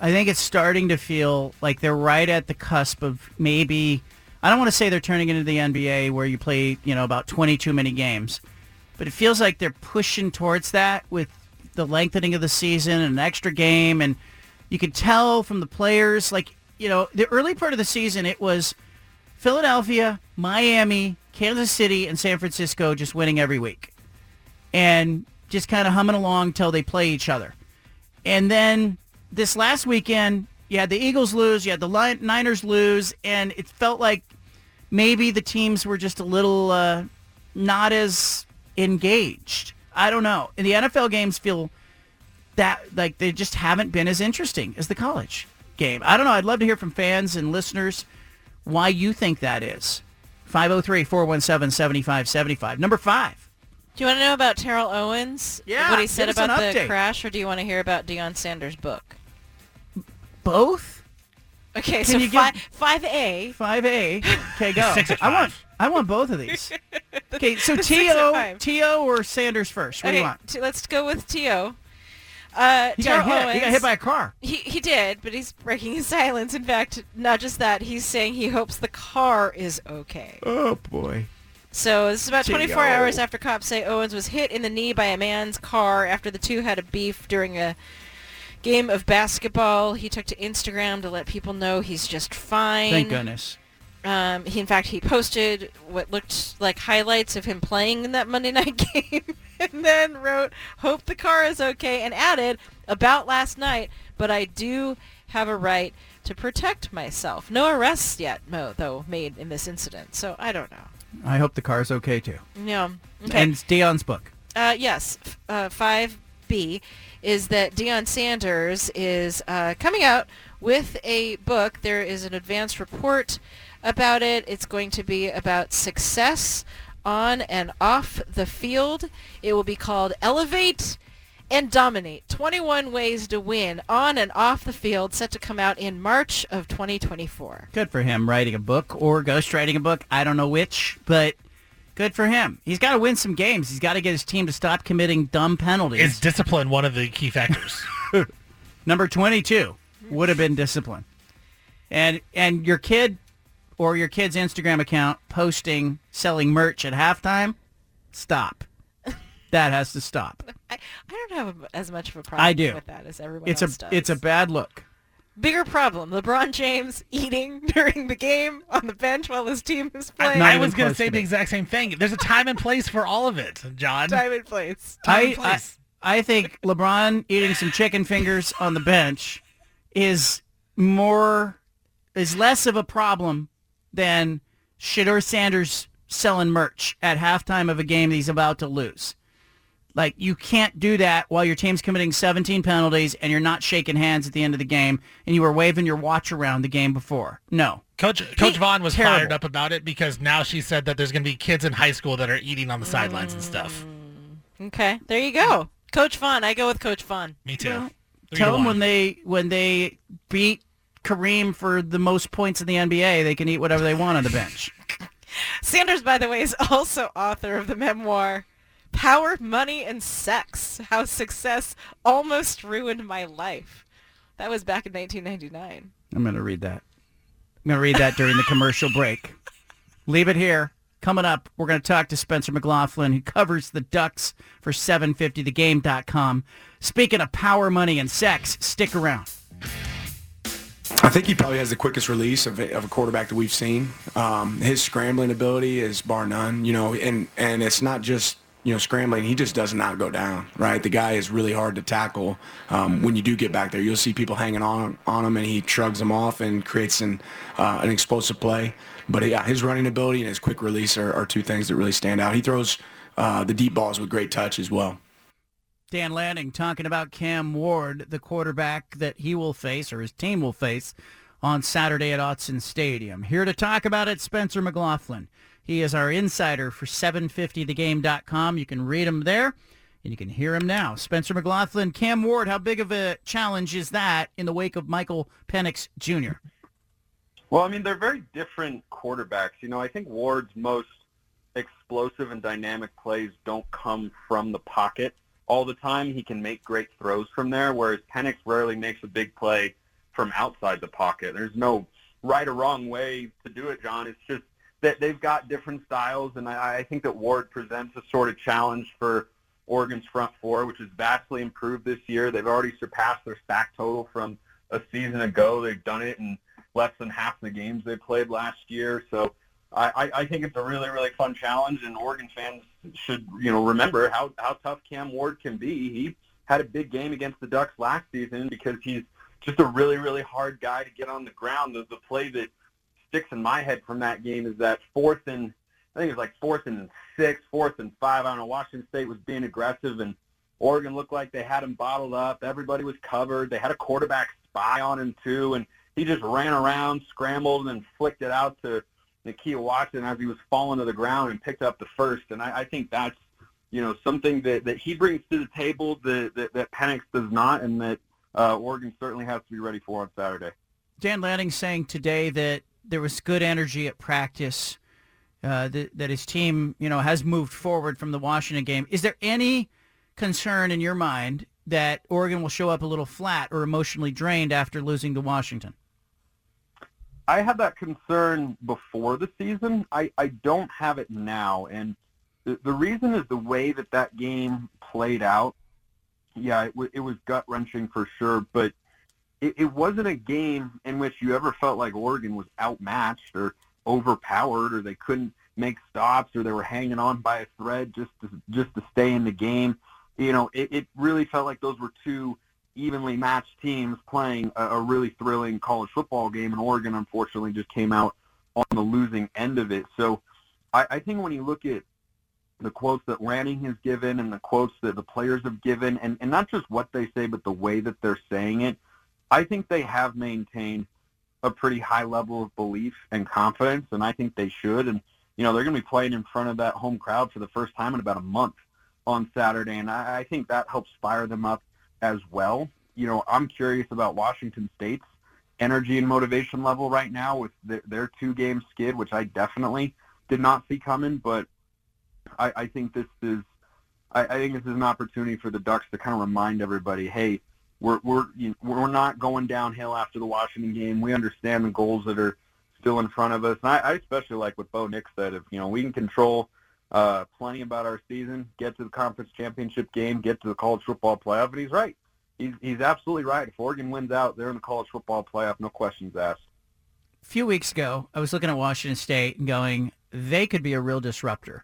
Speaker 2: I think it's starting to feel like they're right at the cusp of maybe. I don't want to say they're turning into the NBA where you play, you know, about 20 too many games, but it feels like they're pushing towards that with the lengthening of the season and an extra game, and you could tell from the players, like you know, the early part of the season, it was Philadelphia, Miami, Kansas City, and San Francisco just winning every week, and just kind of humming along till they play each other, and then this last weekend, you had the Eagles lose, you had the Niners lose, and it felt like maybe the teams were just a little uh, not as engaged. I don't know. And the NFL games feel that like they just haven't been as interesting as the college game. I don't know. I'd love to hear from fans and listeners why you think that is. 503-417-7575. Number five.
Speaker 26: Do you want to know about Terrell Owens?
Speaker 2: Yeah,
Speaker 26: What he said
Speaker 2: give us an
Speaker 26: about the
Speaker 2: update.
Speaker 26: crash, or do you want to hear about Deion Sanders' book?
Speaker 2: Both?
Speaker 26: Okay,
Speaker 2: Can
Speaker 26: so
Speaker 2: you
Speaker 26: fi-
Speaker 2: give-
Speaker 26: 5A.
Speaker 2: 5A. Okay, go.
Speaker 26: Six at
Speaker 2: I want I want both of these. Okay, so
Speaker 26: The six at
Speaker 2: T.O.
Speaker 26: five.
Speaker 2: T.O. or Sanders first? What do you want?
Speaker 26: t- let's go with T.O. Uh,
Speaker 2: He
Speaker 26: Terrell
Speaker 2: got hit. He got hit by a car.
Speaker 26: He, he did, but he's breaking his silence. In fact, not just that, he's saying he hopes the car is okay.
Speaker 2: Oh, boy.
Speaker 26: So this is about 24
Speaker 2: T.O.
Speaker 26: hours after cops say Owens was hit in the knee by a man's car after the two had a beef during a game of basketball. He took to Instagram to let people know he's just fine.
Speaker 2: Thank goodness.
Speaker 26: Um, he, in fact, he posted what looked like highlights of him playing in that Monday night game, and then wrote, "Hope the car is okay," and added, "About last night, but I do have a right to protect myself." No arrests yet, Mo, though, made in this incident, so I don't know.
Speaker 2: I hope the car is okay too.
Speaker 26: Yeah. Okay.
Speaker 2: And Deion's book.
Speaker 26: Uh, yes, uh, 5B is that Deion Sanders is uh, coming out with a book. There is an advanced report about it. It's going to be about success on and off the field. It will be called Elevate and Dominate 21 Ways to Win on and off the field, set to come out in March of 2024.
Speaker 2: Good for him writing a book or ghostwriting a book. I don't know which, but good for him. He's got to win some games. He's got to get his team to stop committing dumb penalties.
Speaker 7: Is discipline one of the key factors?
Speaker 2: Number 22 would have been discipline. And and your kid or your kid's Instagram account posting selling merch at halftime, stop. That has to stop.
Speaker 26: I, I don't have as much of a problem
Speaker 2: I do.
Speaker 26: with that as everyone
Speaker 2: It's a
Speaker 26: does.
Speaker 2: it's a bad look.
Speaker 26: Bigger problem: LeBron James eating during the game on the bench while his team is playing.
Speaker 7: I, I was going to say the exact same thing. There's a time and place for all of it, John.
Speaker 26: Time and place.
Speaker 7: Time and
Speaker 2: I, I. I think LeBron eating some chicken fingers on the bench is more is less of a problem than Shedeur Sanders selling merch at halftime of a game that he's about to lose. Like you can't do that while your team's committing 17 penalties and you're not shaking hands at the end of the game and you were waving your watch around the game before. No.
Speaker 7: Coach Coach Vaughn was
Speaker 2: terrible.
Speaker 7: fired up about it because now she said that there's going to be kids in high school that are eating on the sidelines and stuff.
Speaker 26: Mm, okay, there you go, Coach Vaughn. I go with Coach Vaughn.
Speaker 7: Me too.
Speaker 2: Well, Tell
Speaker 7: to
Speaker 2: them
Speaker 7: one.
Speaker 2: when they when they beat Kareem for the most points in the NBA, they can eat whatever they want on the bench.
Speaker 26: Sanders, by the way, is also author of the memoir "Power, Money, and Sex: How Success Almost Ruined My Life." That was back in 1999.
Speaker 2: I'm going to read that. I'm going to read that during the commercial break. Leave it here. Coming up, we're going to talk to Spencer McLaughlin, who covers the Ducks for 750thegame.com. Speaking of power, money, and sex, stick around.
Speaker 28: I think he probably has the quickest release of a, of a quarterback that we've seen. Um, his scrambling ability is bar none, you know, and, and it's not just, you know, scrambling. He just does not go down, right? The guy is really hard to tackle. Um, when you do get back there, you'll see people hanging on on him, and he shrugs them off and creates an, uh, an explosive play. But yeah, his running ability and his quick release are, are two things that really stand out. He throws uh, the deep balls with great touch as well.
Speaker 17: Dan Lanning talking about Cam Ward, the quarterback that he will face or his team will face on Saturday at Autzen Stadium. Here to talk about it, Spencer McLaughlin. He is our insider for 750thegame.com. You can read him there, and you can hear him now. Spencer McLaughlin, Cam Ward, how big of a challenge is that in the wake of Michael Penix Jr.?
Speaker 29: Well, I mean, they're very different quarterbacks. You know, I think Ward's most explosive and dynamic plays don't come from the pocket all the time. He can make great throws from there, whereas Penix rarely makes a big play from outside the pocket. There's no right or wrong way to do it, John. It's just that they've got different styles, and I, I think that Ward presents a sort of challenge for Oregon's front four, which has vastly improved this year. They've already surpassed their sack total from a season ago. They've done it in less than half the games they played last year. So I, I think it's a really, really fun challenge, and Oregon fans should, you know, remember how, how tough Cam Ward can be. He had a big game against the Ducks last season because he's just a really, really hard guy to get on the ground. The, the play that sticks in my head from that game is that fourth and I think it was like fourth and six, fourth and five. I don't know. Washington State was being aggressive, and Oregon looked like they had him bottled up. Everybody was covered. They had a quarterback spy on him too, and he just ran around, scrambled, and flicked it out to Nakia Watson as he was falling to the ground and picked up the first. And I, I think that's you know something that, that he brings to the table that, that, that Penix does not, and that uh, Oregon certainly has to be ready for on Saturday.
Speaker 17: Dan Lanning saying today that there was good energy at practice, uh, that, that his team, you know, has moved forward from the Washington game. Is there any concern in your mind that Oregon will show up a little flat or emotionally drained after losing to Washington?
Speaker 29: I had that concern before the season. I, I don't have it now, and the, the reason is the way that that game played out. Yeah, it, w- it was gut wrenching for sure, but it, it wasn't a game in which you ever felt like Oregon was outmatched or overpowered, or they couldn't make stops, or they were hanging on by a thread just to, just to stay in the game. You know, it, it really felt like those were two evenly matched teams playing a, a really thrilling college football game, and Oregon unfortunately just came out on the losing end of it. So I, I think when you look at the quotes that Lanning has given and the quotes that the players have given, and, and not just what they say, but the way that they're saying it, I think they have maintained a pretty high level of belief and confidence, and I think they should. And, you know, they're going to be playing in front of that home crowd for the first time in about a month on Saturday, and I, I think that helps fire them up as well. You know, I'm curious about Washington State's energy and motivation level right now with the, their two-game skid, which I definitely did not see coming. But I, I think this is, I, I think this is an opportunity for the Ducks to kind of remind everybody, hey, we're we're you we're not going downhill after the Washington game. We understand the goals that are still in front of us. And I, I especially like what Bo Nix said. If you know we can control uh, plenty about our season, get to the conference championship game, get to the college football playoff, and he's right. He's he's absolutely right. If Oregon wins out, they're in the college football playoff, no questions asked.
Speaker 17: A few weeks ago, I was looking at Washington State and going, they could be a real disruptor.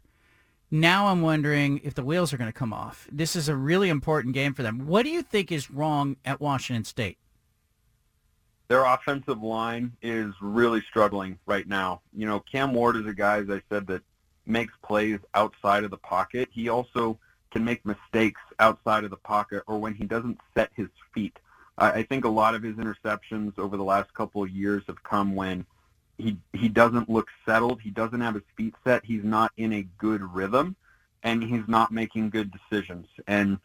Speaker 17: Now I'm wondering if the wheels are going to come off. This is a really important game for them. What do you think is wrong at Washington State?
Speaker 29: Their offensive line is really struggling right now. You know, Cam Ward is a guy, as I said, that makes plays outside of the pocket. He also can make mistakes outside of the pocket or when he doesn't set his feet. I, I think a lot of his interceptions over the last couple of years have come when he he doesn't look settled. He doesn't have his feet set. He's not in a good rhythm, and he's not making good decisions. And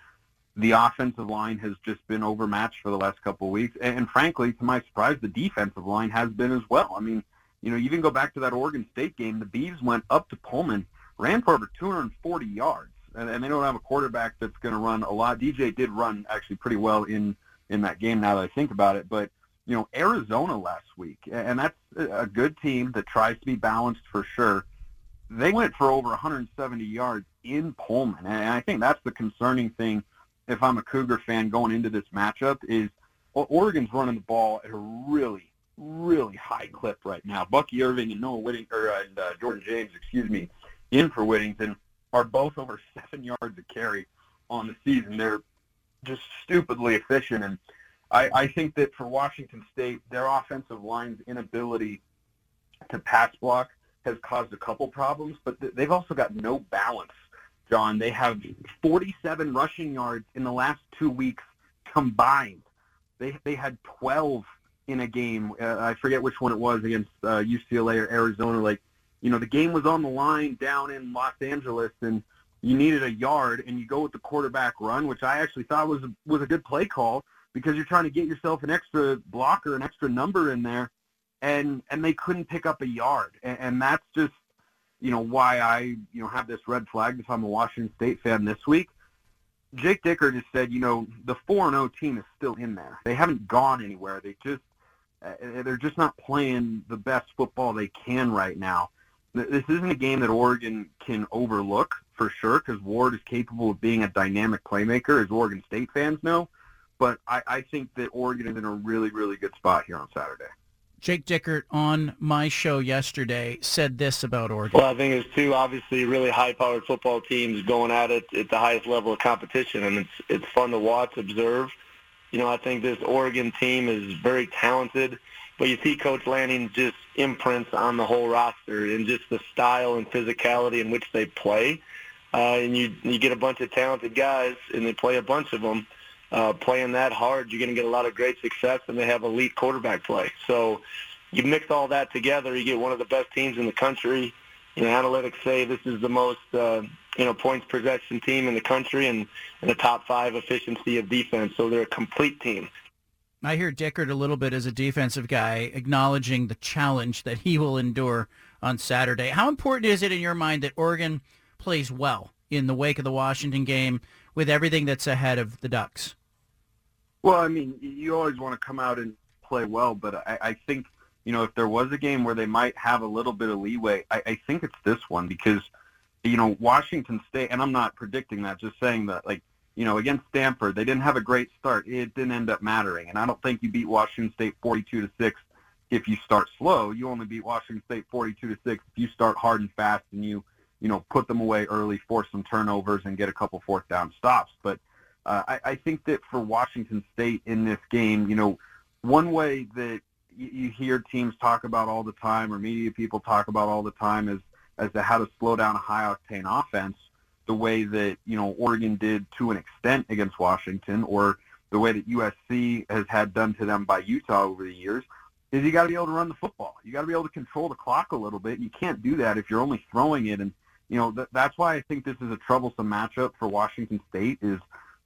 Speaker 29: the offensive line has just been overmatched for the last couple of weeks. And, and frankly, to my surprise, the defensive line has been as well. I mean, you know, you even go back to that Oregon State game. The Beavs went up to Pullman, ran for over 240 yards, and, and they don't have a quarterback that's going to run a lot. DJ did run actually pretty well in in that game. Now that I think about it, but you know, Arizona last week, and that's a good team that tries to be balanced for sure. They went for over 170 yards in Pullman, and I think that's the concerning thing. If I'm a Cougar fan going into this matchup, is Oregon's running the ball at a really, really high clip right now. Bucky Irving and Noah Whitting or uh, uh, Jordan James, excuse me, in for Whittington are both over seven yards a carry on the season. They're just stupidly efficient, and I, I think that for Washington State, their offensive line's inability to pass block has caused a couple problems, but th- they've also got no balance John. They have 47 rushing yards in the last two weeks combined. They they had 12 in a game. Uh, I forget which one it was against uh, UCLA or Arizona. Like, you know, the game was on the line down in Los Angeles, and you needed a yard, and you go with the quarterback run, which I actually thought was a, was a good play call because you're trying to get yourself an extra blocker, an extra number in there, and and they couldn't pick up a yard, and, and that's just you know why I you know have this red flag if I'm a Washington State fan this week. Jake Dickert just said, you know, the 4 0 team is still in there. They haven't gone anywhere. They just uh, they're just not playing the best football they can right now. This isn't a game that Oregon can overlook for sure because Ward is capable of being a dynamic playmaker, as Oregon State fans know. But I, I think that Oregon is in a really, really good spot here on Saturday.
Speaker 17: Jake Dickert on my show yesterday said this about Oregon.
Speaker 30: Well, I think it's two obviously really high-powered football teams going at it at the highest level of competition, and it's it's fun to watch, observe. You know, I think this Oregon team is very talented, but you see Coach Lanning's just imprints on the whole roster and just the style and physicality in which they play. Uh, and you you get a bunch of talented guys, and they play a bunch of them uh, playing that hard, you're going to get a lot of great success, and they have elite quarterback play. So you mix all that together, you get one of the best teams in the country. You know, analytics say this is the most uh, you know points possession team in the country, and, and the top five efficiency of defense. So they're a complete team.
Speaker 17: I hear Dickert a little bit as a defensive guy, acknowledging the challenge that he will endure on Saturday. How important is it in your mind that Oregon plays well in the wake of the Washington game with everything that's ahead of the Ducks?
Speaker 29: Well, I mean, you always want to come out and play well, but I, I think you know if there was a game where they might have a little bit of leeway, I, I think it's this one because you know Washington State, and I'm not predicting that, just saying that like you know against Stanford, they didn't have a great start. It didn't end up mattering, and I don't think you beat Washington State 42 to six if you start slow. You only beat Washington State 42 to six if you start hard and fast and you you know put them away early, force some turnovers, and get a couple fourth down stops, but uh, I, I think that for Washington State in this game, you know, one way that you, you hear teams talk about all the time, or media people talk about all the time, is as to how to slow down a high octane offense. The way that you know Oregon did to an extent against Washington, or the way that USC has had done to them by Utah over the years, is you got to be able to run the football. You got to be able to control the clock a little bit. You can't do that if you're only throwing it. And you know th- that's why I think this is a troublesome matchup for Washington State. Is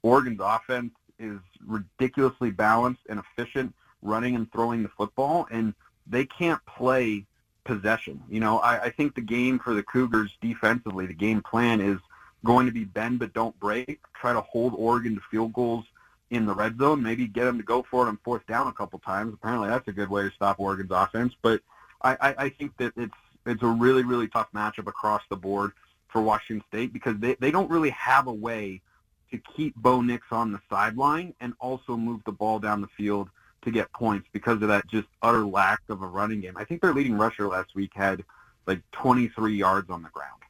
Speaker 29: Oregon's offense is ridiculously balanced and efficient, running and throwing the football, and they can't play possession. You know, I, I think the game for the Cougars defensively, the game plan is going to be bend but don't break. Try to hold Oregon to field goals in the red zone. Maybe get them to go for it on fourth down a couple times. Apparently, that's a good way to stop Oregon's offense. But I, I, I think that it's it's a really really tough matchup across the board for Washington State because they, they don't really have a way to keep Bo Nix on the sideline and also move the ball down the field to get points because of that just utter lack of a running game. I think their leading rusher last week had like 23 yards on the ground.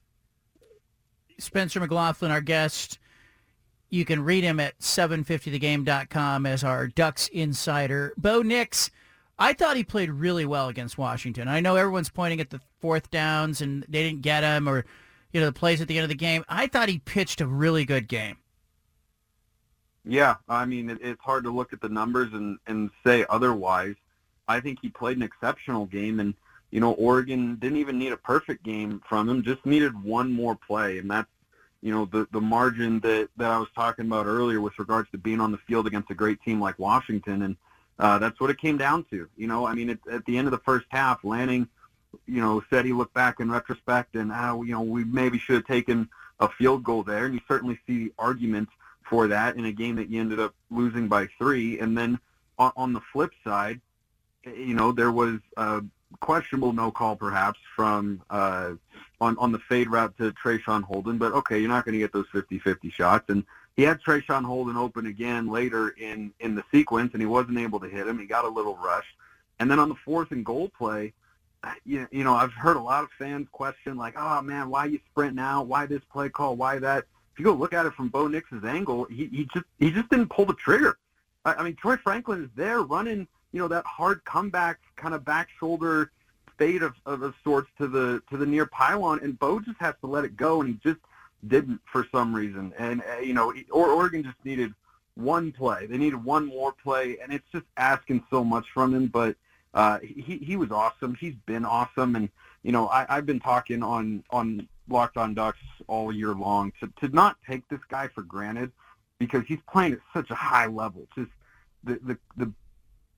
Speaker 17: Spencer McLaughlin, our guest. You can read him at 750thegame.com as our Ducks insider. Bo Nix, I thought he played really well against Washington. I know everyone's pointing at the fourth downs and they didn't get him or you know the plays at the end of the game. I thought he pitched a really good game.
Speaker 29: Yeah, I mean, it, it's hard to look at the numbers and, and say otherwise. I think he played an exceptional game, and you know, Oregon didn't even need a perfect game from him; just needed one more play, and that's you know the the margin that that I was talking about earlier with regards to being on the field against a great team like Washington, and uh, that's what it came down to. You know, I mean, it, at the end of the first half, Lanning, you know, said he looked back in retrospect and how you know we maybe should have taken a field goal there, and you certainly see the argument for that in a game that you ended up losing by three. And then on, on the flip side, you know, there was a questionable no call perhaps from uh, on on the fade route to Traeshon Holden, but okay, you're not going to get those 50-50 shots. And he had Traeshon Holden open again later in in the sequence, and he wasn't able to hit him. He got a little rushed. And then on the fourth and goal play, you, you know, I've heard a lot of fans question like, oh man, why you sprint now? Why this play call? Why that? If you go look at it from Bo Nix's angle, he, he just he just didn't pull the trigger. I, I mean, Troy Franklin is there running, you know, that hard comeback kind of back shoulder fade of, of, of sorts to the to the near pylon, and Bo just has to let it go, and he just didn't for some reason. And uh, you know, or Oregon just needed one play. They needed one more play, and it's just asking so much from him. But uh, he he was awesome. He's been awesome, and you know, I, I've been talking on on Locked On Ducks all year long to to not take this guy for granted because he's playing at such a high level. Just the the the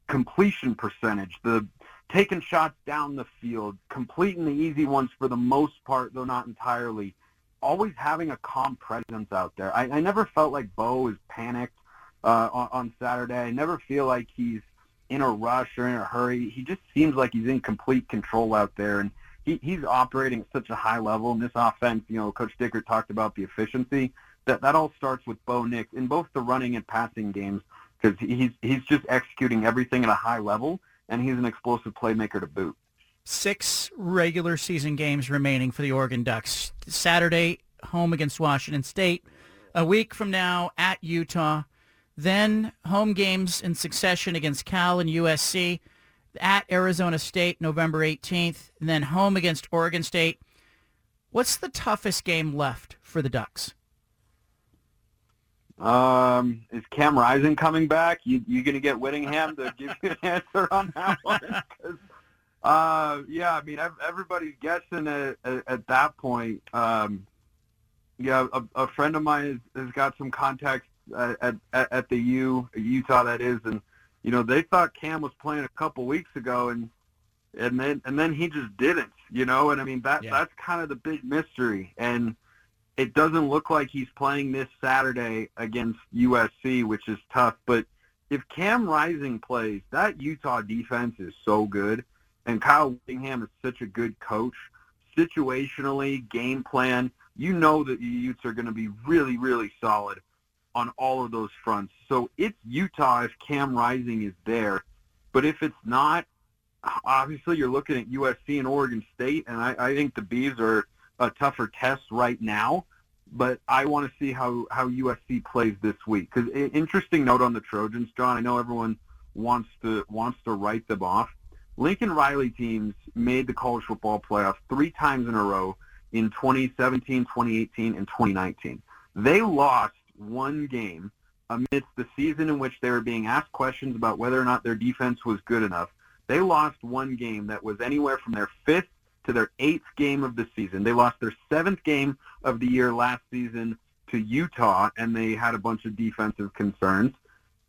Speaker 29: completion percentage, the taking shots down the field, completing the easy ones for the most part, though not entirely. Always having a calm presence out there. I, I never felt like Bo is panicked uh, on, on Saturday. I never feel like he's in a rush or in a hurry. He just seems like he's in complete control out there, and he, he's operating at such a high level. In this offense, you know, Coach Dickert talked about the efficiency. That that all starts with Bo Nix in both the running and passing games because he's he's just executing everything at a high level, and he's an explosive playmaker to boot.
Speaker 2: Six regular season games remaining for the Oregon Ducks. Saturday, home against Washington State. A week from now, at Utah. Then home games in succession against Cal and USC. At Arizona State, November 18th. And then home against Oregon State. What's the toughest game left for the Ducks?
Speaker 29: Um, is Cam Rising coming back? You you gonna get Whittingham to give you an answer on that one? uh, yeah, I mean ev- everybody's guessing at, at, at that point. Um, yeah, a, a friend of mine has, has got some contacts at, at at the U Utah that is, and you know they thought Cam was playing a couple weeks ago, and and then and then he just didn't, you know, and I mean that that's kind of the big mystery, and it doesn't look like he's playing this Saturday against USC, which is tough. But if Cam Rising plays, that Utah defense is so good, and Kyle Whittingham is such a good coach. Situationally, game plan, you know that the Utes are going to be really, really solid on all of those fronts. So it's Utah if Cam Rising is there. But if it's not, obviously you're looking at USC and Oregon State, and I, I think the Beavs are a tougher test right now. But I want to see how, how USC plays this week. Because interesting note on the Trojans, John. I know everyone wants to wants to write them off. Lincoln Riley teams made the college football playoff three times in a row in 2017, 2018, and 2019. They lost one game amidst the season in which they were being asked questions about whether or not their defense was good enough. They lost one game that was anywhere from their fifth to their eighth game of the season. They lost their seventh game of the year last season to Utah, and they had a bunch of defensive concerns.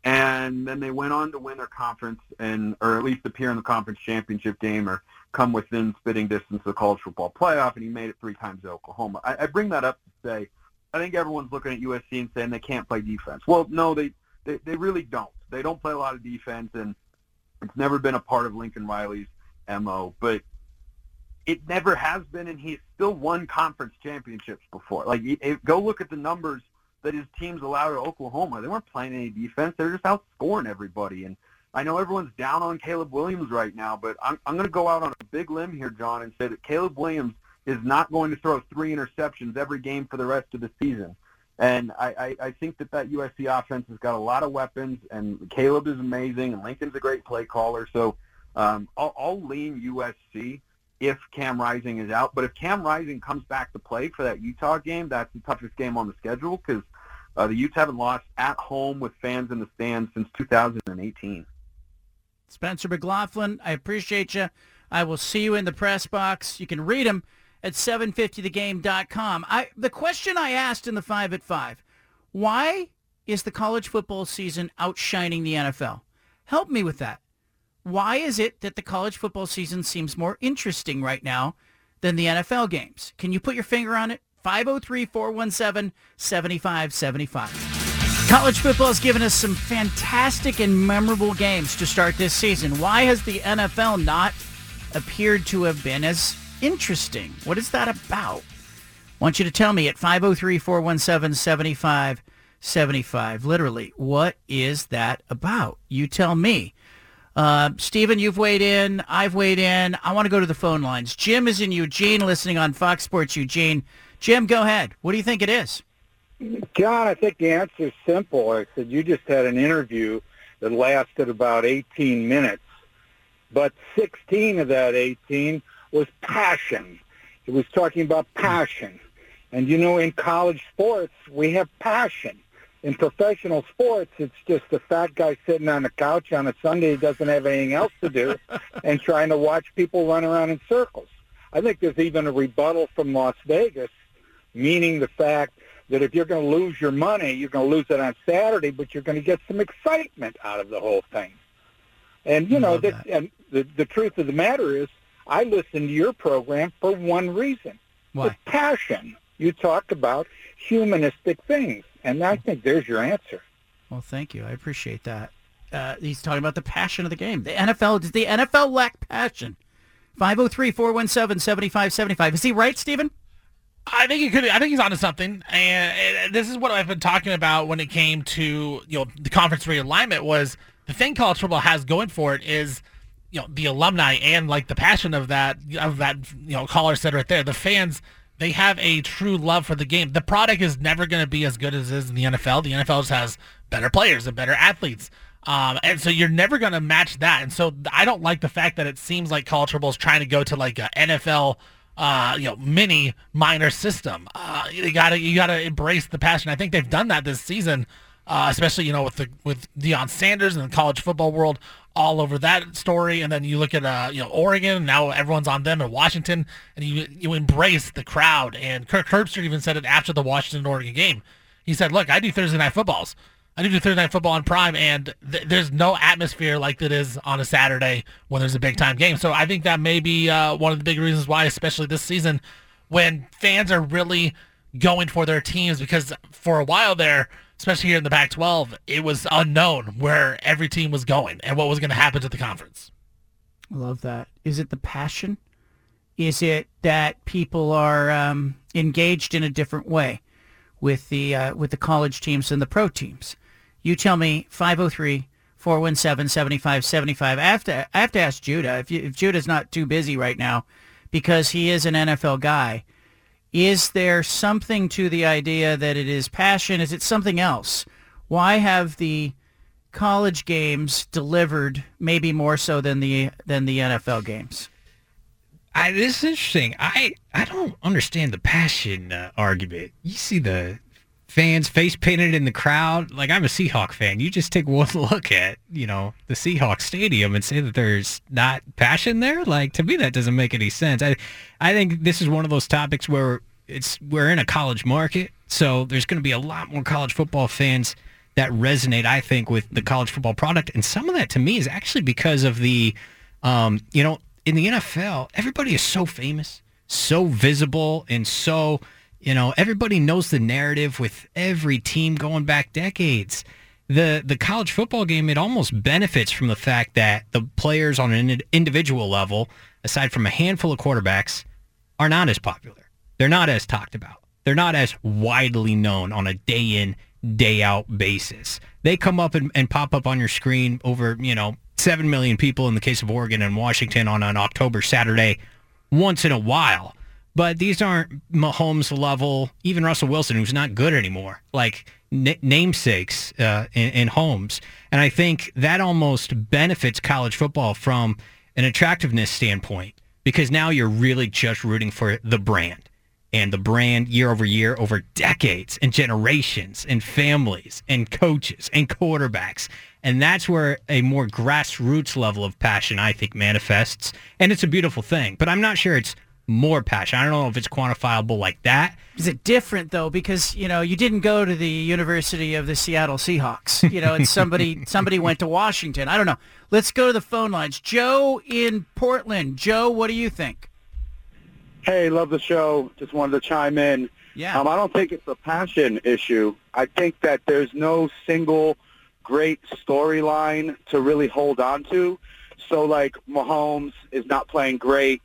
Speaker 29: And then they went on to win their conference, and or at least appear in the conference championship game, or come within spitting distance of the college football playoff. And he made it three times at Oklahoma. I, I bring that up to say, I think everyone's looking at USC and saying they can't play defense. Well, no, they they, they really don't. They don't play a lot of defense, and it's never been a part of Lincoln Riley's mo. But it never has been, and he's still won conference championships before. Like, go look at the numbers that his teams allowed to Oklahoma. They weren't playing any defense; they're just outscoring everybody. And I know everyone's down on Caleb Williams right now, but I'm I'm going to go out on a big limb here, John, and say that Caleb Williams is not going to throw three interceptions every game for the rest of the season. And I, I, I think that that USC offense has got a lot of weapons, and Caleb is amazing, and Lincoln's a great play caller. So um, I'll, I'll lean USC if Cam Rising is out. But if Cam Rising comes back to play for that Utah game, that's the toughest game on the schedule because uh, the Utes haven't lost at home with fans in the stands since 2018.
Speaker 2: Spencer McLaughlin, I appreciate you. I will see you in the press box. You can read them at 750thegame.com. I, the question I asked in the 5 at 5, why is the college football season outshining the NFL? Help me with that. Why is it that the college football season seems more interesting right now than the NFL games? Can you put your finger on it? 503-417-7575. College football has given us some fantastic and memorable games to start this season. Why has the NFL not appeared to have been as interesting? What is that about? I want you to tell me at 503-417-7575. Literally, what is that about? You tell me. Uh, Stephen, you've weighed in. I've weighed in. I want to go to the phone lines. Jim is in Eugene listening on Fox Sports Eugene. Jim, go ahead. What do you think it is?
Speaker 13: John, I think the answer is simple. I said you just had an interview that lasted about 18 minutes, but 16 of that 18 was passion. It was talking about passion.
Speaker 31: And you know, in college sports, we have passion. In professional sports, it's just a fat guy sitting on the couch on a Sunday who doesn't have anything else to do and trying to watch people run around in circles. I think there's even a rebuttal from Las Vegas, meaning the fact that if you're going to lose your money, you're going to lose it on Saturday, but you're going to get some excitement out of the whole thing. And you know, this, and the the truth of the matter is, I listen to your program for one reason:
Speaker 2: Why?
Speaker 31: the passion. You talk about humanistic things, and I think there's your answer.
Speaker 2: Well, thank you. I appreciate that. Uh, he's talking about the passion of the game. The NFL, does the NFL lack passion? 503-417-7575. Is he right, Stephen?
Speaker 7: I think he could. I think he's onto something, and this is what I've been talking about when it came to you know the conference realignment. Was the thing college football has going for it is you know the alumni and like the passion of that of that you know caller said right there. The fans they have a true love for the game. The product is never going to be as good as it is in the NFL. The NFL just has better players and better athletes. Um, and so you're never going to match that. And so I don't like the fact that it seems like college football is trying to go to like a NFL uh, you know, mini minor system. Uh, you gotta you gotta embrace the passion. I think they've done that this season, uh, especially you know with the with Deion Sanders and the college football world all over that story. And then you look at uh, you know Oregon. Now everyone's on them in Washington, and you you embrace the crowd. And Kirk Herbstreit even said it after the Washington Oregon game. He said, "Look, I do Thursday night footballs." I do do Thursday night football on Prime, and th- there's no atmosphere like that is on a Saturday when there's a big time game. So I think that may be uh, one of the big reasons why, especially this season, when fans are really going for their teams, because for a while there, especially here in the Pac-12, it was unknown where every team was going and what was going to happen to the conference.
Speaker 2: I love that. Is it the passion? Is it that people are um, engaged in a different way with the uh, with the college teams and the pro teams? You tell me 503 417 7575. I have to I have to ask Judah if, you, if Judah's not too busy right now because he is an NFL guy. Is there something to the idea that it is passion? Is it something else? Why have the college games delivered maybe more so than the than the NFL games?
Speaker 32: I, this is interesting. I I don't understand the passion uh, argument. You see the fans face painted in the crowd. Like I'm a Seahawk fan. You just take one look at you know the Seahawk stadium and say that there's not passion there. Like to me, that doesn't make any sense. I I think this is one of those topics where it's we're in a college market, so there's going to be a lot more college football fans that resonate. I think with the college football product, and some of that to me is actually because of the, um, you know, in the NFL, everybody is so famous, so visible, and so you know, everybody knows the narrative with every team going back decades. The the college football game it almost benefits from the fact that the players on an individual level, aside from a handful of quarterbacks, are not as popular. They're not as talked about. They're not as widely known on a day in, day out basis. They come up and, and pop up on your screen over, you know, 7 million people in the case of Oregon and Washington on an October Saturday once in a while. But these aren't Mahomes level, even Russell Wilson, who's not good anymore, like n- namesakes uh, in, in Holmes. And I think that almost benefits college football from an attractiveness standpoint because now you're really just rooting for the brand and the brand year over year over decades and generations and families and coaches and quarterbacks. And that's where a more grassroots level of passion, I think, manifests. And it's a beautiful thing. But I'm not sure it's more passion. I don't know if it's quantifiable like that.
Speaker 2: Is it different though? Because you know you didn't go to the University of the Seattle Seahawks. You know, and somebody somebody went to Washington. I don't know. Let's go to the phone lines. Joe in Portland. Joe, what do you think?
Speaker 13: Hey, love the show. Just wanted to chime in.
Speaker 2: Yeah.
Speaker 13: Um, I don't think it's a passion issue. I think that there's no single great storyline to really hold on to. So like Mahomes is not playing great.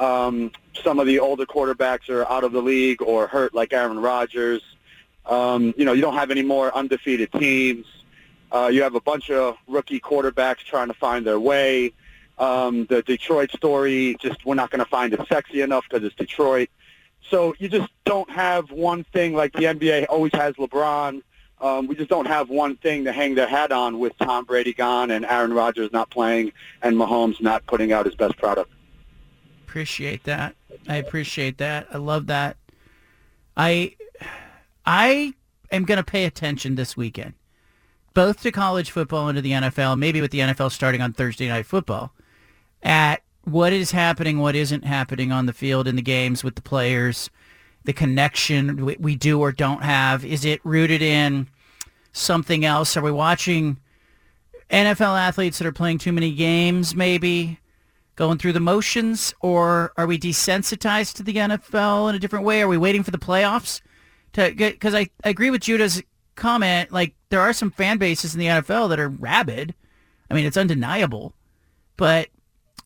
Speaker 13: Um, some of the older quarterbacks are out of the league or hurt, like Aaron Rodgers. Um, you know, you don't have any more undefeated teams. Uh, you have a bunch of rookie quarterbacks trying to find their way. Um, the Detroit story, just we're not going to find it sexy enough because it's Detroit. So you just don't have one thing like the NBA always has LeBron. Um, we just don't have one thing to hang their hat on with Tom Brady gone and Aaron Rodgers not playing and Mahomes not putting out his best product.
Speaker 2: Appreciate that. I appreciate that. I love that. I I am going to pay attention this weekend, both to college football and to the NFL. Maybe with the NFL starting on Thursday night football, at what is happening, what isn't happening on the field in the games with the players, the connection we, we do or don't have. Is it rooted in something else? Are we watching NFL athletes that are playing too many games, maybe going through the motions, or are we desensitized to the NFL in a different way? Are we waiting for the playoffs to get? Because I, I agree with Judah's comment. Like there are some fan bases in the NFL that are rabid. I mean, it's undeniable, but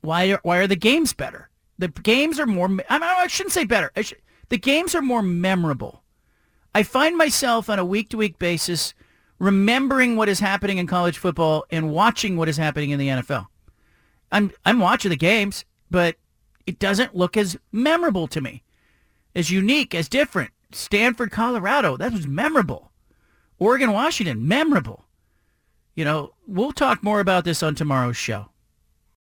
Speaker 2: why are, why are the games better? The games are more. I, mean, I shouldn't say better. Should, the games are more memorable. I find myself on a week to week basis remembering what is happening in college football and watching what is happening in the NFL. I'm I'm watching the games, but it doesn't look as memorable to me, as unique, as different. Stanford, Colorado, that was memorable. Oregon, Washington, memorable. You know, we'll talk more about this on tomorrow's show.